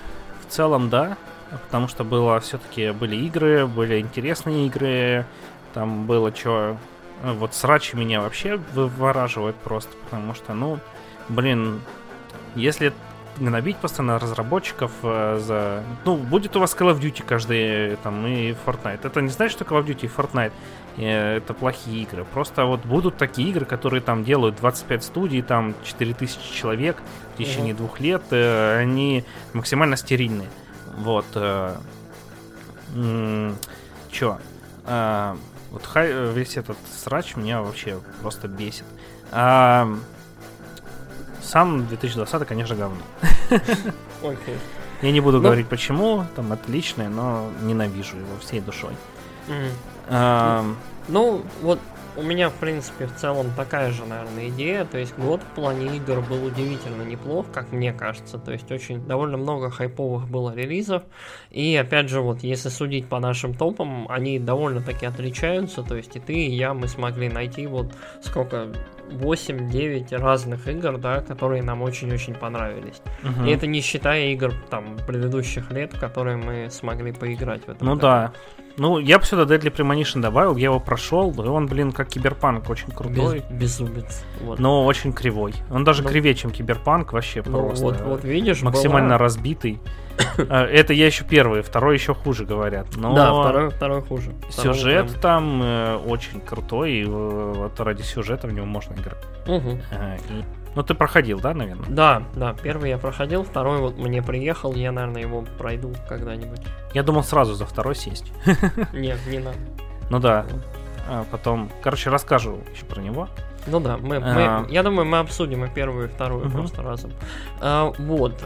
[SPEAKER 2] в целом, да. Потому что было все-таки были игры, были интересные игры, там было что. Вот срачи меня вообще вывораживает просто, потому что, ну, блин, если гнобить постоянно разработчиков э, за... Ну, будет у вас Call of Duty каждый, там, и Fortnite. Это не значит, что Call of Duty и Fortnite э, это плохие игры. Просто вот будут такие игры, которые там делают 25 студий, там 4000 человек в течение угу. двух лет, э, они максимально стерильные. Вот. Э, чё? Э, вот хай, весь этот срач меня вообще просто бесит. А, сам 2020, конечно, говно.
[SPEAKER 1] Okay.
[SPEAKER 2] Я не буду ну, говорить почему, там отличное, но ненавижу его всей душой.
[SPEAKER 1] Mm. А, ну, вот у меня, в принципе, в целом такая же, наверное, идея. То есть год в плане игр был удивительно неплох, как мне кажется. То есть очень довольно много хайповых было релизов. И опять же, вот если судить по нашим топам, они довольно-таки отличаются. То есть и ты, и я, мы смогли найти вот сколько 8-9 разных игр, да, которые нам очень-очень понравились. Угу. И это не считая игр там предыдущих лет, которые мы смогли поиграть в этом.
[SPEAKER 2] Ну
[SPEAKER 1] году.
[SPEAKER 2] да. Ну, я бы сюда Deadly Premonition добавил, я его прошел, и он, блин, как киберпанк, очень крутой.
[SPEAKER 1] Без, безумец.
[SPEAKER 2] Вот. Но очень кривой. Он даже ну, кривее, чем киберпанк, вообще ну, просто.
[SPEAKER 1] Вот, вот видишь,
[SPEAKER 2] максимально была... разбитый. А, это я еще первый, второй еще хуже говорят. Но
[SPEAKER 1] да, второй, второй хуже.
[SPEAKER 2] Сюжет второй там э, очень крутой, и э, вот ради сюжета в него можно играть.
[SPEAKER 1] Угу.
[SPEAKER 2] и ну, ты проходил, да, наверное?
[SPEAKER 1] Да, да, первый я проходил, второй вот мне приехал, я, наверное, его пройду когда-нибудь.
[SPEAKER 2] Я думал сразу за второй сесть.
[SPEAKER 1] Нет, не надо.
[SPEAKER 2] Ну да. А потом, короче, расскажу еще про него.
[SPEAKER 1] Ну да, мы, мы а... я думаю, мы обсудим и первую, и вторую просто разом. А, вот.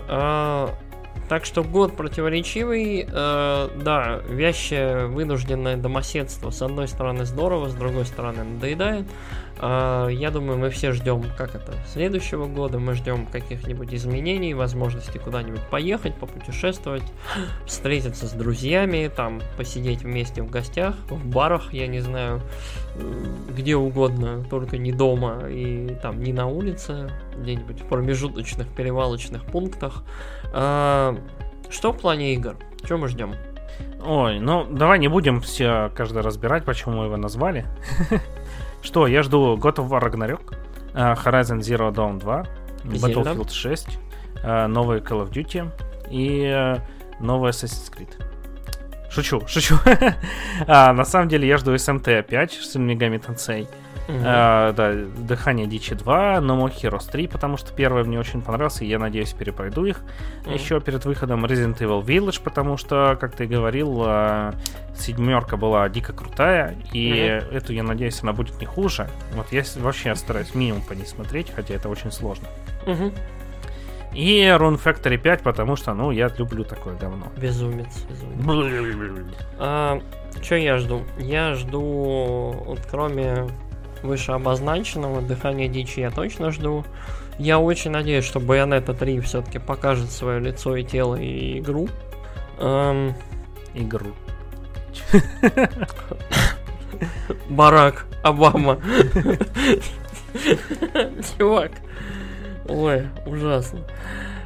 [SPEAKER 1] Так что год противоречивый, э, да, вящее вынужденное домоседство с одной стороны здорово, с другой стороны надоедает. Э, я думаю, мы все ждем, как это, следующего года, мы ждем каких-нибудь изменений, возможности куда-нибудь поехать, попутешествовать, встретиться с друзьями, там, посидеть вместе в гостях, в барах, я не знаю, где угодно, только не дома и там не на улице, где-нибудь в промежуточных перевалочных пунктах. А, что в плане игр? Что мы ждем?
[SPEAKER 2] Ой, ну давай не будем все каждый разбирать, почему мы его назвали. Что, я жду God of War Ragnarok, а, Horizon Zero Dawn 2, Battlefield 6, а, новый Call of Duty и э, новый Assassin's Creed. Шучу, шучу. а, на самом деле я жду SMT 5 с Megami Tensei. Mm-hmm. А, да, Дыхание Дичи 2, No More Heroes 3, потому что первый мне очень понравился, и я надеюсь, перепройду их. Mm-hmm. Еще перед выходом Resident Evil Village, потому что, как ты говорил, а, седьмерка была дико крутая, и mm-hmm. эту, я надеюсь, она будет не хуже. Вот я вообще стараюсь минимум по ней смотреть, хотя это очень сложно.
[SPEAKER 1] Mm-hmm.
[SPEAKER 2] И Rune Factory 5, потому что, ну, я люблю такое говно.
[SPEAKER 1] Безумец, безумец. а, что я жду? Я жду, вот кроме вышеобозначенного, Дыхание Дичи я точно жду. Я очень надеюсь, что Bayonetta 3 все-таки покажет свое лицо и тело и игру. Эм...
[SPEAKER 2] Игру.
[SPEAKER 1] Барак Обама. Чувак. Ой, ужасно.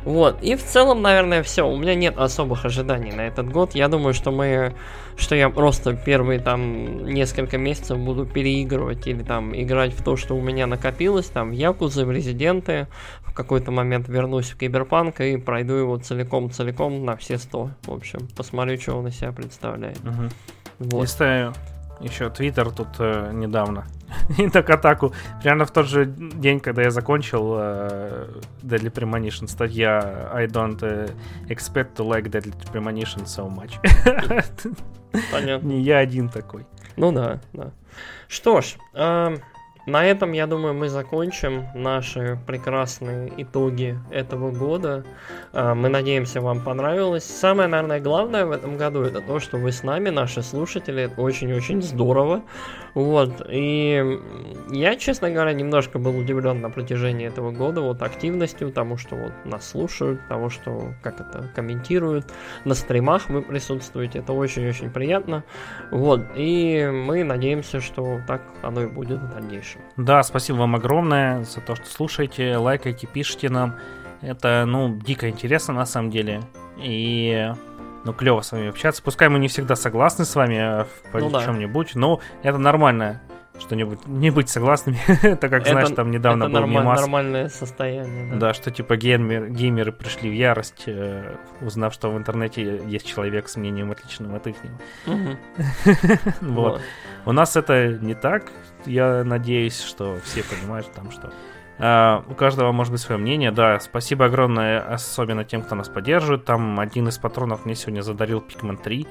[SPEAKER 1] Вот. И в целом, наверное, все. У меня нет особых ожиданий на этот год. Я думаю, что мы. Что я просто первые там несколько месяцев буду переигрывать или там играть в то, что у меня накопилось, там в Якузы, в Резиденты. В какой-то момент вернусь в Киберпанк и пройду его целиком-целиком на все 100. В общем, посмотрю, что он из себя представляет.
[SPEAKER 2] Угу. Вот. Листаю еще Твиттер тут э, недавно. И так атаку. Прямо в тот же день, когда я закончил э, Deadly Premonition, статья I don't uh, expect to like Deadly Premonition so much.
[SPEAKER 1] Понятно.
[SPEAKER 2] Не я один такой.
[SPEAKER 1] Ну да, да. Что ж, э, на этом, я думаю, мы закончим наши прекрасные итоги этого года. А, мы надеемся, вам понравилось. Самое, наверное, главное в этом году это то, что вы с нами, наши слушатели. Это очень-очень здорово. Вот. И я, честно говоря, немножко был удивлен на протяжении этого года вот активностью, тому, что вот нас слушают, того, что как это комментируют. На стримах вы присутствуете. Это очень-очень приятно. Вот. И мы надеемся, что так оно и будет в дальнейшем дальше.
[SPEAKER 2] Да, спасибо вам огромное за то, что слушаете, лайкайте, пишите нам. Это, ну, дико интересно на самом деле. И ну, клево с вами общаться. Пускай мы не всегда согласны с вами по ну, чем-нибудь, да. но это нормально. что-нибудь не быть согласными, так как, знаешь, там недавно
[SPEAKER 1] это
[SPEAKER 2] был
[SPEAKER 1] норма-
[SPEAKER 2] мемас,
[SPEAKER 1] нормальное состояние.
[SPEAKER 2] да, что типа геймер- геймеры пришли в ярость, э, узнав, что в интернете есть человек с мнением отличным от их.
[SPEAKER 1] Мгм.
[SPEAKER 2] Вот.
[SPEAKER 1] Вот.
[SPEAKER 2] У нас это не так. Я надеюсь, что все понимают там, что а, у каждого может быть свое мнение. Да, спасибо огромное, особенно тем, кто нас поддерживает. Там один из патронов мне сегодня задарил Pikmin 3.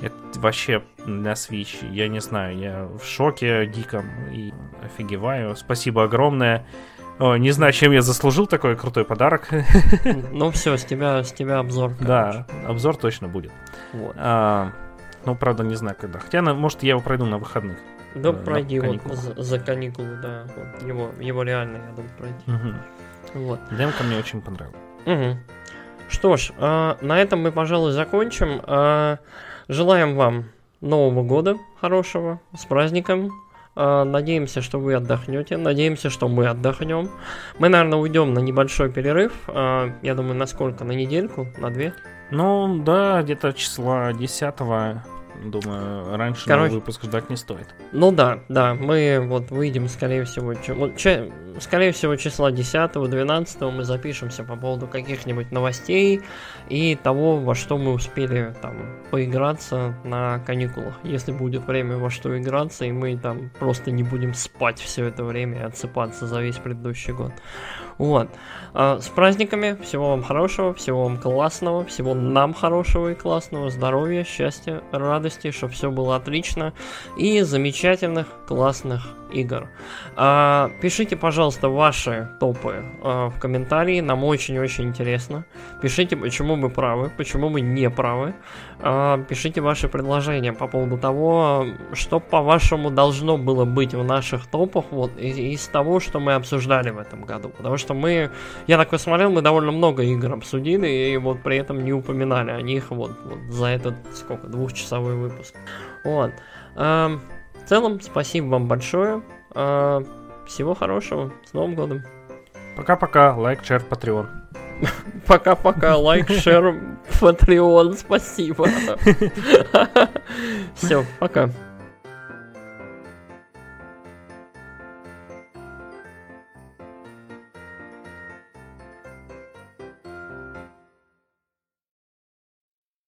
[SPEAKER 2] Это вообще на Switch. Я не знаю, я в шоке диком и офигеваю. Спасибо огромное. О, не знаю, чем я заслужил такой крутой подарок.
[SPEAKER 1] Ну все, с тебя, с тебя обзор.
[SPEAKER 2] Да, обзор точно будет.
[SPEAKER 1] Вот.
[SPEAKER 2] А, ну, правда, не знаю когда. Хотя, может, я его пройду на выходных.
[SPEAKER 1] Да
[SPEAKER 2] на
[SPEAKER 1] пройди вот
[SPEAKER 2] каникулах.
[SPEAKER 1] за, за каникулы, да. вот. Его, его реально, я думаю, пройти.
[SPEAKER 2] Мгм.
[SPEAKER 1] Вот.
[SPEAKER 2] Демка мне очень понравилась.
[SPEAKER 1] Мгм. Что ж, а, на этом мы, пожалуй, закончим. А, желаем вам Нового года хорошего, с праздником. А, надеемся, что вы отдохнете. Надеемся, что мы отдохнем. Мы, наверное, уйдем на небольшой перерыв. А, я думаю, на сколько? На недельку? На две?
[SPEAKER 2] Ну, да, где-то числа 10 Думаю, раньше
[SPEAKER 1] Короче-
[SPEAKER 2] выпуск ждать не стоит.
[SPEAKER 1] Ну да, да, мы вот выйдем, скорее всего, чё- вот, че- скорее всего, числа 10-12 мы запишемся по поводу каких-нибудь новостей и того, во что мы успели там поиграться на каникулах. Если будет время во что играться, и мы там просто не будем спать все это время и отсыпаться за весь предыдущий год. Вот. А, с праздниками. Всего вам хорошего, всего вам классного, всего нам хорошего и классного. Здоровья, счастья, радости, чтобы все было отлично. И замечательных, классных игр. А, пишите, пожалуйста, ваши топы а, в комментарии. Нам очень-очень интересно. Пишите, почему мы правы, почему мы не правы. А, пишите ваши предложения по поводу того, что, по-вашему, должно было быть в наших топах вот, из, из того, что мы обсуждали в этом году. Потому что мы, я так посмотрел, мы довольно много игр обсудили, и вот при этом не упоминали о них вот, вот за этот, сколько, двухчасовой выпуск. Вот. Ам, в целом, спасибо вам большое. А, всего хорошего. С Новым годом.
[SPEAKER 2] Пока-пока, лайк, шер, патреон.
[SPEAKER 1] Пока-пока. Лайк, шер, Patreon. Спасибо. Все, пока.